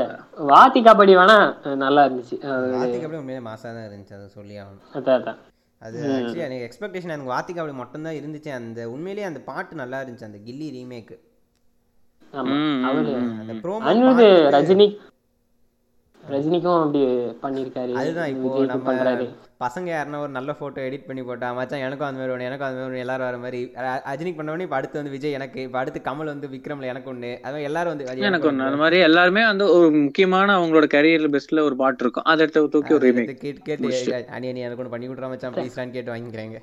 S2: வாத்தி கபடி வேணா நல்லா இருந்துச்சு. அஹ்,
S1: வாத்திக்கு அப்படியே உண்மையிலே மாசாக தான் இருந்துச்சு அதை சொல்லி ஆகணும்.
S2: அதான் அதான்.
S1: அது ஆக்சுவலி எனக்கு எக்ஸ்பெக்டேஷன் எனக்கு வாத்திக்கு அப்படி மட்டும்தான் இருந்துச்சு. அந்த உண்மையிலேயே அந்த பாட்டு நல்லா இருந்துச்சு அந்த கில்லி ரீமேக்
S2: ஆமா.
S3: ம்,
S2: அவரு
S1: அந்த ப்ரோமோ
S2: அனிருத் ரஜினி ரஜினிக்கும் அப்படி பண்ணிருக்காரு
S1: அதுதான் இப்போ நம்ம
S2: பண்றாரு.
S1: பசங்க யாருன்னா ஒரு நல்ல ஃபோட்டோ எடிட் பண்ணி போட்டா மச்சான் எனக்கும் அந்த மாதிரி வேணும் எனக்கும் அந்த மாதிரி வேணும் எல்லாரும் வர மாதிரி. அ- அஜினிக்கு பண்ண உடனே இப்போ அடுத்து வந்து விஜய் எனக்கு இப்போ அடுத்து கமல் வந்து விக்ரம்ல எனக்கு ஒன்று அது மாதிரி எல்லாரும் வந்து
S3: எனக்கு ஒண்ணு. அந்த மாதிரி எல்லாருமே வந்து ஒரு முக்கியமான அவங்களோட கரியர்ல பெஸ்ட்ல ஒரு பாட்டு இருக்கும். அதை எடுத்து தூக்கி ஒரு
S1: கேட்டு கேட்டு அணி அணி எனக்கு ஒன்று பண்ணி கொடுறா மச்சான். ப்ளீஸ்லான்னு கேட்டு வாங்கிக்கிறாங்க.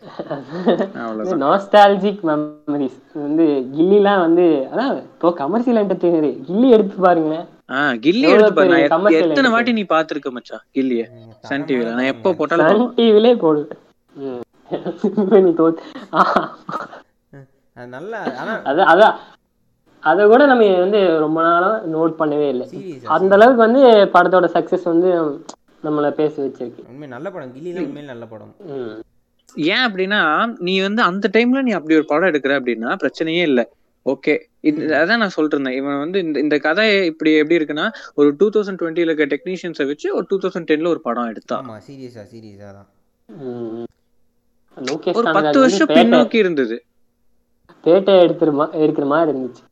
S2: நாஸ்டாலஜிக் மெமரிஸ் வந்து கில்லிலாம் வந்து அதான் இப்போ கமர்ஷியல் என்டர்டெய்னர் கில்லி எடுத்து பாருங்களேன்.
S3: ஆஹ் கில்லி எடுத்து பாரு. எத்தனை. வாட்டி நீ பாத்துருக்க மச்சான் கில்லிய? சன் டிவில நான் எப்போ போட்டாலும்
S2: சன் டிவிலே போடுவேன் ம். நீ தோத்து ஆ.
S1: அது நல்லா ஆனால்
S2: அதான் அதான் அதை கூட நம்ம வந்து ரொம்ப நாளா நோட் பண்ணவே இல்லை அந்த அளவுக்கு வந்து படத்தோட சக்சஸ் வந்து நம்மள பேச வச்சிருக்கு
S1: உண்மை நல்ல படம் கில்லிலாம் உண்மையில நல்ல படம்
S2: ம்.
S3: ஏன் அப்படின்னா நீ வந்து அந்த டைம்ல நீ அப்படி ஒரு படம் எடுக்கிற அப்படின்னா பிரச்சனையே இல்ல ஓகே அதான் நான் இருந்தேன் இவன் வந்து இந்த இந்த கதை இப்படி எப்படி இருக்குன்னா ஒரு டூ தௌசண்ட் டுவெண்ட்டில இருக்க டெக்னீஷியன்ஸை வச்சு ஒரு டூ தௌசண்ட் டென்ல ஒரு படம் எடுத்தான்
S1: ஆமா சீரியஸா சீரியஸா தான்.
S3: ஒரு பத்து வருஷம் பின்னோக்கி இருந்தது.
S2: பேட்டை எடுத்துரு மா- எடுக்கிற மாதிரி இருந்துச்சு.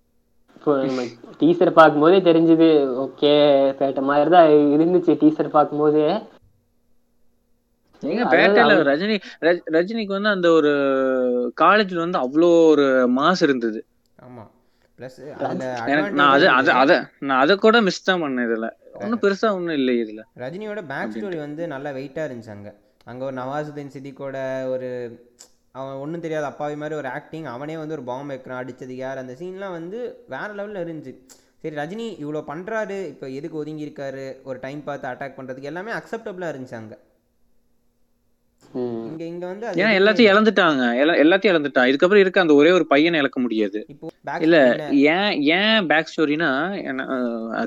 S2: இப்போ நம்ம டீசர் பார்க்கும்போதே தெரிஞ்சது ஓகே பேட்டை மாதிரி தான் இருந்துச்சு டீசர் பார்க்கும்போதே.
S3: எங்க பேட்டையில ரஜினி ரஜ்- ரஜினிக்கு வந்து அந்த ஒரு காலேஜ்ல வந்து அவ்வளோ ஒரு மாஸ் இருந்தது.
S1: ஆமா. ப்ளஸ்
S3: நான் அது அது அத நான் அதை கூட மிஸ் தான் பண்ணேன் இதுல. ஒன்றும் பெருசா ஒன்றும் இல்லை இதுல.
S1: ரஜினியோட பேக் ஸ்டோரி வந்து நல்லா வெயிட்டாக இருந்துச்சு அங்கே. அங்கே ஒரு நவாசுதீன் சித்திக்கோட ஒரு அவன் ஒன்றும் தெரியாத அப்பாவி மாதிரி ஒரு ஆக்டிங் அவனே வந்து ஒரு பாம்பு வைக்கிறான் அடிச்சது யார்? அந்த சீன்லாம் வந்து வேற லெவலில் இருந்துச்சு. சரி ரஜினி இவ்வளோ பண்ணுறாரு இப்போ எதுக்கு ஒதுங்கி இருக்காரு? ஒரு டைம் பார்த்து அட்டாக் பண்ணுறதுக்கு எல்லாமே அக்செப்டபுளாக இருந்துச்சு அங்கே. இங்கே இங்கே வந்து
S3: ஏன்னா எல்லாத்தையும் இழந்துட்டாங்க. எல்லா- எல்லாத்தையும் இழந்துட்டான் இதுக்கப்புறம் இருக்க அந்த ஒரே ஒரு பையனை இழக்க முடியாது. இல்ல ஏன் ஏன் பேக் ஸ்டோரினா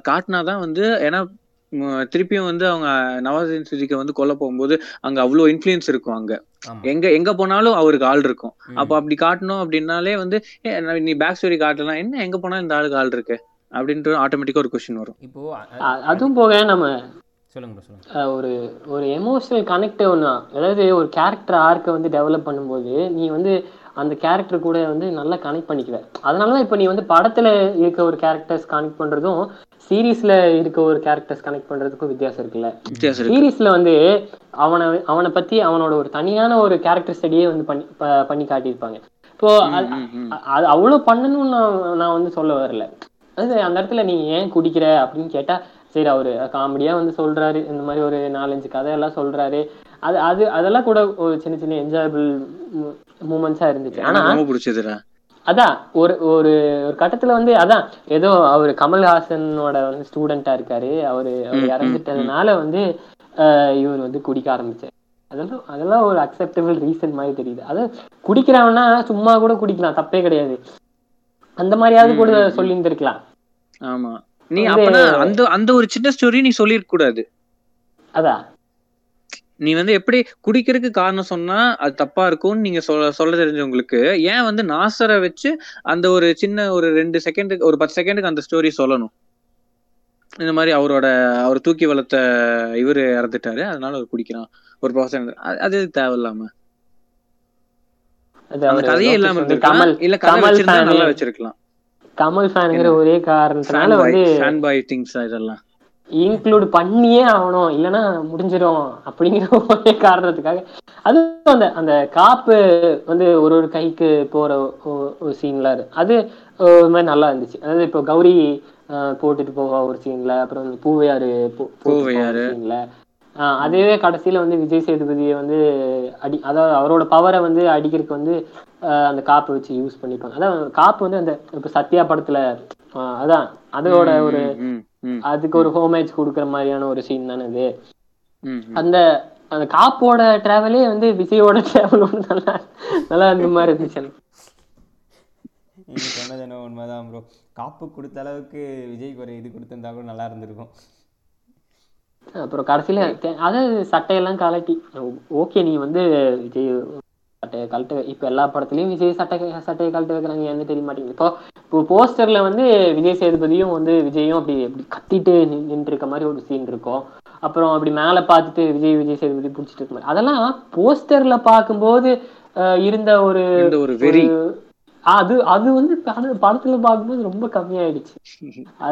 S3: காட்டினாதான் வந்து ஏன்னா திருப்பியும் வந்து அவங்க நவாசுதீன் சித்திகை வந்து கொல்ல போகும்போது அங்க அவ்வளோ இன்ஃப்ளூயன்ஸ் இருக்கும் அங்க. எங்க எங்க போனாலும் அவருக்கு ஆள் இருக்கும். அப்ப அப்படி காட்டணும் அப்படின்னாலே வந்து நீ பேக் ஸ்டோரி காட்டலாம். என்ன எங்க போனாலும் இந்த ஆளுக்கு ஆள் இருக்கு? அப்படின்ட்டு ஆட்டோமேட்டிக்கா ஒரு கொஸ்டின் வரும்.
S1: இப்போ
S2: அதுவும் போக நம்ம
S1: சொல்லுங்க. சொல்லுங்க
S2: ஒரு ஒரு எமோஷனல் கனெக்ட் ஒன்று அதாவது ஒரு கேரக்டர் ஆர்க்கை வந்து டெவலப் பண்ணும்போது நீ வந்து அந்த கேரக்டர் கூட வந்து நல்லா கனெக்ட் பண்ணிக்குவ. அதனால தான் இப்போ நீ வந்து படத்துல இருக்க ஒரு கேரக்டர்ஸ் கனெக்ட் பண்றதும் சீரீஸ்ல இருக்க ஒரு கேரக்டர்ஸ் கனெக்ட் பண்றதுக்கும் வித்தியாசம் இருக்குல்ல. சீரீஸ்ல வந்து அவனை அவனை பத்தி அவனோட ஒரு தனியான ஒரு கேரக்டர் ஸ்டடியே வந்து பண்ணி பண்ணி காட்டியிருப்பாங்க. இப்போ அது-
S3: ம், ம்.
S2: அ- அது அவ்வளவு பண்ணணும்னு நான் நான் வந்து சொல்ல வரல. அது அந்த இடத்துல நீ ஏன் குடிக்கிற அப்படின்னு கேட்டா சரி அவரு காமெடியா வந்து சொல்றாரு. இந்த மாதிரி ஒரு நாலஞ்சு கதையெல்லாம் சொல்றாரு. அது அது அதெல்லாம் கூட ஒரு சின்ன சின்ன என்ஜாயபிள் மூமெண்ட்ஸா இருந்துச்சு. ஆனா
S3: எனக்கு ரொம்ப பிடிச்சதுடா.
S2: அதான் ஒரு ஒரு ஒரு கட்டத்துல வந்து அதான் ஏதோ அவர் கமல்ஹாசனோட வந்து ஸ்டூடெண்டா இருக்காரு. அவரு அவர் இறந்துட்டதுனால வந்து இவர் வந்து குடிக்க ஆரம்பிச்சார். அதெல்லாம் அதெல்லாம் ஒரு அக்செப்டபிள் ரீசன் மாதிரி தெரியுது. அது குடிக்கிறவனா சும்மா கூட குடிக்கலாம். தப்பே கிடையாது. அந்த மாதிரியாவது கூட சொல்லி இருந்திருக்கலாம்
S3: ஆமா. நீ அப்பனா அந்த அந்த ஒரு சின்ன ஸ்டோரி நீ சொல்லிருக்க கூடாது.
S2: அதான்
S3: நீ வந்து எப்படி குடிக்கிறதுக்கு காரணம் சொன்னா அது தப்பா இருக்கும்னு நீங்க சொல்ல சொல்ல தெரிஞ்சவங்களுக்கு ஏன் வந்து நாசரை வச்சு அந்த ஒரு சின்ன ஒரு ரெண்டு செகண்டுக்கு ஒரு பத்து செகண்டுக்கு அந்த ஸ்டோரி சொல்லணும்? இந்த மாதிரி அவரோட அவர் தூக்கி வளர்த்த இவரு இறந்துட்டாரு அதனால அவர் குடிக்கிறான். ஒரு ப்ரொஃபசர் அது தேவையில்லாம? அந்த கதையே இல்லாம இருந்திருக்கலாம். இல்ல கதை வச்சிருந்தா நல்லா வச்சிருக்கலாம்.
S2: கமல் ஃபேனுங்கிற ஒரே காரணத்தினால வந்து
S3: ஃபேன் பாய் திங்ஸ் இதெல்லாம்.
S2: இன்க்ளூட் பண்ணியே ஆகணும். இல்லைன்னா முடிஞ்சிடும் அப்படிங்கிற ஒரே காரணத்துக்காக. அதுவும் அந்த அந்த காப்பு வந்து ஒரு ஒரு கைக்கு போற ஒரு சீன்ல அது. ஒரு மாதிரி நல்லா இருந்துச்சு. அதாவது இப்போ கௌரி போட்டுட்டு போவா ஒரு சீன்ல அப்புறம் இந்த பூவையாரு போ- போட்டு போவா ஒரு
S3: பூவையாரு.
S2: சீன்ல அதுவே கடைசியில வந்து விஜய் சேதுபதியை வந்து அடி அதாவது அவரோட பவரை வந்து அடிக்கிறதுக்கு வந்து ஆஹ், அந்த காப்பை வச்சு யூஸ் பண்ணிப்பாங்க. அதான் காப்பு வந்து அந்த இப்போ சத்யா படத்துல அதான் அதோட ஒரு அதுக்கு ஒரு ஹோமேஜ் கொடுக்குற மாதிரியான ஒரு சீன் தானே இது.
S3: ம்.
S2: அந்த அந்த காப்போட டிராவலே வந்து விஜயோட டிராவலோட நல்லா நல்லா இருந்த மாதிரி இருந்துச்சு எனக்கு.
S1: நீ சொன்னது என்ன உண்மைதான் ப்ரோ காப்பு கொடுத்த அளவுக்கு விஜய்க்கு ஒரு இது கொடுத்திருந்தா கூட நல்லா இருந்திருக்கும்.
S2: அப்புறம் கடைசியில அதாவது சட்டையெல்லாம் கலட்டி. ஓகே நீ வந்து விஜய் சட்டையை கழட்ட. இப்ப எல்லா படத்துலயும் விஜய் சட்டை சட்டையை கழட்ட வைக்கிறாங்க என்ன தெரிய மாட்டேங்குது. இப்போ இப்போ போஸ்டர்ல வந்து விஜய் சேதுபதியும் வந்து விஜயும் அப்படி அப்படி கத்திட்டு நின்று இருக்க மாதிரி ஒரு சீன் இருக்கும். அப்புறம் அப்படி மேல பார்த்துட்டு விஜய் விஜய் சேதுபதி பிடிச்சிட்டு இருக்க மாதிரி. அதெல்லாம் போஸ்டர்ல பார்க்கும்போது இருந்த ஒரு
S3: ஒரு வெறி.
S2: அது அது வந்து பட- படத்துல பார்க்கும்போது ரொம்ப கம்மியாயிடுச்சு.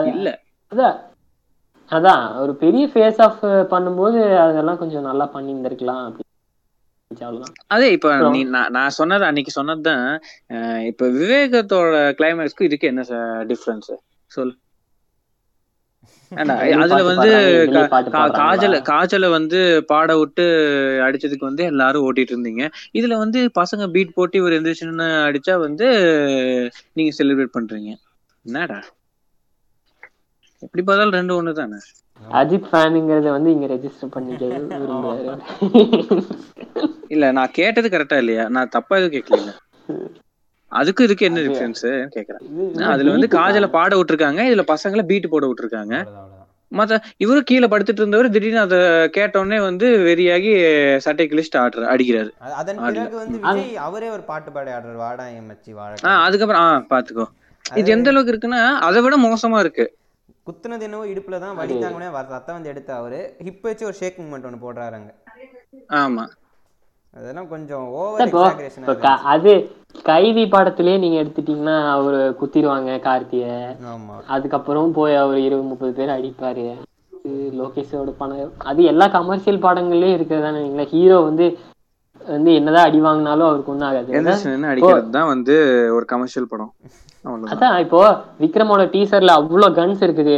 S3: இல்ல.
S2: அதான். அதான் ஒரு பெரிய ஃபேஸ் ஆஃப் பண்ணும்போது அதெல்லாம் கொஞ்சம் நல்லா அப்படி இருந்துச்சு அவ்வளவுதான்.
S3: அதே இப்ப நீ நான் சொன்னது அன்னைக்கு சொன்னதுதான் இப்ப விவேகத்தோட கிளைமேக்ஸ்க்கு இதுக்கு என்ன டிஃபரன்ஸ் சொல்லு.
S2: வெளிய
S3: அதுல வந்து? காஜல காஜல வந்து பாட விட்டு அடிச்சதுக்கு வந்து எல்லாரும் ஓட்டிட்டு இருந்தீங்க. இதுல வந்து பசங்க பீட் போட்டு இவர் எந்திரிச்சுன்னு அடிச்சா வந்து நீங்க செலிப்ரேட் பண்றீங்க. என்னடா? எப்படி பார்த்தாலும் ரெண்டு ஒண்ணு தானே?
S2: அஜித் ஃபேனுங்கிறத வந்து இங்க ரெஜிஸ்டர் பண்ணிக்க விரும்புறாரு.
S3: இல்ல நான் கேட்டது கரெக்டா இல்லையா? நான் தப்பா எதுவும் கேட்கல அதுக்கு இதுக்கு என்ன டிஃபரன்ஸ் கேக்குறேன். அதுல வந்து காஜல பாட விட்டுருக்காங்க இதுல பசங்களை பீட் போட விட்டுருக்காங்க. மத்த இவரு கீழே படுத்துட்டு இருந்தவர் திடீர்னு அதை கேட்டோடனே வந்து வெறியாகி சட்டை கிழிச்சிட்டு ஆடுற அடிக்கிறாரு.
S1: அது- அதன்
S3: ஆடல.
S1: பிறகு வந்து விஜய் அவரே ஒரு பாட்டு பாடி ஆடுறாரு வாடா என் மச்சி வாழ
S3: ஆஹ் அதுக்கப்புறம் ஆஹ் பாத்துக்கோ. இது எந்த அளவுக்கு இருக்குன்னா அதை விட மோசமா இருக்கு.
S1: குத்துனது என்னவோ இடுப்புல தான் வலி தாங்கனே ரத்தம் வந்து எடுத்து அவரு ஹிப் வச்சு ஒரு ஷேக் மூமெண்ட் ஒன்று போடுறாருங்க
S3: ஆமா.
S1: அதெல்லாம் கொஞ்சம் ஓவர்
S2: அது கைதி படத்திலே நீங்க எடுத்துட்டீங்கன்னா அவரு குத்திடுவாங்க கார்த்திய.
S1: ஆமா.
S2: அதுக்கப்புறம் போய் அவர் இருபது முப்பது பேர் அடிப்பாரு. லோகேஷோட பணம். அது எல்லா கமர்ஷியல் படங்கள்லயும் இருக்கிறதானே நீங்களா. ஹீரோ வந்து வந்து என்னதான் அடி வாங்கினாலும் அவருக்கு ஒன்றும் ஆகாது.
S3: தான் வந்து ஒரு கமர்ஷியல் படம்.
S2: அதான் இப்போ விக்ரமோட டீசர்ல அவ்வளோ கன்ஸ் இருக்குது.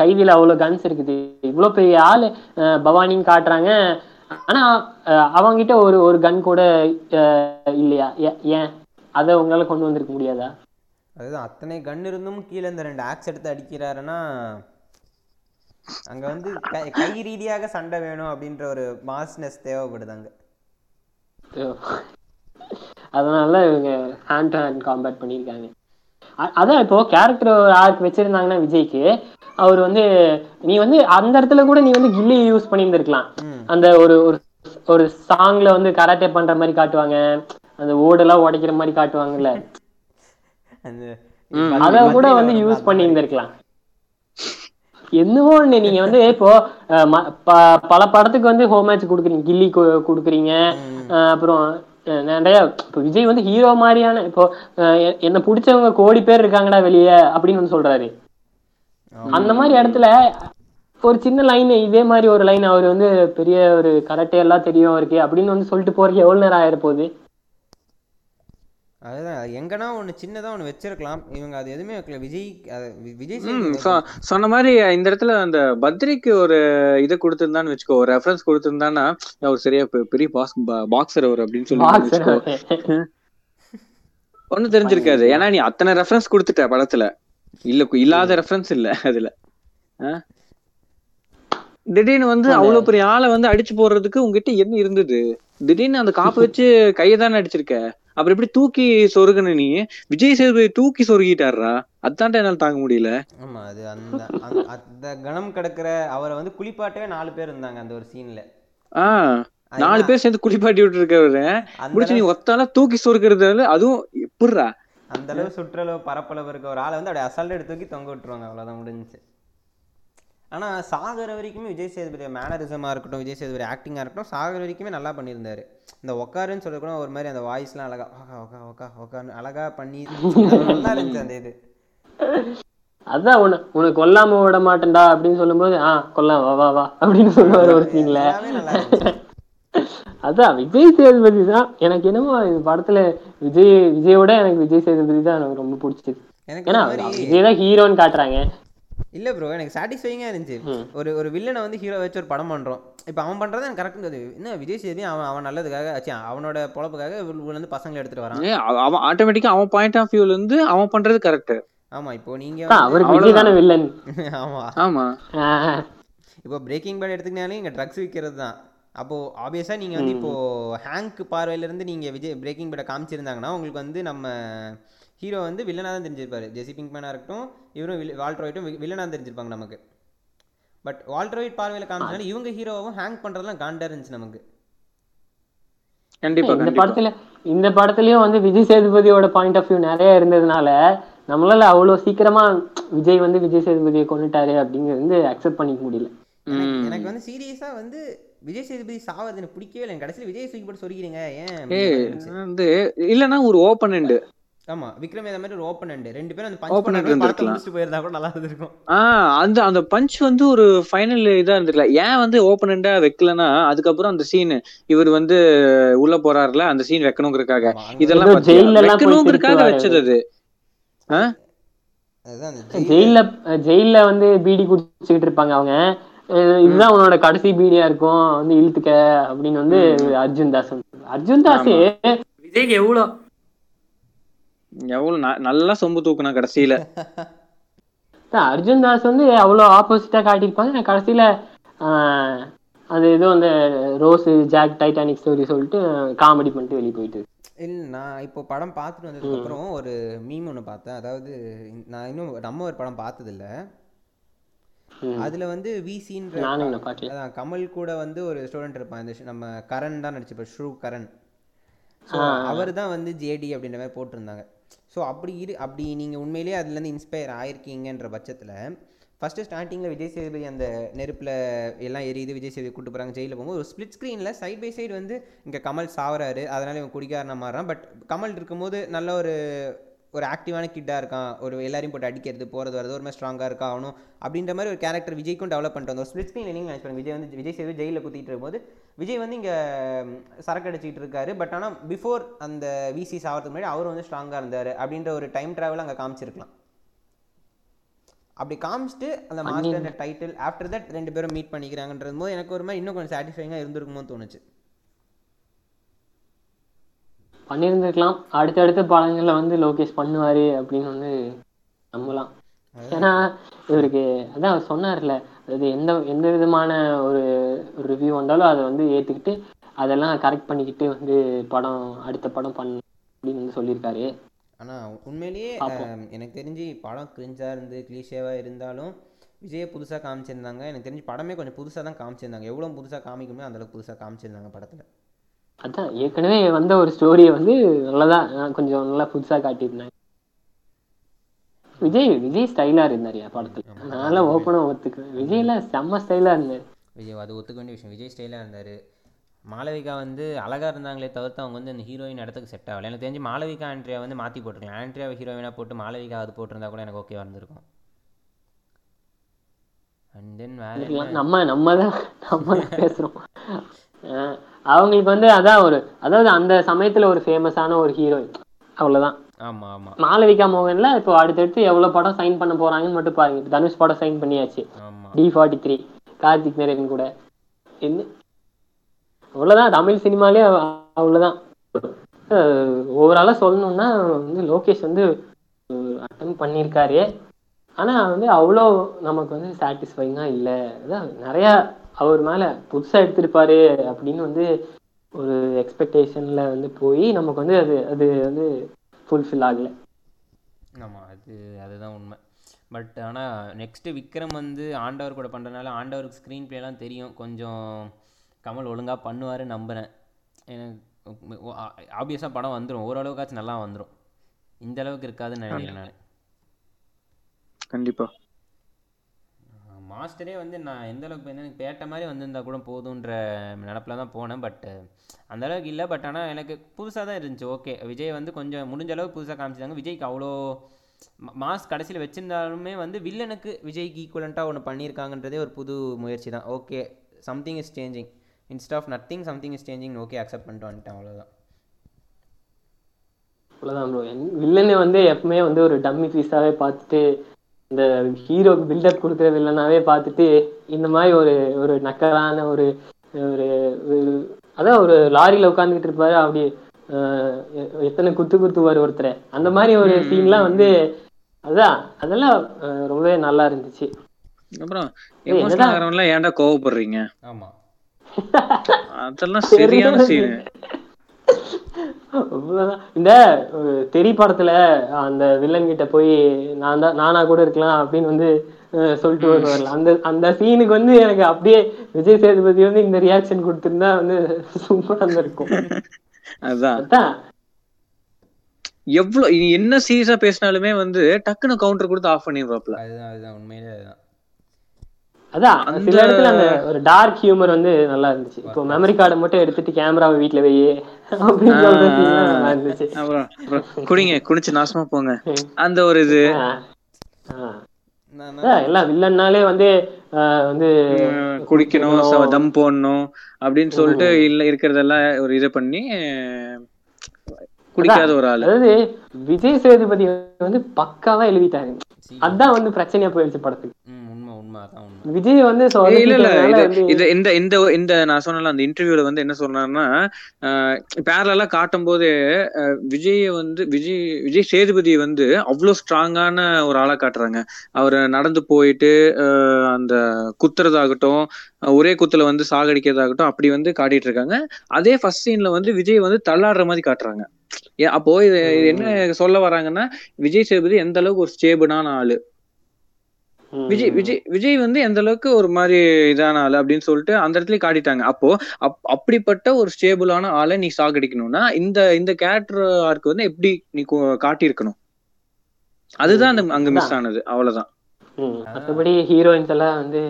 S2: கைதியில அவ்வளோ கன்ஸ் இருக்குது. இவ்வளோ பெரிய ஆளு பவானின்னு காட்டுறாங்க. ஆனா அவங்கிட்ட ஒரு ஒரு கன் கூட அஹ், இல்லையா? ஏன்? அதை உங்களால கொண்டு வந்திருக்க முடியாதா?
S1: அதுதான் அத்தனை கன் இருந்தும் கீழே இந்த ரெண்டு ஆக்ஸ் எடுத்து அடிக்கிறாருன்னா அங்க வந்து கை- கை ரீதியாக சண்டை வேணும் அப்படின்ற ஒரு மாஸ்னஸ் தேவைப்படுது அங்க.
S2: அதனால இவங்க ஹேண்ட் டு ஹேண்ட் காம்பேட் பண்ணியிருக்காங்க. அதான் இப்போ கேரக்டர் ஆர்க் வச்சிருந்தாங்கன்னா விஜய்க்கு அவர் வந்து நீ வந்து அந்த இடத்துல கூட நீ வந்து கில்லி யூஸ் பண்ணியிருந்திருக்கலாம். அந்த ஒரு ஒரு சாங்ல வந்து கராத்தே பண்ற மாதிரி காட்டுவாங்க. அந்த ஓடெல்லாம் உடைக்கிற மாதிரி காட்டுவாங்கல்ல. அத கூட வந்து யூஸ் பண்ணி இருந்திருக்கலாம் என்னவோ ஒண்ணு நீங்க வந்து இப்போ பல படத்துக்கு வந்து ஹோம் மேட்ச் கொடுக்குறீங்க கில்லி கொடுக்குறீங்க. அப்புறம் நிறைய இப்போ விஜய் வந்து ஹீரோ மாதிரியான இப்போ என்ன பிடிச்சவங்க கோடி பேர் இருக்காங்கடா வெளியே அப்படின்னு வந்து சொல்றாரு. அந்த மாதிரி இடத்துல ஒரு சின்ன லைன் இதே மாதிரி ஒரு லைன் அவர் வந்து பெரிய ஒரு கரெக்டே எல்லாம் தெரியும் அவருக்கு அப்படின்னு வந்து சொல்லிட்டு போறதுக்கு எவ்வளவு நேரம் ஆயிர போகுது
S1: அதுதான் அது எங்கன்னா ஒண்ணு சின்னதா ஒண்ணு வச்சிருக்கலாம். இவங்க அது எதுவுமே வைக்கல. விஜய் விஜய்
S3: சொன்ன மாதிரி இந்த இடத்துல அந்த பத்ரிக்கு ஒரு இது கொடுத்திருந்தான்னு வச்சுக்கோ ஒரு ரெஃபரன்ஸ் கொடுத்திருந்தான்னா அவர் சரியா பெரிய பாக்ஸ் பாக்ஸர் அவர் அப்படின்னு சொல்லி ஒண்ணும் தெரிஞ்சிருக்காது. ஏன்னா நீ அத்தனை ரெஃபரன்ஸ் கொடுத்துட்ட படத்துல. இல்ல கு- இல்லாத ரெஃபரன்ஸ் இல்ல அதுல? திடீர்னு வந்து அவ்வளவு பெரிய ஆளை வந்து அடிச்சு போடுறதுக்கு உங்ககிட்ட என்ன இருந்தது? திடீர்னு அந்த காப்பு வச்சு கையை தானே அடிச்சிருக்க? அப்புறம் எப்படி தூக்கி சொருகுன நீ? விஜய் சேதுபதி தூக்கி சொருகிட்டாருடா அதான்டா என்னால தாங்க முடியல.
S1: ஆமா அது அந்த அந்த- கணம் கிடக்குற அவரை வந்து குளிப்பாட்டவே நாலு பேர் இருந்தாங்க அந்த ஒரு சீன்ல
S3: ஆஹ் நாலு பேர் சேர்ந்து குளிப்பாட்டி விட்டு இருக்கவரு முடிச்சு நீ ஒத்தால தூக்கி சொருகிறது அதுவும் எப்படிடா
S1: அந்த அளவு சுற்றளவு பரப்பளவு இருக்க ஒரு ஆளை வந்து அப்படியே அசால்ட் எடுத்து தூக்கி தொங்க விட்டுருவாங்க. அவ்வளவுதான் முடிஞ்சுச்சு. ஆனா சாகர வரைக்குமே விஜய் சேதுபதி மேனரிசமா இருக்கட்டும் விஜய் சேதுபதி ஆக்டிங்கா இருக்கட்டும் சாகர வரைக்குமே நல்லா பண்ணியிருந்தாரு. இந்த உக்காருன்னு கூட ஒரு மாதிரி அந்த வாய்ஸ்லாம் அழகா ஒக்கா ஒக்கா ஒக்கா ஒக்கான்னு அழகா பண்ணி நல்லா இருந்துச்சு அந்த இது.
S2: அதான் உன்னை உன்னை கொல்லாம விட மாட்டேன்டா அப்படின்னு சொல்லும்போது ஆ கொல்லாம் வா வா வா அப்படின்னு சொல்லுவாரு ஒரு சீன்ல அதான் விஜய் சேதுபதி தான். எனக்கு என்னமோ இந்த படத்துல விஜய் விஜயோட எனக்கு விஜய் சேதுபதி தான் எனக்கு ரொம்ப பிடிச்சது.
S1: எனக்கு
S2: ஏன்னா விஜய் தான் ஹீரோன்னு காட்டுறாங்க.
S1: இல்ல ப்ரோ எனக்கு சாட்டிஸ்ஃபைங்காக இருந்துச்சு. ஒரு ஒரு வில்லனை வந்து ஹீரோ வச்சு ஒரு படம் பண்றோம். இப்போ அவன் பண்றது எனக்கு கரெக்ட் இருந்தது என்ன விஜய் சேதுபதி அவன் அவன் நல்லதுக்காக அவனோட பொழப்புக்காக வந்து பசங்களை எடுத்துட்டு வரான்.
S3: அவன் ஆட்டோமேட்டிக்கா அவன் பாயிண்ட் ஆஃப் வியூல இருந்து அவன் பண்றது கரெக்ட்
S1: ஆமா இப்போ நீங்க
S2: அதான், அவருக்கு விஜய் தானே வில்லன்
S1: வந்து- ஆமா.
S3: ஆமா.
S2: ஆ,
S1: இப்போ பிரேக்கிங் பேட் எடுத்துக்கினாலே இங்கே ட்ரக்ஸ் விற்கிறது தான். அப்போ ஆப்வியஸாக நீங்கள் வந்து இப்போ ஹேங்க் பார்வையிலேருந்து நீங்கள் விஜய் பிரேக்கிங் பேடை காமிச்சிருந்தாங்கன்னா உங்களுக்கு வந்து நம்ம ஹீரோ வந்து வில்லனாக தான் தெரிஞ்சிருப்பாரு. ஜெசி பிங்க்மேனாக இருக்கட்டும் இவரும் வில் வால்ட்ரோயிட்டும் வில்லனாக தான் தெரிஞ்சிருப்பாங்க நமக்கு. பட் வால்ட்ரோயிட் பார்வையில் காமிச்சனால இவங்க ஹீரோவும் ஹேங் பண்ணுறதுலாம் காண்டா இருந்துச்சு நமக்கு.
S3: கண்டிப்பா
S2: இந்த படத்துல இந்த படத்துலயும் வந்து விஜய் சேதுபதியோட பாயிண்ட் ஆஃப் வியூ நிறைய இருந்ததுனால நம்மளால அவ்வளவு சீக்கிரமா விஜய் வந்து விஜய் சேதுபதியை கொண்டுட்டாரு அப்படிங்கிறது வந்து அக்செப்ட் பண்ணிக்க முடியல.
S1: எனக்கு வந்து சீரியஸாக வந்து விஜய் சேதுபதி சாவது எனக்கு பிடிக்கவே இல்லை. கடைசியில் விஜய் போட்டு சொல்லிக்கிறீங்க ஏன்?
S3: வந்து இல்லனா ஒரு ஓப்பன் எண்டு
S1: ஆமா விக்ரம் வேதா மாதிரி ஒரு ஓப்பன் அண்ட் ரெண்டு பேரும் அந்த பஞ்ச் படத்தை
S3: இருந்திருக்கலாம்.
S1: முடிச்சுட்டு போயிருந்தா கூட நல்லா இருந்திருக்கும்.
S3: ஆஹ் அந்த அந்த பஞ்ச் வந்து ஒரு ஃபைனல் இதா இருந்திருக்கல ஏன் வந்து ஓப்பனண்டா வைக்கலன்னா அதுக்கப்புறம் அந்த சீன் இவர் வந்து உள்ள போறாருல அந்த சீன்
S1: அங்க
S3: இதெல்லாம்
S2: திருத்துவாரு.
S3: வச்சது அது.
S1: ஜெயில்ல
S2: ஜெயில்ல வந்து பீடி குடிச்சுக்கிட்டு இருப்பாங்க அவங்க. இதுதான் உன்னோட கடைசி பீடியா இருக்கும் வந்து இழுத்துக்க அப்படின்னு வந்து அர்ஜுன் தாஸ் அர்ஜுன் தாஸ்
S4: விஜய்க்கு எவ்வளோ
S3: எவ்வளவு ந- நல்லா சொம்பு தூக்குனா கடைசியில.
S2: அர்ஜுன் தாஸ் வந்து அவ்வளோ ஆப்போசிட்டா காட்டியிருப்பாங்க. கடைசியில அது ஏதோ அந்த ரோஸ் ஜாக் டைட்டானிக் ஸ்டோரி சொல்லிட்டு காமெடி பண்ணிட்டு வெளியே போயிட்டு.
S1: இல்ல நான் இப்போ படம் பார்த்துட்டு வந்ததுக்கு அப்புறம் ஒரு மீம் ஒன்று பார்த்தேன். அதாவது நான் இன்னும் நம்ம ஒரு படம் பார்த்ததில்ல. அதுல வந்து விசின்ற. அதான் கமல் கூட வந்து ஒரு ஸ்டூடெண்ட் இருப்பான். இந்த நம்ம கரண் தான் நடிச்சிருப்பார் ஷ்ரூ கரண் ஸோ அவர் தான் வந்து ஜேடி அப்படின்ற மாதிரி போட்டிருந்தாங்க. ஸோ அப்படி இரு அப்படி நீங்கள் உண்மையிலேயே அதுலேருந்து இன்ஸ்பயர் ஆயிருக்கீங்கன்ற பட்சத்தில் ஃபஸ்ட்டு ஸ்டார்டிங்கில் விஜய் சேதுபதி அந்த நெருப்பில் எல்லாம் எரியுது விஜய் சேதுபதி கூட்டு போகிறாங்க ஜெயிலில் போகும்போது ஒரு ஸ்பிளிட் ஸ்க்ரீனில் சைட் பை சைடு வந்து இங்கே கமல் சாவறாரு அதனால் இவன் குடிக்காரனா மாறுறான். பட் கமல் இருக்கும்போது நல்ல ஒரு ஒரு ஆக்டிவான கிட்டாக இருக்கான். ஒரு எல்லாரையும் போட்டு அடிக்கிறது போகிறது வரது ஒரு மாதிரி ஸ்ட்ராங்காக இருக்கா ஆகணும் அப்படின்ற மாதிரி ஒரு கேரக்டர் விஜய்க்கும் டெவலப் பண்ணிட்டு வந்தோம். ஸ்பிளிட் ஸ்க்ரீன் நீங்கள் நினச்சி விஜய் வந்து விஜய் சேது ஜெயிலில் குத்திட்டு இருக்கும்போது விஜய் வந்து இங்கே சரக்கு அடிச்சிட்டு இருக்காரு. பட் ஆனால் பிஃபோர் அந்த விசி சாகிறதுக்கு முன்னாடி அவர் வந்து ஸ்ட்ராங்காக இருந்தார். அப்படின்ற ஒரு டைம் ட்ராவல் அங்கே காமிச்சிருக்கலாம். அப்படி காமிச்சிட்டு அந்த மாஸ்டர் டைட்டில் ஆஃப்டர் தட் ரெண்டு பேரும் மீட் பண்ணிக்கிறாங்கன்றது போது எனக்கு ஒரு மாதிரி இன்னும் கொஞ்சம் சாட்டிஸ்ஃபைங்காக இருந்திருக்குமோன்னு தோணுச்சு.
S2: பண்ணியிருந்திருக்கலாம் அடுத்தடுத்த படங்கள்ல வந்து லோகேஷ் பண்ணுவாரு அப்படின்னு வந்து நம்பலாம். ஏன்னா இவருக்கு அதான் அவர் சொன்னார்ல அது எந்த எந்த விதமான ஒரு ரிவ்யூ வந்தாலும் அதை வந்து ஏத்துக்கிட்டு அதெல்லாம் கரெக்ட் பண்ணிக்கிட்டு வந்து படம் அடுத்த படம் பண்ண அப்படின்னு வந்து சொல்லியிருக்காரு.
S1: ஆனால் உண்மையிலேயே எனக்கு தெரிஞ்சு படம் கிரிஞ்சாக இருந்து கிளீஷேவாக இருந்தாலும் விஜயை புதுசாக காமிச்சிருந்தாங்க. எனக்கு தெரிஞ்சு படமே கொஞ்சம் புதுசாக தான் காமிச்சிருந்தாங்க. எவ்வளோ புதுசாக காமிக்குமோ அந்தளவுக்கு புதுசாக காமிச்சிருந்தாங்க படத்தில்.
S2: அதான் ஏற்கனவே வந்த ஒரு ஸ்டோரியை வந்து நல்லதா அஹ் கொஞ்சம் நல்லா புதுசா காட்டியிருந்தாங்க. விஜய் விஜய் ஸ்டைலா இருந்தாருயா படத்துல. அதனால ஓப்பனா ஒத்துக்குவேன். விஜய்ல செம்ம ஸ்டைலா இருந்தாரு.
S1: விஜய் அது ஒத்துக்க வேண்டிய விஷயம். விஜய் ஸ்டைலாக இருந்தார். மாளவிகா வந்து அழகாக இருந்தாங்களே தவிர்த்து அவங்க வந்து அந்த ஹீரோயின் இடத்துக்கு செட் ஆகல. எனக்கு தெரிஞ்சு மாளவிகா ஆண்ட்ரியா வந்து மாற்றி போட்டிருக்கலாம். ஆண்ட்ரியாவை ஹீரோயினாக போட்டு மாளவிகா அது போட்டிருந்தா கூட எனக்கு ஓகேவா இருந்திருக்கும். அண்ட் தென் வேற.
S2: நம்ம நம்ம தான் நம்ம தான் பேசுறோம். அஹ் அவங்களுக்கு வந்து அதான் ஒரு அதாவது அந்த சமயத்துல ஒரு ஃபேமஸான ஒரு ஹீரோயின் அவ்வளவுதான். மாளவிகா மோகன்ல இப்போ அடுத்தடுத்து எவ்வளவு படம் சைன் பண்ண போறாங்கன்னு மட்டும் பாருங்க. தனுஷ் படம் சைன் பண்ணியாச்சு. D forty three Karthick Naren கூட. என்ன? அவ்வளவுதான். தமிழ் சினிமாலே அவ- அவ்வளவுதான். ஓவராலாக சொல்லணும்னா வந்து லோகேஷ் வந்து அட்டம் பண்ணியிருக்காரு ஆனா வந்து அவ்வளோ நமக்கு வந்து சாட்டிஸ்ஃபைங்காக இல்லை. அதான் நிறையா அவர் மேல புதுசா எடுத்திருப்பாரு அப்படின்னு வந்து ஒரு எக்ஸ்பெக்டேஷன்ல வந்து போய் நமக்கு வந்து அது அது வந்து ஃபுல்ஃபில் ஆகல.
S1: ஆமாம் அது அதுதான் உண்மை. பட் ஆனால் நெக்ஸ்ட்டு விக்ரம் வந்து ஆண்டவர் கூட பண்ணுறதுனால ஆண்டவருக்கு ஸ்க்ரீன் ப்ளேலாம் தெரியும். கொஞ்சம் கமல் ஒழுங்காக பண்ணுவார் நம்புகிறேன் எனக்கு ஆப்வியஸாக படம் வந்துடும் ஓரளவுக்காச்சும் நல்லா வந்துடும் இந்த அளவுக்கு இருக்காதுன்னு நினைக்கிறேன் நான்.
S3: கண்டிப்பா.
S1: மாஸ்டரே வந்து நான் எந்த அளவுக்கு வந்து எனக்கு பேட்ட மாதிரி வந்திருந்தா கூட போதுன்ற நினப்பில் தான் போனேன் பட் அந்த அளவுக்கு இல்லை பட் ஆனால் எனக்கு புதுசாக தான் இருந்துச்சு. ஓகே விஜய் வந்து கொஞ்சம் முடிஞ்ச அளவுக்கு புதுசாக காமிச்சிட்டாங்க விஜய்க்கு அவ்வளோ மாஸ் கடைசியில் வச்சிருந்தாலுமே வந்து வில்லனுக்கு விஜய்க்கு ஈக்குவலண்ட்டாக ஒன்று பண்ணியிருக்காங்கன்றதே ஒரு புது முயற்சி தான். Okay something is changing instead of nothing something is changing okay accept பண்ணிட்டு வந்துட்டேன் அவ்வளோதான்
S2: அவ்வளோதான் ப்ரோ வில்லனை வந்து எப்பவுமே வந்து ஒரு டம்மி பீஸாவே பார்த்துட்டு இந்த ஹீரோக்கு பில்டப் கொடுக்குற வில்லனாவே பார்த்துட்டு இந்த மாதிரி ஒரு ஒரு நக்கலான ஒரு ஒரு அதான் ஒரு லாரியில உட்காந்துக்கிட்டு இருப்பாரு. அப்படி எத்தனை குத்து குத்துவார் ஒருத்தரை. அந்த மாதிரி ஒரு சீன்லாம் வந்து அதான் அதெல்லாம் ரொம்பவே நல்லா இருந்துச்சு.
S3: அப்புறம் எமோஷனல்? ஆகிறவன்லாம் ஏன்டா கோவப்படுறீங்க?
S1: ஆமாம்
S3: அதெல்லாம் சரியான சீன்.
S2: இந்த தெரி படத்துல அந்த வில்லன் கிட்ட போய் நான் தான் நானா கூட இருக்கலாம் அப்படின்னு வந்து சொல்லிட்டு வருவார்ல. அந்த அந்த சீனுக்கு வந்து எனக்கு அப்படியே விஜய் சேதுபதி வந்து இந்த ரியாக்ஷன் கொடுத்திருந்தா வந்து சூப்பரா இருந்திருக்கும்.
S3: அதான். எவ்வளவு என்ன சீரியஸா பேசினாலுமே வந்து டக்குன்னு கவுண்டர் கொடுத்து ஆஃப் பண்ணிடுவாப்ல.
S1: அதுதான் அதுதான் உண்மையிலே அதுதான்.
S2: அதான்
S3: அந்த-
S2: சில இடத்துல அந்த ஒரு டார்க் ஹியூமர் வந்து நல்லா இருந்துச்சு. இப்போ மெமரி கார்டை மட்டும் எடுத்துட்டு கேமராவை வீட்ல வை அப்படின்னு சொல்றது நல்லா இருந்துச்சு.
S3: அப்புறம் அப்புறம் குடிங்க குடிச்சு நாசமா போங்க. அந்த ஒரு இது.
S2: எல்லாம் வில்லன்னாலே வந்து ஆஹ் வந்து
S3: குடிக்கணும் ச- தம் போடணும் அப்படின்னு சொல்லிட்டு இல்ல இருக்கிறதெல்லாம் ஒரு இது பண்ணி குடிக்காத ஒரு ஆளு.
S2: அதாவது விஜய் சேதுபதி வந்து பக்காவா எழுதிட்டாங்க அதான் வந்து பிரச்சனையா போயிடுச்சு படத்துக்கு.
S1: உண்மை அதான் உண்மை.
S2: விஜய் வந்து
S3: இல்ல இல்ல இது இந்த இந்த இந்த நான் சொன்னல அந்த இன்டர்வியூல வந்து என்ன சொன்னாருன்னா பேரலா காட்டும் போது விஜய வந்து விஜய் விஜய் சேதுபதி வந்து அவ்வளவு ஸ்ட்ராங்கான ஒரு ஆளா காட்டுறாங்க. அவர் நடந்து போயிட்டு அஹ், அந்த குத்துறதாகட்டும் ஒரே குத்துல வந்து சாகடிக்கிறதாகட்டும் அப்படி வந்து காட்டிட்டு இருக்காங்க அதே ஃபர்ஸ்ட் சீன்ல வந்து விஜய் வந்து தள்ளாடுற மாதிரி காட்டுறாங்க. அப்போ இது என்ன சொல்ல வராங்கன்னா விஜய் சேதுபதி எந்த அளவுக்கு ஒரு ஸ்டேபிளான ஆளு. விஜய் விஜய் விஜய் வந்து எந்த அளவுக்கு ஒரு மாதிரி இதான ஆளு அப்படின்னு சொல்லிட்டு அந்த இடத்துல காட்டிட்டாங்க. அப்போ அப்- அப்படிப்பட்ட ஒரு ஸ்டேபிளான ஆளை நீ சாகடிக்கணும்னா இந்த இந்த கேரக்டர் ஆர்க்கு வந்து எப்படி நீ காட்டியிருக்கணும்? அதுதான் அந்த அங்க மிஸ் ஆனது. அவ்வளவுதான்.
S2: ம். மத்தபடி ஹீரோயின்ஸ் எல்லாம் வந்து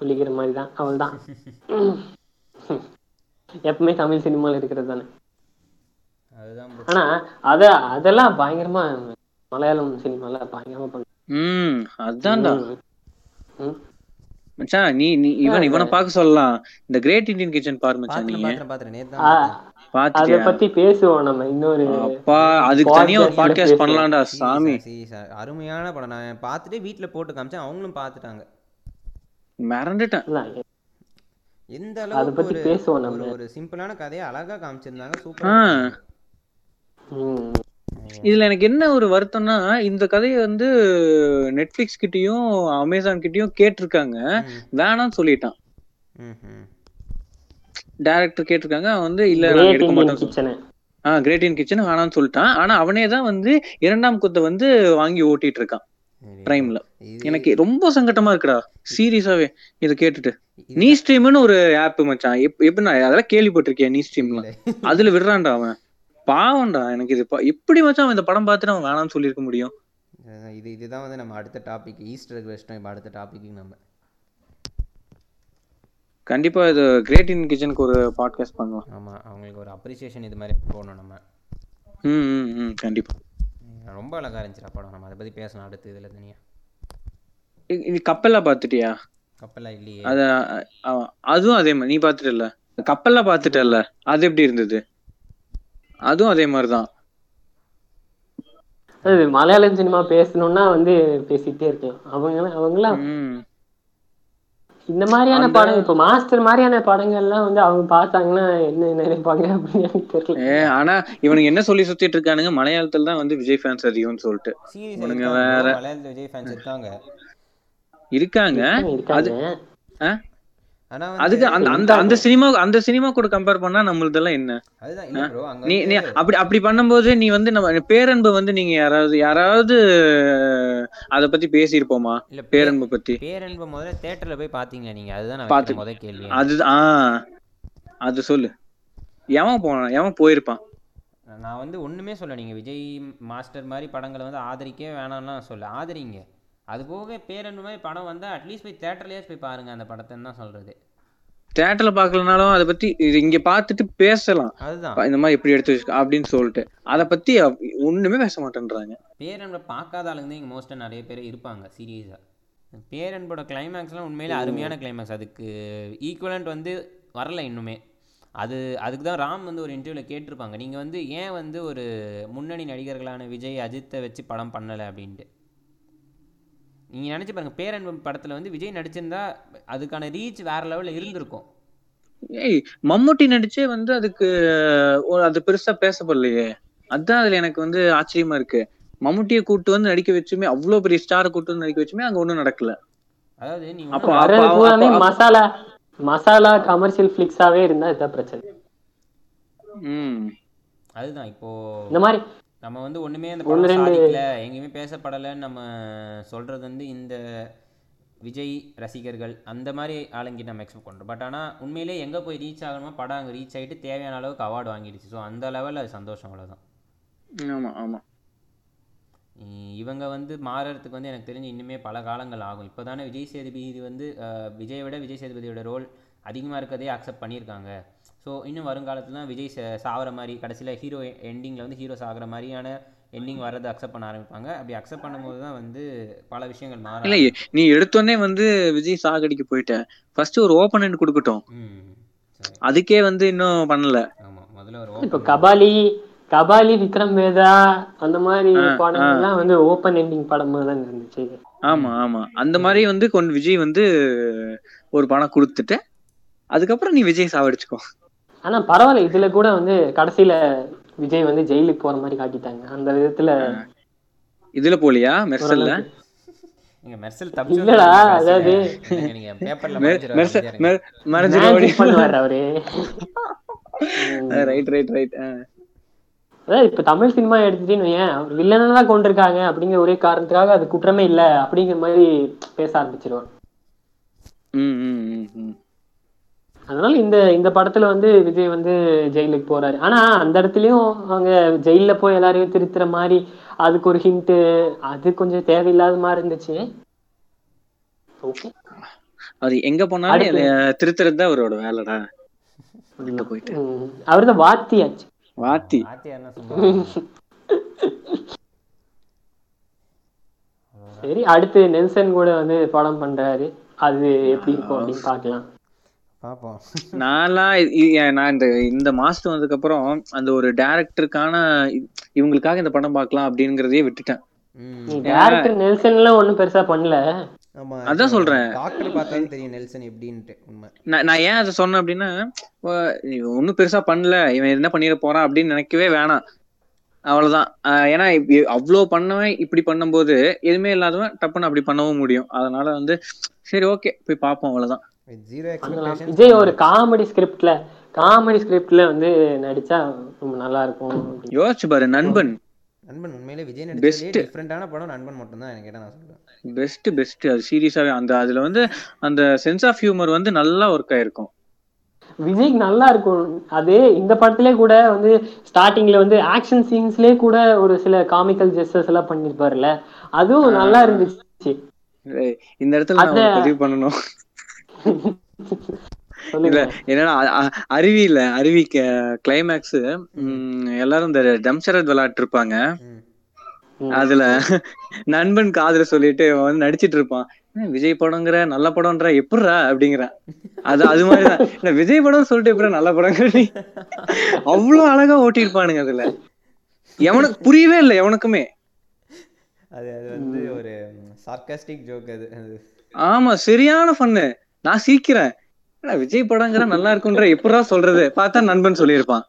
S2: சொல்லிக்கிற மாதிரி தான் அவள் தான் எப்பவுமே தமிழ் சினிமால இருக்கிறது தானே. ஆனா அத அதெல்லாம் பயங்கரமா மலையாளம் சினிமால பயங்கரமா பண்ணு
S3: உம் அதான்டா. மச்சான் நீ நீ இவன் இவனை பார்க்க சொல்லலாம் இந்த கிரேட் இந்தியன் கிச்சன் பாரு மச்சான் நீ.
S2: அத பத்தி பேசுவோம் நம்ம இன்னொரு
S3: அப்பா அதுக்கு தனியா ஒரு பாட்காஸ்ட். பண்ணலாம்டா சாமி.
S1: அருமையான படம். நான் பார்த்துட்டு வீட்ல போட்டு காமிச்சேன் அவங்களும் பார்த்துட்டாங்க
S3: மறந்துட்டேன்.
S1: எந்த
S2: அத
S1: அளவுக்கு
S2: பத்தி
S1: ஒரு
S2: பேசுவோம்
S1: ஒரு
S2: நம்ம.
S1: ஒரு சிம்பிளான கதையை அழகா காமிச்சிருந்தாங்க. சூப்பரா
S2: ம்.
S3: இதுல எனக்கு என்ன ஒரு வருத்தம்னா இந்த கதையை வந்து நெட்ஃபிளிக்ஸ் கிட்டயும் அமேசான் கிட்டயும் கேட்டிருக்காங்க. வேணாம்னு சொல்லிட்டான். டைரக்டர் கேட்டிருக்காங்க அவன் வந்து இல்ல எடுக்க
S2: Kitchen.
S3: Ah great in kitchen வேணாம்னு சொல்லிட்டான். ஆனா அவனே தான் வந்து இரண்டாம் குத்தை வந்து வாங்கி ஓட்டிட்டு இருக்கான். பிரைம்ல எனக்கு ரொம்ப சங்கட்டமா இருக்குடா. சீரியஸாவே இதை கேட்டுட்டு. நீ ஸ்ட்ரீம்னு ஒரு ஆப் மச்சான். எப்- எப்படின்னா அதெல்லாம் கேள்விப்பட்டிருக்கேன் நீ ஸ்ட்ரீம்லாம் அதுல விடுறான்டா அவன். பாவம்டா எனக்கு இது எப்படி மச்சான் அவன் இந்த படம் பார்த்துட்டு அவன் வேணாம்னு சொல்லியிருக்க முடியும்?
S1: இது இதுதான் வந்து நம்ம அடுத்த டாபிக் ஈஸ்டருக்கு வச்சிட்டோம் இப்போ அடுத்த டாபிக் நம்ம.
S3: கண்டிப்பா இது கிரேட் இன் கிச்சனுக்கு ஒரு பாட்காஸ்ட் பண்ணலாம்.
S1: ஆமா அவங்களுக்கு ஒரு அப்ரிசியேஷன் இது மாதிரி போகணும் நம்ம.
S3: ம் ம், ம் கண்டிப்பா.
S1: உம், ரொம்ப அழகா இருந்துச்சுடா படம். நம்ம அதை பத்தி பேசலாம் அடுத்து இதுல தனியா
S3: இ- இது கப்பல்லாம் பாத்துட்டியா
S1: கப்பலா இல்லையே.
S3: அத அதுவும் அதே மாதிரி. நீ பாத்துட்டல கப்பல்லாம் பாத்துட்டல அது எப்படி இருந்தது? அதுவும் அதே மாதிரிதான்.
S2: அது மலையாளம் சினிமா பேசணும்னா வந்து பேசிக்கிட்டே இருக்கலாம். அவங்க அவங்களாம்
S3: ம்.
S2: இந்த மாதிரியான படம் இப்போ மாஸ்டர் மாதிரியான படங்கள்லாம் வந்து அவங்க பார்த்தாங்கன்னா என்ன நினைப்பாங்க அப்படின்னு எனக்கு தெரியல.
S3: ஏ ஆனா இவனுங்க என்ன சொல்லி சுத்திட்டு இருக்கானுங்க? மலையாளத்துல தான் வந்து விஜய் ஃபேன்ஸ் அதிகம்னு சொல்லிட்டு. இவனுங்க
S1: வேற விஜய் ஃபேன்ஸ் இருக்காங்க.
S3: இருக்காங்க அது அதுக்கு அந்த அந்த அந்த சினிமா அந்த சினிமா கூட கம்பேர் பண்ணா நம்மளதெல்லாம் என்ன? நீ நீ அப்படி அப்படி பண்ணும்போது நீ வந்து நம்ம பேரன்பு வந்து நீங்க யாராவது யாராவது அத பத்தி பேசியிருப்போமா?
S1: இல்ல
S3: பேரன்பு பத்தி.
S1: பேரன்பு முதல்ல தியேட்டர்ல போய் பாத்தீங்களா நீங்க? அதுதான் நான்
S3: பாத்து-
S1: முதல் கேள்வி.
S3: அது ஆ அது சொல்லு. எவன் போனான் எவன் போயிருப்பான்?
S1: நான் வந்து ஒண்ணுமே சொல்ல நீங்க விஜய் மாஸ்டர் மாதிரி படங்களை வந்து ஆதரிக்கவே வேணாம்லாம் சொல்ல. ஆதரிங்க. அது போக பேரன்பு மாதிரி படம் வந்தா அட்லீஸ்ட் போய் தியேட்டர்லயே போய் பாருங்க அந்த படத்தைன்னு தான் சொல்றது.
S3: தியேட்டர்ல பாக்கலனாலும் அதை பத்தி இது இங்க பாத்துட்டு பேசலாம்.
S1: அதுதான்.
S3: இந்த மாதிரி எப்படி எடுத்து வச்சிருக்க அப்படின்னு சொல்லிட்டு. அத பத்தி ஒண்ணுமே பேச மாட்டேன்றாங்க.
S1: பேரன்பை பார்க்காத ஆளுங்க தான் இங்கே மோஸ்ட்டாக நிறைய பேர் இருப்பாங்க சீரியஸாக பேரன்போட கிளைமேக்ஸ்லாம் உண்மையிலே அருமையான கிளைமேக்ஸ் அதுக்கு ஈக்குவலண்ட் வந்து வரல இன்னுமே. அது அதுக்கு தான் ராம் வந்து ஒரு இன்டர்வியூவில் கேட்டிருப்பாங்க. நீங்கள் வந்து ஏன் வந்து ஒரு முன்னணி நடிகர்களான விஜய் அஜித்தை வச்சு படம் பண்ணலை அப்படின்ட்டு. நீங்கள் நினச்சி பாருங்க பேரன்பு படத்தில் வந்து விஜய் நடிச்சிருந்தா அதுக்கான ரீச் வேற லெவலில் இருந்திருக்கும்.
S3: ஏய் மம்முட்டி நடிச்சே வந்து அதுக்கு அது பெருசா பேசப்படலையே. அதான் அதுல எனக்கு வந்து ஆச்சரியமா இருக்கு. மம்முட்டியை கூட்டு வந்து நடிக்க வச்சுமே அவ்வளவு பெரிய ஸ்டாரை கூட்டு வந்து நடிக்க வச்சுமே அங்க ஒண்ணும் நடக்கல.
S1: அதாவது நீ
S3: அப்போ
S1: ஒண்ணும்
S2: வர்றது
S3: அப்ப-
S2: பூராமே
S3: அப்ப-
S2: மசாலா மசாலா கமர்ஷியல் ஃபிளிக்ஸாவே இருந்தா இதுதான் பிரச்சனை.
S3: ம்.
S1: அதுதான் இப்போது
S2: இந்த மாதிரி
S1: நம்ம வந்து ஒண்ணுமே அந்த படம் சாதிக்கல எங்கேயுமே பேசப்படலைன்னு நம்ம சொல்றது வந்து இந்த விஜய் ரசிகர்கள் அந்த மாதிரி ஆளுங்கிட்ட நம்ம எக்ஸ்பெக்ட் பண்ணுறோம் பட் ஆனா உண்மையிலேயே எங்க போய் ரீச் ஆகணுமோ படம் அங்க ரீச் ஆயிட்டு தேவையான அளவுக்கு அவார்டு வாங்கிடுச்சு. ஸோ அந்த லெவலில் அது சந்தோஷம் அவ்வளவுதான்.
S3: ஆமா ஆமா.
S1: இ- இவங்க வந்து மாறுறதுக்கு வந்து எனக்கு தெரிஞ்சு இன்னுமே பல காலங்கள் ஆகும். இப்போ தானே விஜய் சேதுபதி வந்து விஜயை விட விஜய் சேதுபதியோட ரோல் அதிகமாக இருக்கதே அக்செப்ட் பண்ணியிருக்காங்க. ஸோ இன்னும் வருங்காலத்தில் தான் விஜய் சா- சாவற மாதிரி கடைசியில் ஹீரோ எண்டிங்கில் வந்து ஹீரோ சாகிற மாதிரியான எண்டிங் வர்றதை அக்செப்ட் பண்ண ஆரம்பிப்பாங்க. அப்படி அக்செப்ட் பண்ணும்போது தான் வந்து பல விஷயங்கள் மாற
S3: இல்ல நீ எடுத்தோடனே வந்து விஜய் சாகடிக்க போயிட்ட. ஃபர்ஸ்ட் ஒரு ஓப்பன் எண்ட் கொடுக்கட்டும். அதுக்கே வந்து இன்னும் பண்ணல.
S1: முதல்ல ஒரு
S2: இப்போ கபாலி கபாலி விக்ரம் வேதா அந்த மாதிரி படங்கள்லாம் வந்து ஓப்பன் எண்டிங் படமா தான் இருந்துச்சு.
S3: ஆமா ஆமா. அந்த மாதிரி வந்து கொண்டு விஜய் வந்து ஒரு பணம் கொடுத்துட்டு அதுக்கப்புறம் நீ விஜய் சாவடிச்சுக்கோ.
S2: ஆனா பரவாயில்ல. இதுல கூட வந்து கடைசியில விஜய் வந்து ஜெயிலுக்கு போற மாதிரி காட்டிட்டாங்க. அந்த விதத்துல
S3: இதுல போலியா? மெர்சல்ல?
S2: ஓரளவுக்கு.
S1: நீங்க மெர்சல் தப்பிச்சு
S2: இல்லடா,
S1: வந்துருக்கீங்க
S2: அதாவது-.
S1: நீங்க பேப்பர்ல
S3: மெர்சல்
S1: படிச்சிருவாங்க
S3: மெர்- மறைஞ்சிரு. ஓடி
S2: Magic பண்ணுவாரு அவரு.
S3: ரைட் ரைட் ரைட்
S2: அதாவது இப்ப தமிழ் சினிமா எடுத்துட்டீன்னு வையேன் அவர் வில்லனை தான் கொண்டிருக்காங்க அப்படிங்கிற ஒரே காரணத்துக்காக அது குற்றமே இல்ல அப்படிங்கிற மாதிரி பேச ஆரம்பிச்சிருவாங்க
S3: ம் ம் ம், ம்.
S2: அதனால இந்த இந்த படத்துல வந்து விஜய் வந்து ஜெயிலுக்கு போறாரு. ஆனா அந்த இடத்துலயும் அவங்க ஜெயில்ல போய் எல்லாரையும் திருத்துற மாதிரி அதுக்கு ஒரு ஹிண்ட் அது கொஞ்சம் தேவையில்லாத மாதிரி இருந்துச்சு. ஓகே
S3: அது எங்க போனாலும் திருத்துறது தான் அவரோட வேலைடா. உள்ள போயிட்டு.
S2: அவர் தான் வாத்தியாச்சு
S3: வாத்தி.
S1: என்ன சொல்லுவாங்க?
S2: சரி அடுத்து நெல்சன் கூட வந்து படம் பண்றாரு. அது எப்படி இருக்கும் அப்படின்னு பார்க்கலாம்.
S1: பார்ப்போம்
S3: நான்லாம் நான் இந்த இந்த மாசம் வந்ததுக்கு அப்புறம் அந்த ஒரு டேரக்டருக்கான இவங்களுக்காக இந்த படம் பார்க்கலாம் அப்படிங்கறதையே விட்டுட்டேன்.
S2: டேரக்டர் நெல்சன்லாம் ஒண்ணும் பெருசா பண்ணல.
S5: ஆமா
S3: அதான் சொல்றேன்.
S5: டாக்டர் பார்த்தாலும் தெரியும் நெல்சன் எப்படின்ட்டு
S3: நான் நான் ஏன் அதை சொன்னேன் அப்படின்னா ஒன்னும் பெருசா பண்ணல இவன் என்ன பண்ணிட போறான் அப்படின்னு நினைக்கவே வேணாம். அவ்வளவுதான். ஏன்னா அவ்வளோ பண்ணவன் இப்படி பண்ணும்போது எதுவுமே இல்லாதவன் டப்புன்னு அப்படி பண்ணவும் முடியும். அதனால வந்து சரி ஓகே போய் பார்ப்போம் அவ்வளவுதான்.
S2: விஜய் ஒரு காமெடி ஸ்கிரிப்ட்ல காமெடி ஸ்கிரிப்ட்ல வந்து நடிச்சா ரொம்ப நல்லா இருக்கும்.
S3: யோசிச்சு பாரு நண்பன்.
S5: நண்பன் உண்மையிலே விஜய். நடிச்சதுலேயே டிஃப்ரெண்டான படம் நண்பன் மட்டும் தான் எனக்கு கேட்டா நான் சொல்றேன்.
S3: பெஸ்ட் பெஸ்ட் அது சீரியஸாவே அந்த அதுல வந்து அந்த சென்ஸ் ஆஃப் ஹியூமர் வந்து நல்லா ஒர்க் ஆயிருக்கும்.
S2: விஜய்க்கு நல்லா இருக்கும். அது இந்த படத்திலே கூட வந்து ஸ்டார்டிங்ல வந்து ஆக்ஷன் சீன்ஸ்லயே கூட ஒரு சில காமிக்கல் ஜெஸ்டர்ஸ் எல்லாம் பண்ணிருப்பாருல்ல அதுவும் நல்லா இருந்துச்சு.
S3: இந்த இடத்துல பதிவு பண்ணணும். இல்ல என்னன்னா அ- அ- அருவியில அருவி கிளைமேக்ஸ் எல்லாரும் இந்த டம்சரத் விளையாட்டு இருப்பாங்க. அதுல நண்பன் காதுல சொல்லிட்டு வந்து நடிச்சிட்டு இருப்பான். "என்ன விஜய் படங்கிற நல்ல படம்ன்ற எப்படிரா அப்படிங்கிறான். அது அது மாதிரிதான். இல்ல விஜய் படம் சொல்லிட்டு எப்படி நல்ல படங்கிற நீ? அவ்வளவு அழகா ஓட்டியிருப்பானுங்க அதுல. எவனுக்கு புரியவே இல்லை எவனுக்குமே.
S5: அது அது வந்து ஒரு சார்காஸ்டிக் ஜோக் அது
S3: ஆமா சரியான ஃபன்னு நான் "என்னடா விஜய் படங்கிற நல்லா இருக்குன்ற எப்படா சொல்றது? பார்த்தா நண்பன் சொல்லியிருப்பான்.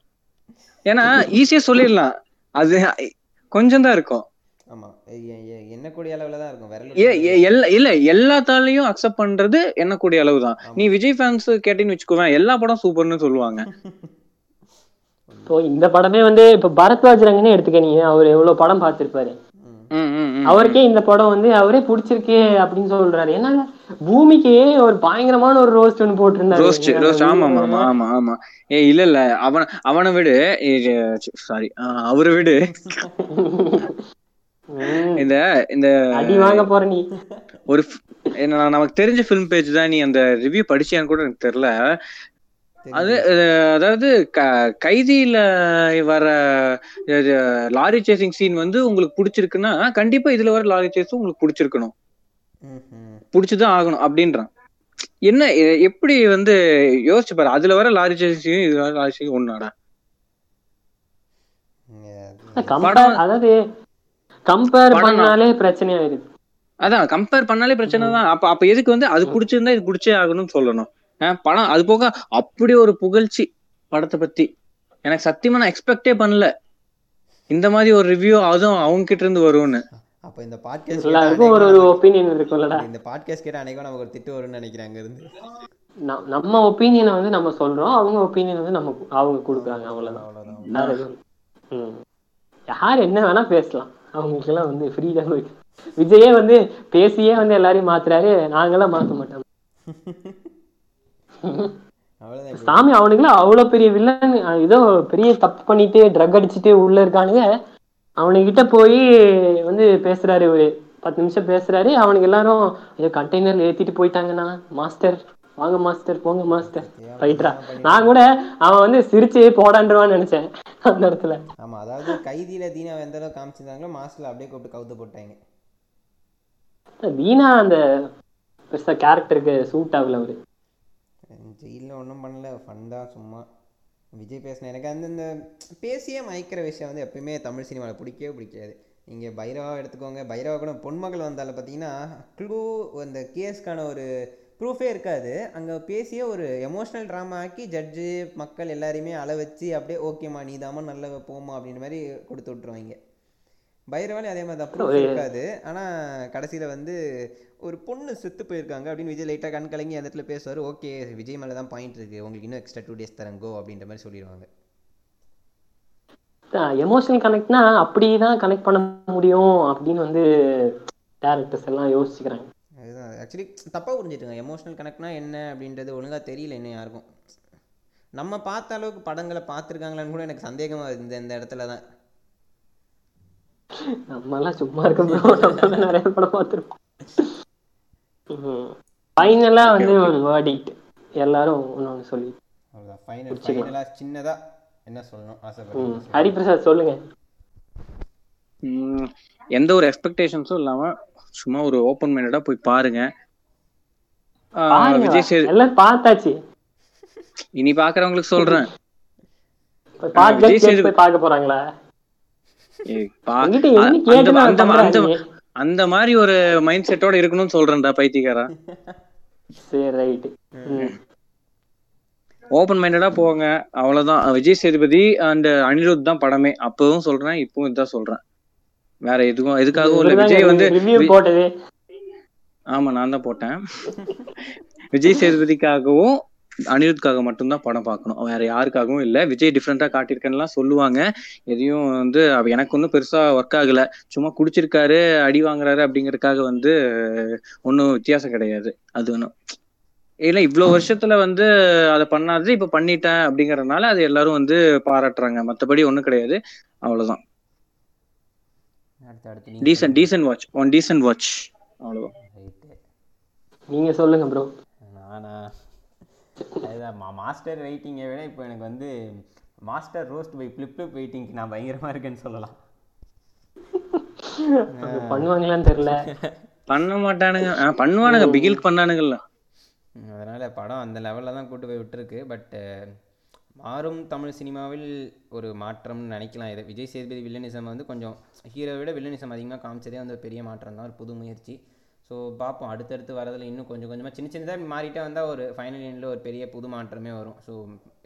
S3: ஏன்னா ஈஸியா சொல்லிடலாம். அது கொஞ்சம் தான் இருக்கும்.
S5: எண்ணக்கூடிய அளவுல தான் இருக்கும்?
S3: இல்ல எல்லாத்தாலையும் அக்செப்ட் பண்றது எண்ணக்கூடிய அளவுதான் நீ விஜய் ஃபேன்ஸ் கேட்டீங்கன்னு வச்சுக்கோவேன் எல்லா படம் சூப்பர்னு சொல்லுவாங்க.
S2: இந்த படமே வந்து இப்ப பரத்வாஜ் ரங்கனே எடுத்துக்க நீங்க அவர் எவ்வளவு படம் பார்த்திருப்பாரு. அவருக்கே இந்த படம் வந்து அவரே பிடிச்சிருக்கே அப்படின்னு சொல்றாரு. ஏன்னா பூமிக்கு ஒரு பயங்கரமான ஒரு ரோஸ்ட் ஒன்று போட்டிருந்தாரு.
S3: Roast roast. ஆமா ஆமா ஆமா ஆமா ஏ இல்ல இல்ல. அவன அவனை விடு. சாரி அவரை விடு. இந்த இந்த
S2: அடி வாங்க போற நீ.
S3: ஒரு என்ன நமக்கு தெரிஞ்ச ஃபிலிம் பேஜ் தான் நீ அந்த ரிவ்யூ படிச்சியான்னு கூட எனக்கு தெரியல. அது அதாவது க- கைதியில வர லாரி சேசிங் சீன் வந்து உங்களுக்கு பிடிச்சிருக்குன்னா கண்டிப்பா இதுல வர லாரி சேஸும் உங்களுக்கு பிடிச்சிருக்கணும். பிடிச்சுதான் ஆகணும் அப்படின்றான். என்ன எப்படி வந்து யோசிச்சு பாரு அதுல வர லாரி சேசிங் இதுல வர லாரி சேசிங் ஒன்னாடா
S2: அதாவது கம்பேர் பண்ணாலே பிரச்சனையாயிருது
S3: அதான் கம்பேர் பண்ணாலே பிரச்சனை தான் அப்ப அப்ப எதுக்கு வந்து அது பிடிச்சிருந்தா இது பிடிச்சே ஆகணும்னு சொல்லணும். படம் அது போக அப்படி ஒரு புகழ்ச்சி படத்தை பத்தி எனக்கு சத்தியமா நான் எக்ஸ்பெக்டே பண்ணல. இந்த மாதிரி ஒரு ரிவ்யூ அதுவும் அவங்க கிட்ட இருந்து வரும்னு.
S5: அப்ப இந்த பாட்காஸ்ட்
S2: எல்லாருக்கும் ஒரு ஒரு ஒப்பீனியன் இருக்கும்லடா.
S5: இந்த பாட்காஸ்ட் கேட்ட அன்னைக்கும் நமக்கு ஒரு திட்டு வரும்னு நினைக்கிறேன் அங்க இருந்து
S2: நம்ம ஒப்பீனியனை வந்து நம்ம சொல்றோம். அவங்க ஒப்பீனியன் வந்து நம்ம அவங்க கொடுக்குறாங்க. அவ்வளவுதான்.
S5: அவ்வளவுதான்.
S2: யார் என்ன வேணா பேசலாம். அவங்களுக்கு எல்லாம் வந்து ஃப்ரீடம் இருக்கு. விஜயே வந்து பேசியே வந்து எல்லாரையும் மாத்துறாரு. நாங்கெல்லாம் மாத்த மாட்டோம். சாமி அவனுக்குலாம் அவ்வளவு பெரிய வில்லன் ஏதோ பெரிய தப்பு பண்ணிட்டு ட்ரக் அடிச்சுட்டு உள்ள இருக்கானுங்க. அவனுக்கிட்ட போய் வந்து பேசுறாரு ஒரு பத்து நிமிஷம் பேசுறாரு. அவனுக்கு எல்லாரும் ஐயோ கண்டெய்னர்ல ஏத்திட்டு போயிட்டாங்கண்ணா. மாஸ்டர் வாங்க மாஸ்டர் போங்க மாஸ்டர் ரைட்ரா நான் கூட அவன் வந்து சிரிச்சு போடான்றவான்னு நினைச்சேன் அந்த இடத்துல.
S1: ஆமா அதாவது கைதியில தீனா எந்த அளவுக்கு காமிச்சிருந்தாங்களோ மாஸ்டர்ல அப்படியே கூப்பிட்டு கவுத்து போட்டாங்க.
S2: வீணா அந்த பெருசா கேரக்டருக்கு சூட் ஆகல அவரு.
S1: ஜெயிலில் ஒன்றும் பண்ணல. ஃபன் தான் சும்மா விஜய் பேசின எனக்கு அந்த இந்த பேசியே மயக்கிற விஷயம் வந்து எப்பயுமே தமிழ் சினிமாவில் பிடிக்கவே பிடிக்காது. நீங்கள் பைரவா எடுத்துக்கோங்க. பைரவா கூட பொன்மகள் வந்தால பார்த்தீங்கன்னா க்ளூ அந்த கேஸ்க்கான ஒரு ப்ரூஃபே இருக்காது. அங்கே பேசியே ஒரு எமோஷ்னல் ட்ராமா ஆக்கி ஜட்ஜு மக்கள் எல்லாரையுமே அள வச்சு அப்படியே ஓகேம்மா நீதாமா நல்ல போமா அப்படின்ற மாதிரி கொடுத்து விட்ருவாங்க பைரவாலே அதே மாதிரி தான். இருக்காது. ஆனால் கடைசியில் வந்து ஒரு பொண்ணு செத்து போயிருக்காங்க அப்படின்னு விஜய் லைட்டாக கண் கலங்கி அந்த இடத்துல பேசுவார். ஓகே விஜய் மேலே தான் பாயிண்ட் இருக்குது உங்களுக்கு இன்னும் எக்ஸ்ட்ரா டூ டேஸ் தரங்கோ அப்படின்ற மாதிரி சொல்லிடுவாங்க.
S2: எமோஷனல் கனெக்ட்னா அப்படிதான் கனெக்ட் பண்ண முடியும் அப்படின்னு வந்து டேரக்டர்ஸ் எல்லாம் யோசிச்சுக்கிறாங்க.
S1: அதுதான். ஆக்சுவலி தப்பாக புரிஞ்சுட்டுங்க. எமோஷனல் கனெக்ட்னா என்ன அப்படின்றது ஒழுங்காக தெரியல இன்னும் யாருக்கும். நம்ம பார்த்த அளவுக்கு படங்களை பார்த்துருக்காங்களான்னு கூட எனக்கு சந்தேகமாக இந்த இந்த இடத்துல தான்
S2: நம்ம எல்லாம் சும்மா இருக்க ப்ரோ நிறைய படம் பார்த்துருக்கோம் ஃபைனலா வந்து ஒரு வேர்டிக்ட் எல்லாரும் ஒன்று சொல்லி.
S1: ஃபைனல் சின்னதாக என்ன சொல்லணும்? ஆசைப்படுறேன்
S2: ஹரிபிரசாத் சொல்லுங்க.
S3: உம், எந்த ஒரு எக்ஸ்பெக்டேஷன்ஸும் இல்லாம சும்மா ஒரு ஓப்பன் மைண்டடா போய் பாருங்க. விஜய் சேது
S2: எல்லாம் பார்த்தாச்சு.
S3: இனி பாக்குறவங்களுக்கு சொல்றேன். விஜய் சேது-
S2: போய் பார்க்க போறாங்களா
S3: ஏய், பா-
S2: என்கிட்ட என்ன
S3: அந்த- மாதிரி ஒரு மைண்ட் செட்டோட இருக்கணும்னு சொல்றேன்டா பைத்தியக்காரா.
S2: சரி ரைட்டு
S3: ஓப்பன் மைண்டடா போங்க அவ்வளவுதான். விஜய் சேதுபதி அண்ட் அனிருத் தான் படமே. அப்பவும் சொல்றேன் இப்பவும் இதான் சொல்றேன். வேற எதுவும் எதுக்காகவும் இல்ல. விஜய் வந்து ஆமா நான் தான் போட்டேன். விஜய் சேதுபதிக்காகவும் அனிருத்காக மட்டும்தான் படம் பார்க்கணும். வேற யாருக்காகவும் இல்ல. விஜய் டிஃப்ரெண்டா காட்டியிருக்கேன்னுலாம் சொல்லுவாங்க. எதையும் வந்து அவ எனக்கு ஒன்றும் பெருசா ஒர்க் ஆகல. சும்மா குடிச்சிருக்காரு அடி வாங்குறாரு அப்படிங்கறதுக்காக வந்து ஒன்றும் வித்தியாசம் கிடையாது. அது ஒன்றும் இல்ல இவ்வளவு வருஷத்துல வந்து அதை பண்ணாது இப்ப பண்ணிட்டேன் அப்படிங்கறதுனால அது எல்லாரும் வந்து பாராட்டுறாங்க. மத்தபடி ஒண்ணும் கிடையாது. அவ்வளவுதான்.
S1: அடுத்து அடுத்து
S3: decent decent watch one decent watch அவ்வளவுதான்.
S1: ரைட்டு
S2: நீங்க சொல்லுங்க ப்ரோ
S1: நானா அதுதான் மா மாஸ்டர் வெயிட்டிங்கை விட இப்போ எனக்கு வந்து Master roast by flip flip வெயிட்டிங்க்கு நான் பயங்கரமாக இருக்கேன்னு சொல்லலாம்.
S2: பண்ணுவாங்களான்னு தெரியல.
S3: பண்ண மாட்டானுங்க. பண்ணுவானுங்க. பிகில் பண்ணானுங்கல்ல.
S1: அதனால படம் அந்த லெவலில் தான் கூட்டு போய் விட்டுருக்கு. பட் மாறும் தமிழ் சினிமாவில் ஒரு மாற்றம்னு நினைக்கலாம். இது விஜய் சேதுபதி வில்லனிசம் வந்து கொஞ்சம் ஹீரோவை விட வில்லனிசம் அதிகமாக காமிச்சதே வந்து ஒரு பெரிய மாற்றம் தான் ஒரு புது முயற்சி. ஸோ பார்ப்போம். அடுத்தடுத்து வரதில் இன்னும் கொஞ்சம் கொஞ்சமாக சின்ன சின்னதாக மாறிட்டே வந்தால் ஒரு ஃபைனல் எண்டில் ஒரு பெரிய புது மாற்றமே வரும். ஸோ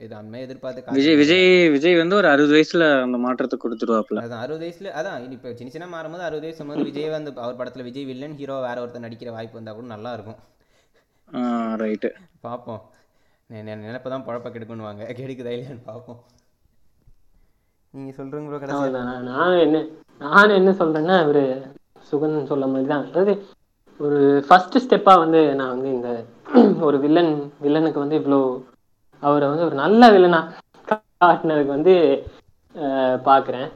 S1: இது அந்த மாதிரி எதிர்பார்த்து
S3: விஜய் விஜய் விஜய் வந்து ஒரு அறுபது வயசுல அந்த மாற்றத்தை கொடுத்துருவாப்ல
S1: அதான் அறுபது வயசுல அதான் இப்போ சின்ன சின்ன மாறும்போது அறுபது வயசு போது விஜய் வந்து அவர் படத்தில் விஜய் வில்லன் ஹீரோ வேற ஒருத்தர் நடிக்கிற வாய்ப்பு வந்தால் கூட நல்லா இருக்கும்.
S3: ரைட்டு
S1: பார்ப்போம். நினைப்பு தான் பழப்ப கெடுக்கணுவாங்க கெடுக்குதா இல்லையான்னு பார்ப்போம். நீங்கள் சொல்கிறீங்க ப்ரோ கடைசி.
S2: நான் என்ன நான் என்ன சொல்றேன்னா இவரு சுகன் சொல்ல மாதிரி தான் அதாவது ஒரு ஃபர்ஸ்ட் ஸ்டெப்பா வந்து நான் வந்து இந்த ஒரு வில்லன் வில்லனுக்கு வந்து இவ்வளோ அவரை வந்து ஒரு நல்ல வில்லனா காட்டினதுக்கு வந்து பார்க்குறேன்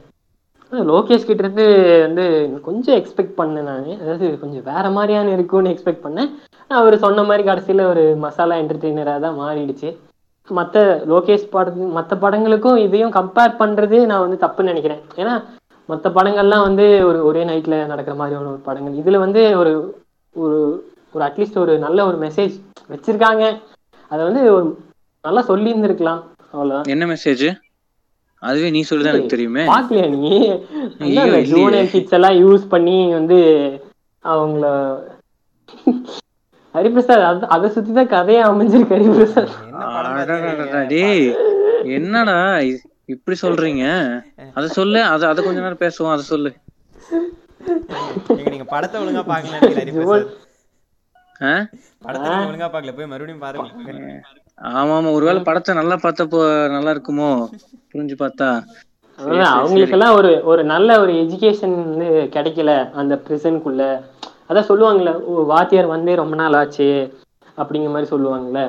S2: லோகேஷ் கிட்ட இருந்து வந்து கொஞ்சம் எக்ஸ்பெக்ட் பண்ணேன் நான். அதாவது கொஞ்சம் வேற மாதிரியான இருக்கும்னு எக்ஸ்பெக்ட் பண்ணேன். அவர் சொன்ன மாதிரி கடைசியில ஒரு மசாலா என்டர்டெய்னராக தான் மாறிடுச்சு. மற்ற லோகேஷ் படத்து மற்ற படங்களுக்கும் இதையும் கம்பேர் பண்ணுறது நான் வந்து தப்புன்னு நினைக்கிறேன். ஏன்னா மற்ற படங்கள்லாம் வந்து ஒரு ஒரே நைட்டில் நடக்கிற மாதிரியான ஒரு படங்கள். இதில் வந்து ஒரு ஒரு ஒரு அட்லீஸ்ட் ஒரு நல்ல ஒரு மெசேஜ் வச்சிருக்காங்க. அதை வந்து ஒரு நல்லா சொல்லி இருந்திருக்கலாம் அவ்வளவுதான்.
S3: என்ன மெசேஜ் அதுவே நீ சொல்லுதான் எனக்கு தெரியுமே.
S2: பாக்கலையா நீ. ஜூனியர் கிட்ஸ் எல்லாம் யூஸ் பண்ணி வந்து அவங்கள ஹரிபிரசாத் அது அதை சுத்தி தான் கதையே அமைஞ்சிருக்கு ஹரிபிரசாத்?
S3: டேய் என்னடா இப்படி சொல்றீங்க? அத சொல்லு அத அத கொஞ்ச நேரம் பேசுவோம் அத சொல்லு.
S1: நீங்க நீங்க படத்தை ஒழுங்கா.
S3: ஆ?
S1: படத்தை ஒழுங்கா பார்க்கல போய் மறுபடியும் பாருங்க.
S3: ஆமா ஆமா. ஒருவேளை படத்தை நல்லா பார்த்தப்போ நல்லா இருக்குமோ? புரிஞ்சு பார்த்தா.
S2: அவங்களுக்கெல்லாம் ஒரு ஒரு நல்ல ஒரு எஜுகேஷன் வந்து கிடைக்கல அந்த ப்ரிசனுக்குள்ள அதான் சொல்லுவாங்கல்ல வாத்தியார் வந்தே ரொம்ப நாள் ஆச்சு அப்படிங்கிற மாதிரி சொல்லுவாங்கல்ல.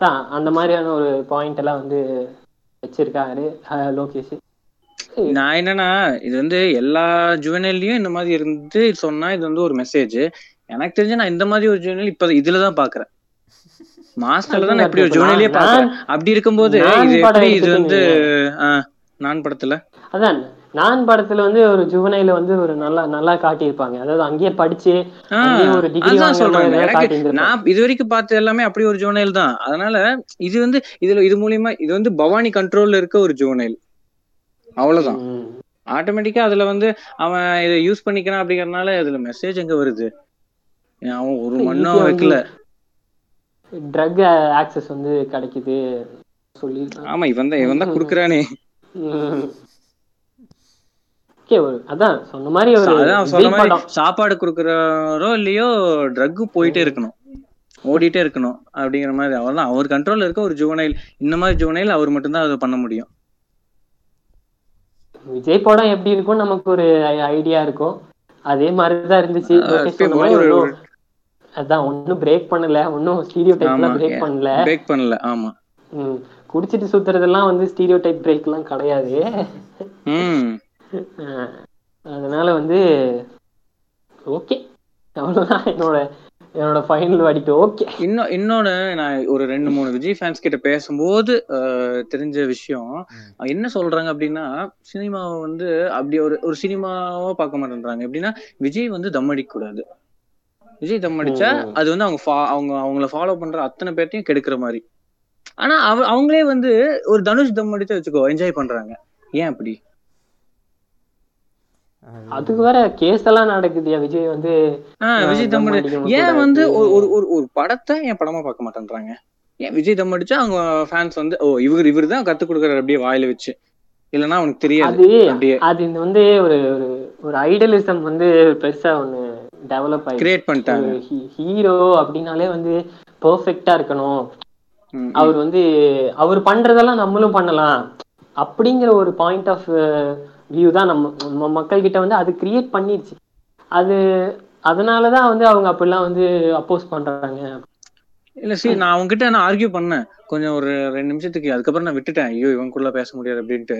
S2: தான் அந்த மாதிரியான ஒரு பாயிண்ட் எல்லாம் வந்து வச்சிருக்காரு லோகேஷ்.
S3: நான் என்னன்னா இது வந்து எல்லா ஜுவனல்லையும் இந்த மாதிரி இருந்து சொன்னா இது வந்து ஒரு மெசேஜ் எனக்கு தெரிஞ்சு நான் இந்த மாதிரி ஒரு ஜுவனல் இப்ப இதுலதான் பாக்குறேன். மாஸ்டர்ல தான் நான் இப்படி ஒரு ஜுவனலியே
S2: நான்
S3: பாக்குறேன். அப்படி இருக்கும்போது இது எப்படி இது வந்து நான் படத்துல?
S2: அதான் நான் படத்துல வந்து ஒரு ஜுவனைல வந்து ஒரு நல்லா நல்லா காட்டியிருப்பாங்க. அதாவது அங்கேயே படிச்சு ஒரு டிகிரி
S3: சொல்றேன். நான் இது வரைக்கும் பார்த்த எல்லாமே அப்படி ஒரு ஜுவனைல் தான். அதனால இது வந்து இதுல இது மூலியமா இது வந்து பவானி கண்ட்ரோல்ல இருக்க ஒரு ஜுவனைல் அவ்வளவுதான். ஆட்டோமேட்டிக்கா அதுல வந்து அவன் இதை யூஸ் பண்ணிக்கிறான் அப்படிங்கறதுனால அதுல மெசேஜ் எங்க வருது? அவன் ஒரு மண்ணும் வைக்கல.
S2: ட்ரக் ஆக்சஸ் வந்து கிடைக்குது சொல்லி
S3: ஆமா இவன் தான் இவன் தான் குடுக்குறானே.
S2: அதான் சொன்ன மாதிரி
S3: அதான் சொன்ன மாதிரி சாப்பாடு குடுக்குறாரோ இல்லையோ ட்ரக் போயிட்டே இருக்கணும். ஓடிட்டே இருக்கணும் அப்படிங்கிற மாதிரி. அவர் தான் அவர் கண்ட்ரோல்ல இருக்க ஒரு ஜுவனைல் இந்த மாதிரி ஜுவனைல் அவர் மட்டும்தான் அதை பண்ண முடியும்.
S2: விஜய் படம் எப்படி இருக்கும் நமக்கு ஒரு ஐடியா இருக்கும். அதே மாதிரிதான் இருந்துச்சு. அதான் ஒன்னும் பிரேக் பண்ணல. ஒன்னும் ஸ்டீரியோ டைப்லாம் பிரேக் பண்ணல.
S3: பிரேக் பண்ணல ஆமா.
S2: ம். குடிச்சிட்டு சுத்துறதெல்லாம் வந்து ஸ்டீரியோ டைப் பிரேக் எல்லாம் கிடையாது. அதனால வந்து ஓகே அவ்வளவுதான். என்னோட என்னோட ஃபைனல் வாடிட்டு ஓகே
S3: இன்னும் இன்னொன்னு நான் ஒரு ரெண்டு மூணு விஜய் ஃபேன்ஸ் கிட்ட பேசும்போது அஹ், தெரிஞ்ச விஷயம். என்ன சொல்றாங்க அப்படின்னா சினிமாவை வந்து அப்படி ஒரு ஒரு சினிமாவா பார்க்க மாட்டேன்றாங்க. எப்படின்னா விஜய் வந்து தம் அடிக்க கூடாது விஜய் தம் அடிச்சா. அது வந்து அவங்க அவங்க அவங்கள ஃபாலோ பண்ற அத்தனை பேர்த்தையும் கெடுக்கிற மாதிரி. ஆனா அவ அவங்களே வந்து ஒரு தனுஷ் தம் அடிச்சா வச்சுக்கோ என்ஜாய் பண்றாங்க. ஏன் அப்படி?
S2: அதுக்கு வேற கேஸ் எல்லாம் நடக்குதுயா விஜய் வந்து
S3: விஜய்
S2: தம்
S3: ஏன். வந்து ஒரு ஒரு ஒரு படத்தை ஏன் படமா பார்க்க மாட்டேன்றாங்க. ஏன் விஜய் தம் அடிச்சா அவங்க ஃபேன்ஸ் வந்து ஓ இவர் இவர் தான் கத்து கொடுக்குறாரு அப்படியே வாயில வச்சு. இல்லைன்னா அவனுக்கு தெரியாது
S2: அது
S3: அப்படியே.
S2: அது இந்த வந்து ஒரு ஒரு ஒரு ஐடலிசம் வந்து பெருசா ஒண்ணு டெவலப் ஆயிடுச்சு.
S3: கிரியேட் பண்ணிட்டாங்க.
S2: ஹீரோ அப்படின்னாலே வந்து பெர்ஃபெக்ட்டா இருக்கணும். அவர் வந்து அவர் பண்றதெல்லாம் நம்மளும் பண்ணலாம். அப்படிங்கிற ஒரு பாயிண்ட் ஆஃப் வியூ தான் நம்ம மக்கள்கிட்ட மக்கள் கிட்ட வந்து அது கிரியேட் பண்ணிடுச்சு. அது அதனாலதான் வந்து அவங்க அப்படிலாம் வந்து அப்போஸ் பண்றாங்க.
S3: இல்ல சரி நான் அவங்ககிட்ட நான் ஆர்கியூ பண்ணேன். கொஞ்சம் ஒரு ரெண்டு நிமிஷத்துக்கு அதுக்கப்புறம் நான் விட்டுட்டேன். ஐயோ இவனுக்குள்ள பேச முடியாது அப்படின்ட்டு.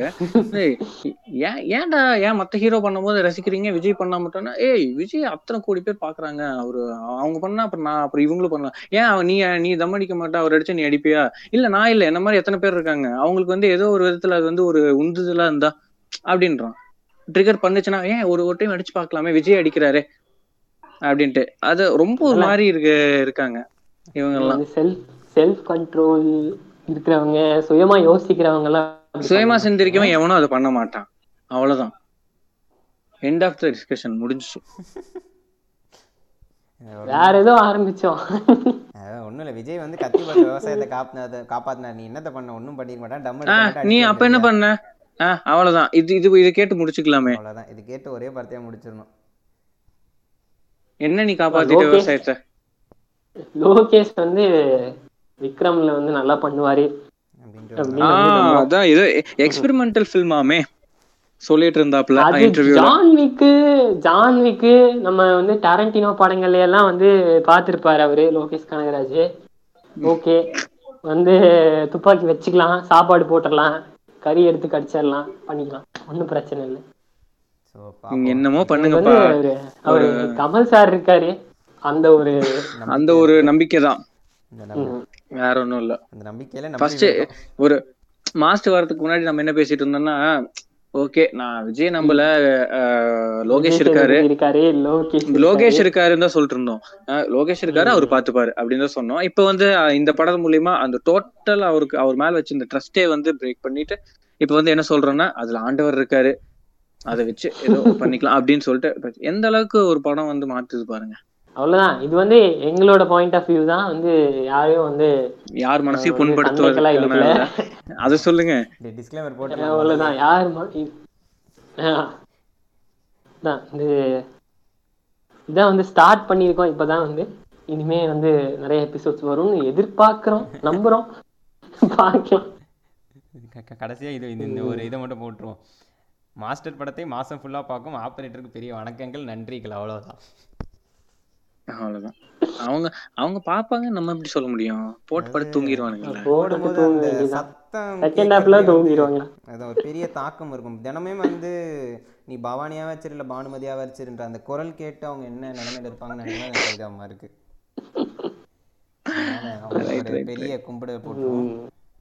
S3: ஏன் ஏன்டா ஏன் மத்த ஹீரோ பண்ணும்போது ரசிக்கிறீங்க? விஜய் பண்ணா மட்டும்னா ஏய் விஜய் அத்தனை கோடி பேர் பாக்குறாங்க. அவரு அவங்க பண்ணா அப்புறம் நான் அப்புறம் இவங்களும் பண்ணலாம். ஏன் நீ நீ தம் அடிக்க மாட்டா? அவர் அடிச்சா நீ அடிப்பியா? இல்ல நான் இல்ல. என்ன மாதிரி எத்தனை பேர் இருக்காங்க? அவங்களுக்கு வந்து ஏதோ ஒரு விதத்துல அது வந்து ஒரு உந்துதலா இருந்தா அப்படின்றான். ட்ரிகர் பண்ணுச்சுன்னா ஏன் ஒரு ஒரு டைம் அடிச்சு பார்க்கலாமே? விஜய் அடிக்கிறாரே. அப்படின்ட்டு. அது ரொம்ப ஒரு மாதிரி இருக்கு இருக்காங்க இவங்க எல்லாம்
S2: செல்ஃப் செல்ஃப் கண்ட்ரோல் இருக்கிறவங்க சுயமா யோசிக்கிறவங்க எல்லாம்
S3: சுயமா சிந்திரிக்கவும் எவனும் அதை பண்ண மாட்டான். அவ்வளவுதான். எண்ட் ஆஃப் த டிஸ்கஷன் முடிஞ்சுச்சு.
S2: வேற ஏதோ ஆரம்பிச்சோம்.
S5: ஒன்றும் இல்லை. விஜய் வந்து கத்தி பார்த்து விவசாயத்தை காப்பாத்தினத காப்பாத்தினார். நீ என்னத்த பண்ண? ஒன்றும் பண்ணிருக்க மாட்டான்.
S3: நீ அப்ப என்ன பண்ண? அவ்வளவுதான். இது இது இதை கேட்டு முடிச்சுக்கலாமே.
S5: அவ்வளோதான் இது கேட்டு ஒரே வார்த்தையா முடிச்சிடணும்.
S3: என்ன நீ காப்பாத்திட்ட. விவசாயத்தை?
S2: லோகேஷ் வந்து விக்ரம்ல வந்து நல்லா பண்ணுவாரு.
S3: அதான் இது எக்ஸ்பெரிமெண்டல் ஃபில்மாமே சொல்லிட்டு இருந்தாப்ல
S2: ஜான்விக்கு ஜான்விக்கு நம்ம வந்து டாரண்டினோ படங்கள்ல எல்லாம் வந்து பார்த்திருப்பாரு அவரு லோகேஷ் கனகராஜ். ஓகே வந்து துப்பாக்கி வச்சுக்கலாம் சாப்பாடு போட்டுடலாம். கறி எடுத்து கடிச்சிடலாம் பண்ணிக்கலாம். ஒன்றும் பிரச்சனை இல்லை.
S3: என்னமோ
S2: வந்து
S3: பண்ணுங்கப்பா
S2: அவரு அவரு கமல் சார் இருக்காரு. அந்த ஒரு
S3: அந்த ஒரு நம்பிக்கை தான்.
S5: இந்த நம்பி
S2: ம்,
S3: வேற ஒண்ணும் இல்ல.
S5: அந்த நம்பிக்கையில
S3: ஃபர்ஸ்ட் ஒரு மாஸ்டர் வரதுக்கு முன்னாடி நம்ம என்ன பேசிட்டு இருந்தோம்னா ஓகே நான் விஜய் அஹ், லோகேஷ் இருக்காரு.
S2: இருக்காரு? லோகேஷ்
S3: இருக்காருன்னு தான் சொல்லிட்டு இருந்தோம் லோகேஷ் இருக்காரு அவர் பாத்துப்பாரு அப்படின்னு தான் சொன்னோம். இப்ப வந்து இந்த படம் மூலியமா அந்த டோட்டல் அவருக்கு அவர் மேல வச்சு இந்த ட்ரஸ்டே வந்து பிரேக் பண்ணிட்டு இப்ப வந்து என்ன சொல்றோம்னா அதுல ஆண்டவர் இருக்காரு. அதை வச்சு ஏதோ பண்ணிக்கலாம் அப்படின்னு சொல்லிட்டு எந்த அளவுக்கு ஒரு படம் வந்து மாத்துது பாருங்க.
S2: அவ்வளவுதான். இது வந்து எங்களோட பாயிண்ட் ஆஃப் வியூ தான். வந்து யாரையும் வந்து
S3: யார் மனசையும்
S2: வந்து சண்டைக்கெல்லாம் இழுக்கல.
S3: புண்படுத்துவது அதை சொல்லுங்க.
S5: டிஸ்க்ளைமர் போட்டு
S2: அவ்வளவுதான். யார் இது இதான் வந்து ஸ்டார்ட் பண்ணியிருக்கோம். இப்பதான் வந்து இனிமே வந்து நிறைய எபிசோட்ஸ் வரும்னு எதிர்பார்க்கிறோம் நம்புறோம். பார்க்கலாம்.
S1: கடைசியா இது இது- இந்த ஒரு இதை மட்டும் போட்டுருவோம். மாஸ்டர் படத்தை மாசம் ஃபுல்லா பார்க்கும். ஆபரேட்டருக்கு பெரிய வணக்கங்கள். நன்றிகள். அவ்வளவுதான்.
S3: அவ்வளவுதான். அவங்க அவங்க பாப்பாங்க நம்ம எப்படி சொல்ல முடியும்? போட்டு படுத்து தூங்கிடுவானுங்களா
S2: போட்டுட்டு
S5: போடும்போது
S2: செகண்ட் ஹாஃப்ல தூங்கிடுவாங்க
S1: ஒரு பெரிய தாக்கம் இருக்கும். தினமே வந்து நீ பவானியாக வச்சிரு இல்லை பானுமதியாக வச்சிருன்ற அந்த குரல் கேட்டு அவங்க என்ன நிலைமையில இருப்பாங்கன்னு நினைக்கிறேன் இருக்கு. பெரிய கும்பிட போட்டுருவோம்.